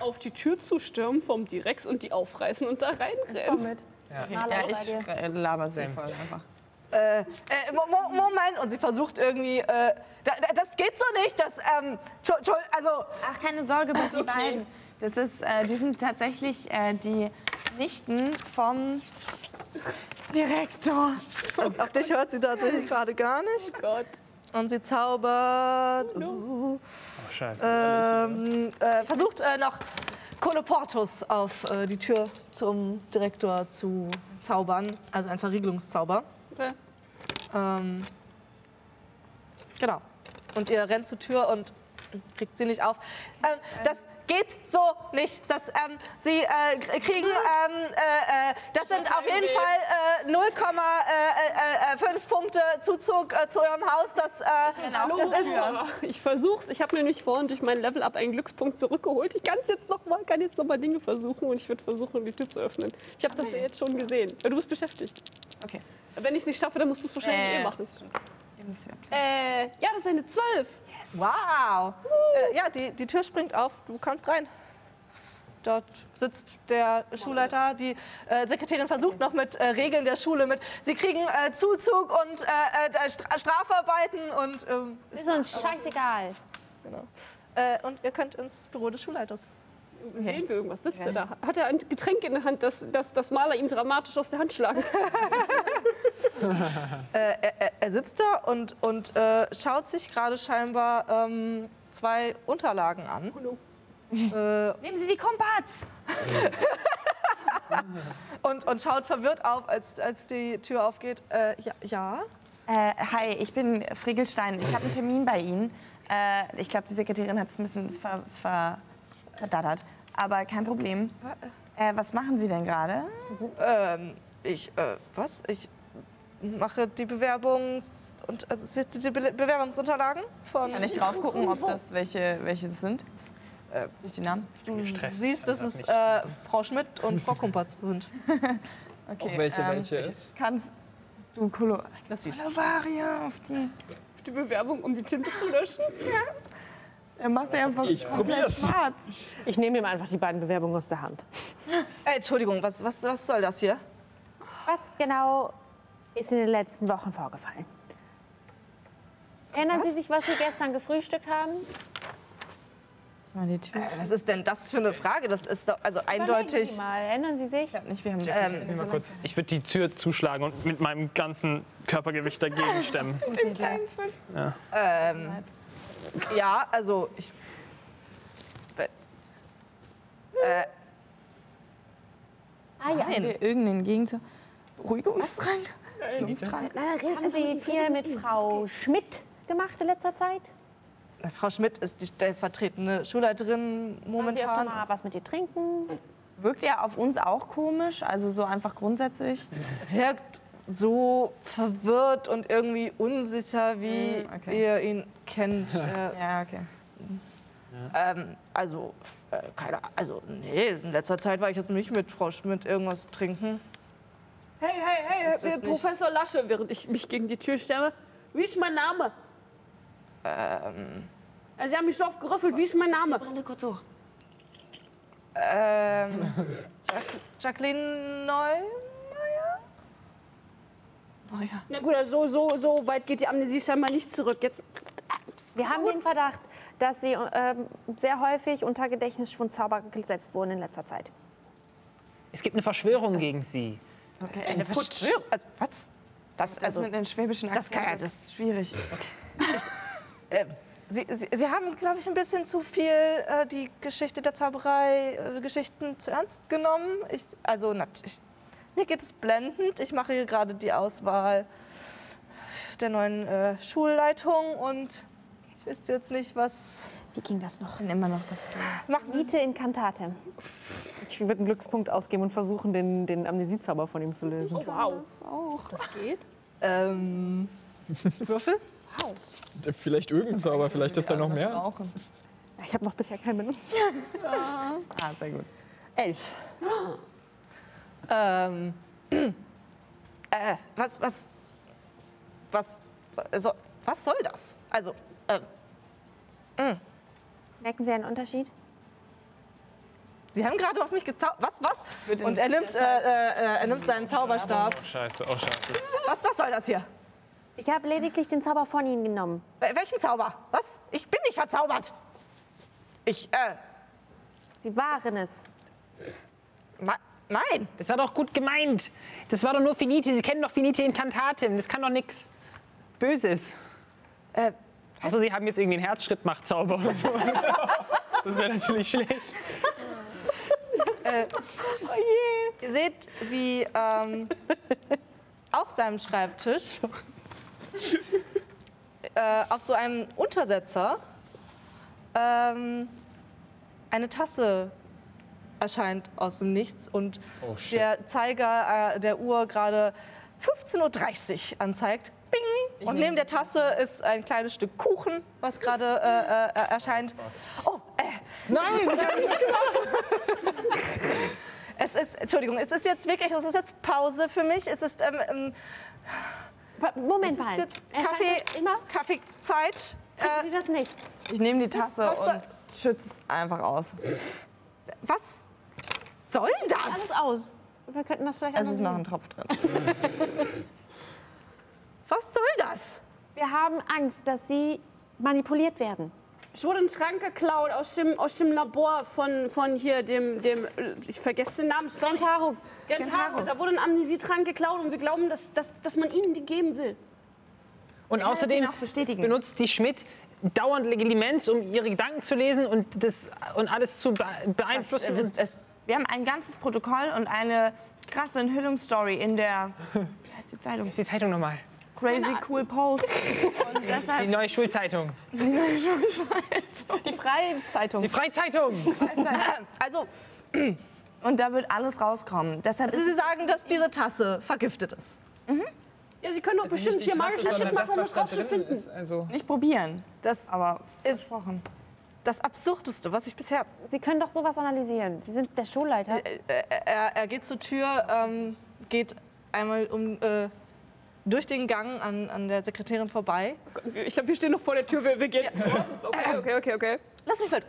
auf die Tür zustürmen vom Direx und die aufreißen und da reinrennen. mit. Ja, ich äh, laber sie voll einfach. Äh, äh, Mo Mo Moment, und sie versucht irgendwie, äh, da, da, das geht so nicht, das, ähm, Tschu- Tschu- also, Ach, keine Sorge bei die beiden. Das ist, äh, die sind tatsächlich äh, die Nichten vom Direktor. also auf dich hört sie tatsächlich gerade gar nicht. Oh Gott. Und sie zaubert, uh, Oh, scheiße. ähm, äh, versucht äh, noch Koloportus auf äh, die Tür zum Direktor zu zaubern, also ein Verriegelungszauber. Okay. Ähm, genau. Und ihr rennt zur Tür und kriegt sie nicht auf. Ähm, das geht so nicht. Das, ähm, sie äh, kriegen, ähm, äh, äh, das sind auf jeden Fall äh, 0,5 Punkte Zuzug äh, zu ihrem Haus. Das, äh, das ist ich versuch's. Ich habe mir nämlich vorhin durch mein Level Up einen Glückspunkt zurückgeholt. Ich kann jetzt noch mal, kann jetzt noch mal Dinge versuchen und ich würde versuchen, die Tür zu öffnen. Ich habe das ja jetzt schon gesehen. Du bist beschäftigt. Okay. Wenn ich es nicht schaffe, dann musst du es wahrscheinlich Äh, eh machen. Ihr müsst ja Äh, ja, das ist eine 12. Wow. Äh, ja, die, die Tür springt auf. Du kannst rein. Dort sitzt der Schulleiter. Die äh, Sekretärin versucht noch mit äh, Regeln der Schule mit. Sie kriegen äh, Zuzug und äh, äh, Stra Strafarbeiten und ähm, Ist uns scheißegal. genau. Äh, und ihr könnt ins Büro des Schulleiters. Sehen wir irgendwas? Sitzt er da? Hat er ein Getränk in der Hand, das, das, das Maler ihm dramatisch aus der Hand schlagen? Äh, er, er- sitzt da und, und äh, schaut sich gerade scheinbar ähm, zwei Unterlagen an. Äh, Nehmen Sie die Kompats! und, und schaut verwirrt auf, als, als die Tür aufgeht. Äh, ja, ja. Äh, hi, ich bin Friegelstein. Ich habe einen Termin bei Ihnen. Äh, ich glaube, die Sekretärin hat es ein bisschen ver, ver, verdattert. Aber kein Problem. Äh, was machen Sie denn gerade? Ähm, ich, äh, was? Ich mache die Bewerbungs... Und, also, die die Be Bewerbungsunterlagen von... Kann ich drauf gucken, ob das welche, welche das sind? Äh, Nicht die Namen? Du gestresst, siehst, kann dass das es äh, Frau Schmidt und Frau Kumperz sind. Okay. Auch welche, ähm, welche ist? Kannst du Kolo siehst du. Colovaria auf die... Die Bewerbung, um die Tinte zu löschen. Er macht sie einfach Ich komplett probier's. schwarz. Ich nehme ihm einfach die beiden Bewerbungen aus der Hand. Äh, Entschuldigung, was, was, was soll das hier? Was genau ist in den letzten Wochen vorgefallen? Erinnern Sie sich, was Sie gestern gefrühstückt haben? Tür. Was ist denn das für eine Frage? Das ist doch also Überlegen eindeutig. Sie mal. Erinnern Sie sich? Ich nicht, wir haben Ähm, Mal kurz. Ich würde die Tür zuschlagen und mit meinem ganzen Körpergewicht dagegen stemmen. Ähm, ja, also ich. Äh, Ah ja. Haben wir irgendeinen Gegensatz? Beruhigungstrank? Schlumpftrank? Haben Sie viel mit Frau Schmidt gemacht in letzter Zeit? Frau Schmidt ist die stellvertretende Schulleiterin Wollen Sie momentan. mal was mit ihr trinken? Wirkt er auf uns auch komisch? Also so einfach grundsätzlich? Wirkt so verwirrt und irgendwie unsicher, wie Mm, okay. ihr ihn kennt. Äh, Ja, okay. ähm, also, äh, keine Ahnung. Also, nee, in letzter Zeit war ich jetzt nicht mit Frau Schmidt irgendwas trinken. Hey, hey, hey, äh, Professor Lasche, während ich mich gegen die Tür stemme. Wie ist mein Name? Ähm, Also, Sie haben mich so oft gerüffelt. Wie ist mein Name? ähm, Jack Jacqueline Neumeier? Ja. Na gut, also so, so, so weit geht die Amnesie scheinbar nicht zurück. Jetzt, Wir haben den Verdacht, dass Sie ähm, sehr häufig unter Gedächtnisschwund Zauber gesetzt wurden in letzter Zeit. Es gibt eine Verschwörung gegen sie. Okay, Eine Verschwörung? Also, was? Das, Das also, mit den schwäbischen das kann ja- Akzent, das ist schwierig. äh, Sie, Sie, Sie haben, glaube ich, ein bisschen zu viel äh, die Geschichte der Zauberei, äh, Geschichten zu ernst genommen. Ich, also, natürlich. Mir geht es blendend. Ich mache hier gerade die Auswahl der neuen äh, Schulleitung und ich wüsste jetzt nicht, was. Wie ging das noch? bin immer noch das. Machen Sie Vite in Cantate. Ich würde einen Glückspunkt ausgeben und versuchen, den, den Amnesiezauber von ihm zu lösen. wow. Das geht. ähm, Würfel? Vielleicht irgendein Zauber, vielleicht ist da noch mehr. Brauchen. Ich habe noch bisher keinen benutzt. Ah, sehr gut. Elf. Ähm, äh, was, was, was, also, was soll das? Also, ähm, Merken Sie einen Unterschied? Sie haben gerade auf mich gezaubert. Was, was? Und er nimmt, äh, äh, er nimmt seinen Zauberstab. Oh, scheiße, oh, scheiße. Was, was soll das hier? Ich habe lediglich den Zauber von Ihnen genommen. Wel- Welchen Zauber? Was? Ich bin nicht verzaubert. Ich, äh, Sie waren es. ma- nein. Das war doch gut gemeint. Das war doch nur Finite. Sie kennen doch Finite Incantatem. Das kann doch nix Böses. Äh, Außer Sie haben jetzt irgendwie einen Herzschrittmachzauber oder so. Das wäre natürlich schlecht. Äh, Ihr seht, wie ähm, auf seinem Schreibtisch äh, auf so einem Untersetzer ähm, eine Tasse erscheint aus dem Nichts und Oh, der Zeiger äh, der Uhr gerade 15.30 Uhr anzeigt. Bing! Und neben der Tasse ist ein kleines Stück Kuchen, was gerade äh, äh, erscheint. Oh, äh, Nein! es ist, Entschuldigung, es ist jetzt wirklich, es ist jetzt Pause für mich. Es ist, ähm, ähm, Moment es ist mal. Kaffee, immer? Kaffeezeit. Kriegen Äh, Sie das nicht? Ich nehme die Tasse und schütze einfach aus. was soll Alles das? aus. Wir könnten das vielleicht Es ist noch ein Tropf drin. Was soll das? Wir haben Angst, dass Sie manipuliert werden. Ich wurde ein Trank geklaut aus dem, aus dem Labor von, von hier, dem, dem, äh, ich vergesse den Namen. Gentaro, Gentaro. Da wurde ein Amnesietrank geklaut und wir glauben, dass, dass, dass man ihnen die geben will. Und das außerdem Ihnen auch bestätigen. benutzt die Schmidt dauernd Legilimens, um ihre Gedanken zu lesen und, das, und alles zu be beeinflussen. Es, es, Wir haben ein ganzes Protokoll und eine krasse Enthüllungsstory in der wie heißt die Zeitung? ist die Zeitung nochmal? Crazy Cool Post. Und Die deshalb neue Schulzeitung. die Freie Zeitung. Die Freizeitung. also, Und da wird alles rauskommen. Deshalb Also Sie sagen, dass diese Tasse vergiftet ist. Ja, Sie können doch bestimmt Nicht die hier Tasse, magischen Shit machen, um es rauszufinden. Also, nicht probieren. Das Aber ist versprochen. das Absurdeste, was ich bisher. Sie können doch sowas analysieren. Sie sind der Schulleiter. Er, er geht zur Tür, ähm, geht einmal um, äh, durch den Gang an, an der Sekretärin vorbei. Ich glaube, wir stehen noch vor der Tür. Wir, wir gehen. Okay, okay, okay, okay. Lass mich mal.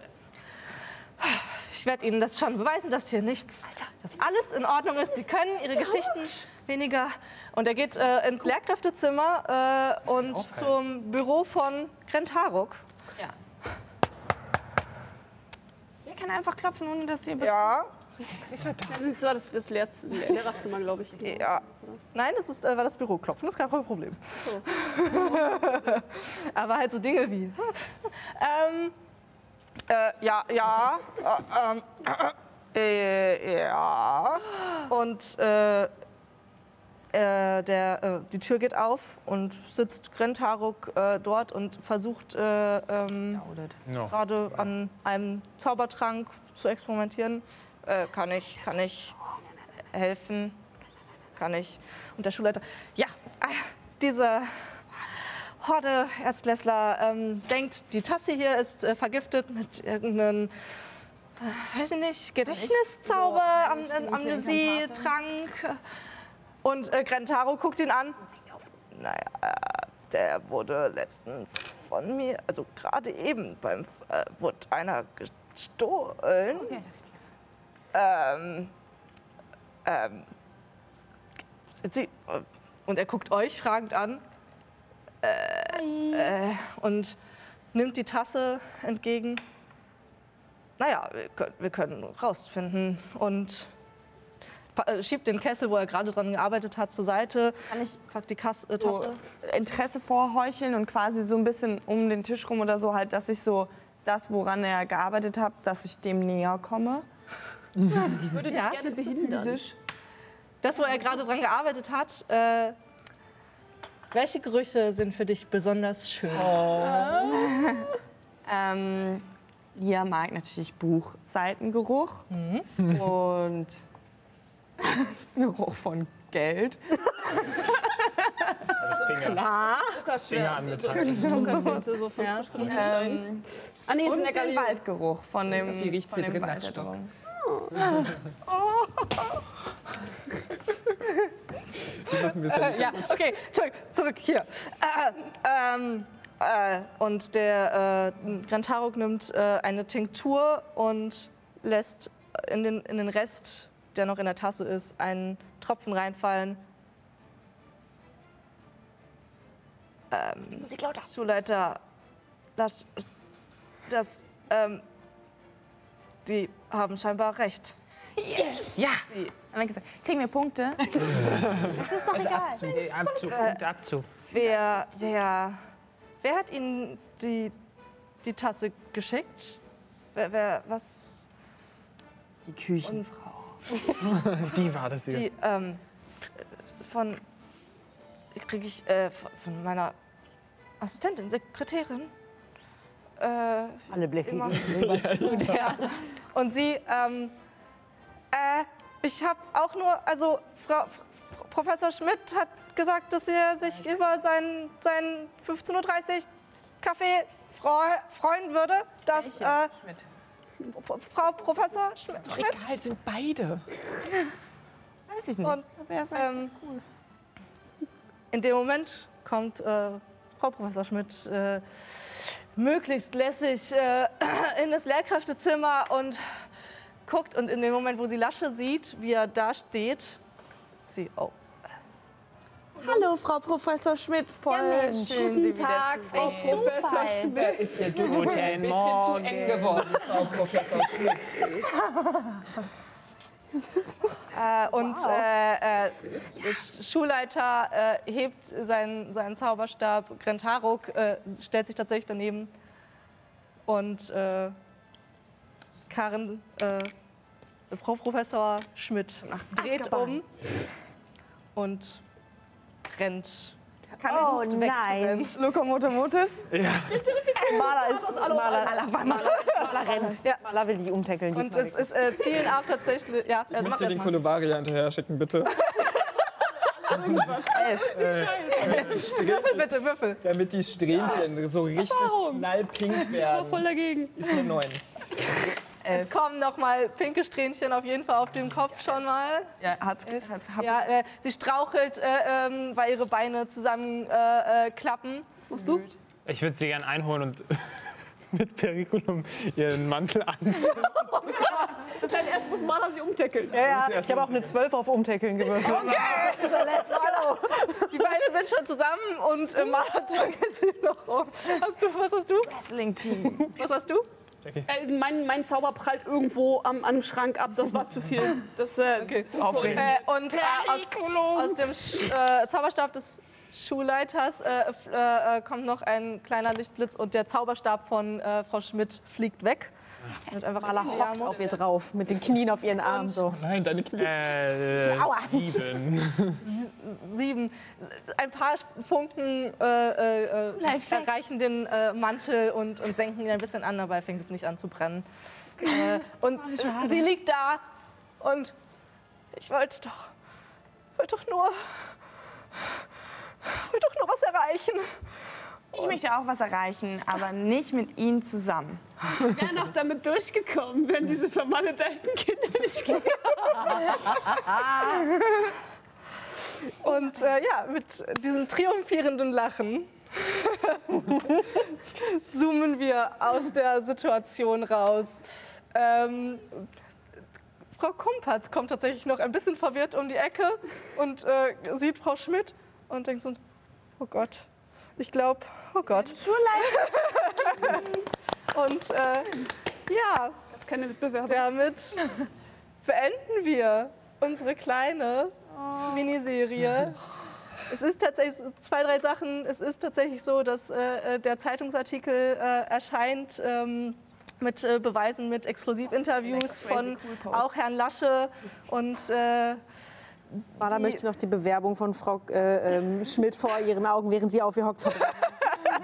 Ich werde Ihnen das schon beweisen, dass hier nichts, dass alles in Ordnung ist. Sie können Ihre Geschichten weniger. Und er geht äh, ins Lehrkräftezimmer äh, und zum Büro von Grentharuk. Ja. Ihr kann einfach klopfen, ohne dass ihr... Ja, Das war das, das Lehr Lehrerzimmer, glaube ich. ja. Nein, das ist, äh, war das Büro klopfen, das ist kein Problem. So. Aber halt so Dinge wie. ähm, äh, ja, ja, äh, ähm, äh, ja. Und äh, äh, der, äh, die Tür geht auf und sitzt Grentaruk äh, dort und versucht äh, ähm, No. gerade an einem Zaubertrank zu experimentieren. Äh, kann ich, kann ich helfen? Kann ich? Und der Schulleiter, ja, äh, diese Horde Erzklässler ähm, denkt, die Tasse hier ist äh, vergiftet mit irgendeinem, äh, weiß ich nicht, Gedächtniszauber, Am nicht gute Amnesie, Implantate? Trank. Und äh, Grentaro guckt ihn an. Naja, äh, der wurde letztens von mir, also gerade eben beim, äh, wurde einer gestohlen. Ähm, ähm, Sie, äh, und er guckt euch fragend an äh, und nimmt die Tasse entgegen. Naja, wir können, wir können rausfinden und äh, schiebt den Kessel, wo er gerade dran gearbeitet hat, zur Seite. Kann ich Packt die Kass, äh, so. Interesse vorheucheln und quasi so ein bisschen um den Tisch rum oder so halt, dass ich so das, woran er gearbeitet hat, dass ich dem näher komme. Ich würde dich Ja, gerne behindern. Physisch. Das, wo er gerade dran gearbeitet hat. Äh, welche Gerüche sind für dich besonders schön? Ähm, Lia mag natürlich Buchseitengeruch und Geruch von Geld. Finger, Zuckerschwert. Finger. Zuckertinte, so frisch genug Schein. Ähm, Ah, nee, und den. Waldgeruch von dem, riecht's von dem drin, Wie machen wir Äh, ja, okay, Entschuldigung, zurück hier. Äh, ähm, äh, und der äh, Grantarok nimmt äh, eine Tinktur und lässt in den, in den Rest, der noch in der Tasse ist, einen Tropfen reinfallen. Ähm, Musik lauter. Schulleiter, das, das, ähm, die haben scheinbar recht. Ja, sie, Haben wir gesagt, kriegen wir Punkte? Das ist doch egal. Äh, Abzug, Punkte Abzug. Wer, wer, wer hat Ihnen die, die Tasse geschickt? Wer, wer was? Die Küchenfrau. Die war das hier. Die, ähm, von, kriege ich, äh, von meiner Assistentin, Sekretärin. Äh, Alle blicken. immer. ja. Und sie, ähm, äh, ich habe auch nur, also Frau, Professor Schmidt hat gesagt, dass er sich über seinen, seinen 15.30 Uhr Kaffee freu, freuen würde, dass äh, Frau Professor Schmidt, Schmidt Egal, sind beide. Weiß ich nicht. Und, Aber er ist ähm, ganz cool. in dem Moment kommt äh, Frau Professor Schmidt äh, möglichst lässig äh, in das Lehrkräftezimmer und guckt und in dem Moment, wo sie Lasche sieht, wie er da steht, sie, oh, Hallo, Frau Professor Schmidt. Voll Mensch. schön, Sie Tag, Frau. Professor Schmidt. Ist der Guten ein bisschen zu eng geworden, Frau Professor Schmidt. Äh, und äh, äh, der Sch- Schulleiter äh, hebt seinen, seinen Zauberstab. Grentaruk äh, stellt sich tatsächlich daneben. Und äh, Karen, äh, Frau Professor Schmidt, dreht um und rennt. Kann Oh ich nein. Lokomotomotis? Ja. Maler ist alle- Maler. Maler, Mala rennt. Ja. Mala will die umtackeln. Und es, es äh, zielen auch tatsächlich. Ja, Ich äh, möchte den. Kolovaria hinterher schicken, bitte. Würfel bitte, würfel. Damit die Strähnchen so richtig knallpink werden. Voll dagegen. Ist eine 9. Es kommen noch mal pinke Strähnchen auf jeden Fall auf dem Kopf schon mal. Ja, hat's, hat's, Ja, äh, sie strauchelt, äh, ähm, weil ihre Beine zusammen äh, äh. Musst du? Ich würde sie gern einholen und mit Periculum ihren Mantel anziehen. Dann erst muss Mala sie umtackeln. Ja, ja. Ich habe auch eine 12 auf Umtackeln gewürfelt. Die Beine sind schon zusammen und äh, Mara tackelt sie noch um. Hast du, was hast du? Wrestling-Team. Was hast du? Äh, mein, mein Zauber prallt irgendwo am, am Schrank ab. Das war zu viel. Das, äh, das ist Aufregend. Äh, und äh, aus, aus dem Sch äh, Zauberstab des Schulleiters äh, äh, äh, kommt noch ein kleiner Lichtblitz und der Zauberstab von äh, Frau Schmidt fliegt weg. Wird einfach Mala hockt auf ihr drauf, mit den Knien auf ihren Armen so. Nein, deine Knie. Äh, sieben. sieben. Ein paar Funken äh, äh, äh, erreichen den äh, Mantel und, und senken ihn ein bisschen an, dabei fängt es nicht an zu brennen. Äh, und äh, sie liegt da und ich wollte doch, wollte doch nur, wollte doch nur was erreichen. Ich möchte auch was erreichen, aber nicht mit ihnen zusammen. wäre noch damit durchgekommen, wenn diese vermaledeiten Kinder nicht gegangen Und äh, ja, mit diesem triumphierenden Lachen zoomen wir aus der Situation raus. Ähm, Frau Kumpatz kommt tatsächlich noch ein bisschen verwirrt um die Ecke und äh, sieht Frau Schmidt und denkt so, oh Gott, ich glaube, oh Gott. und äh, ja, keine Mitbewerber. damit beenden wir unsere kleine Miniserie. Es ist tatsächlich zwei, drei Sachen. Es ist tatsächlich so, dass äh, der Zeitungsartikel äh, erscheint ähm, mit äh, Beweisen, mit Exklusivinterviews von auch Herrn Lasche und äh, Mala Die- möchte noch die Bewerbung von Frau äh, ähm, Schmidt vor ihren Augen, während sie auf ihr hockt, verbrennen.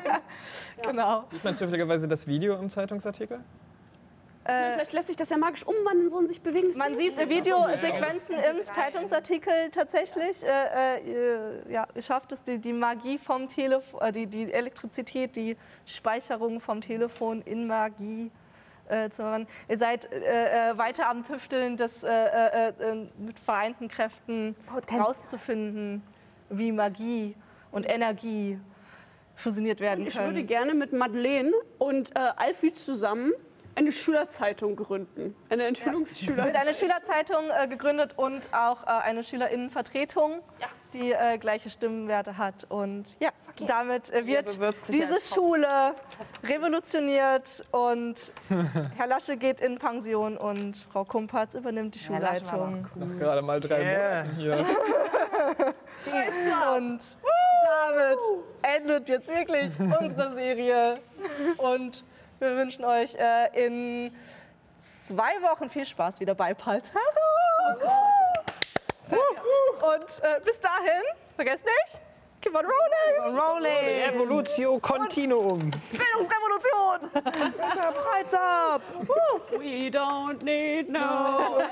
genau. Sieht man zufälligerweise das Video im Zeitungsartikel? Vielleicht lässt sich das ja magisch umwandeln, so ein sich bewegendes Man sieht äh, Videosequenzen im Zeitungsartikel tatsächlich. Äh, äh, ihr- ja, schafft es, die, die Magie vom Telefon, äh, die, die Elektrizität, die Speicherung vom Telefon in Magie äh, zu machen. Ihr seid äh, äh, weiter am Tüfteln, das äh, äh, äh, mit vereinten Kräften Potenz. rauszufinden, wie Magie und Energie fusioniert werden Ich können. würde gerne mit Madeleine und äh, Alfie zusammen eine Schülerzeitung gründen. Eine Enthüllungsschüler. mit einer Schülerzeitung äh, gegründet und auch äh, eine Schülerinnenvertretung, die äh, gleiche Stimmenwerte hat. Und ja, damit äh, wird diese. Schule revolutioniert und Herr Lasche geht in Pension und Frau Kumpatz übernimmt die war Schulleitung. Nach gerade mal drei Yeah. Monaten hier. Und damit endet jetzt wirklich unsere Serie. Und wir wünschen euch äh, in zwei Wochen viel Spaß wieder bei Paltaro. Und äh, bis dahin, vergesst nicht, keep on rolling. Rolling! Evolutio Continuum. Bildungsrevolution. We don't need no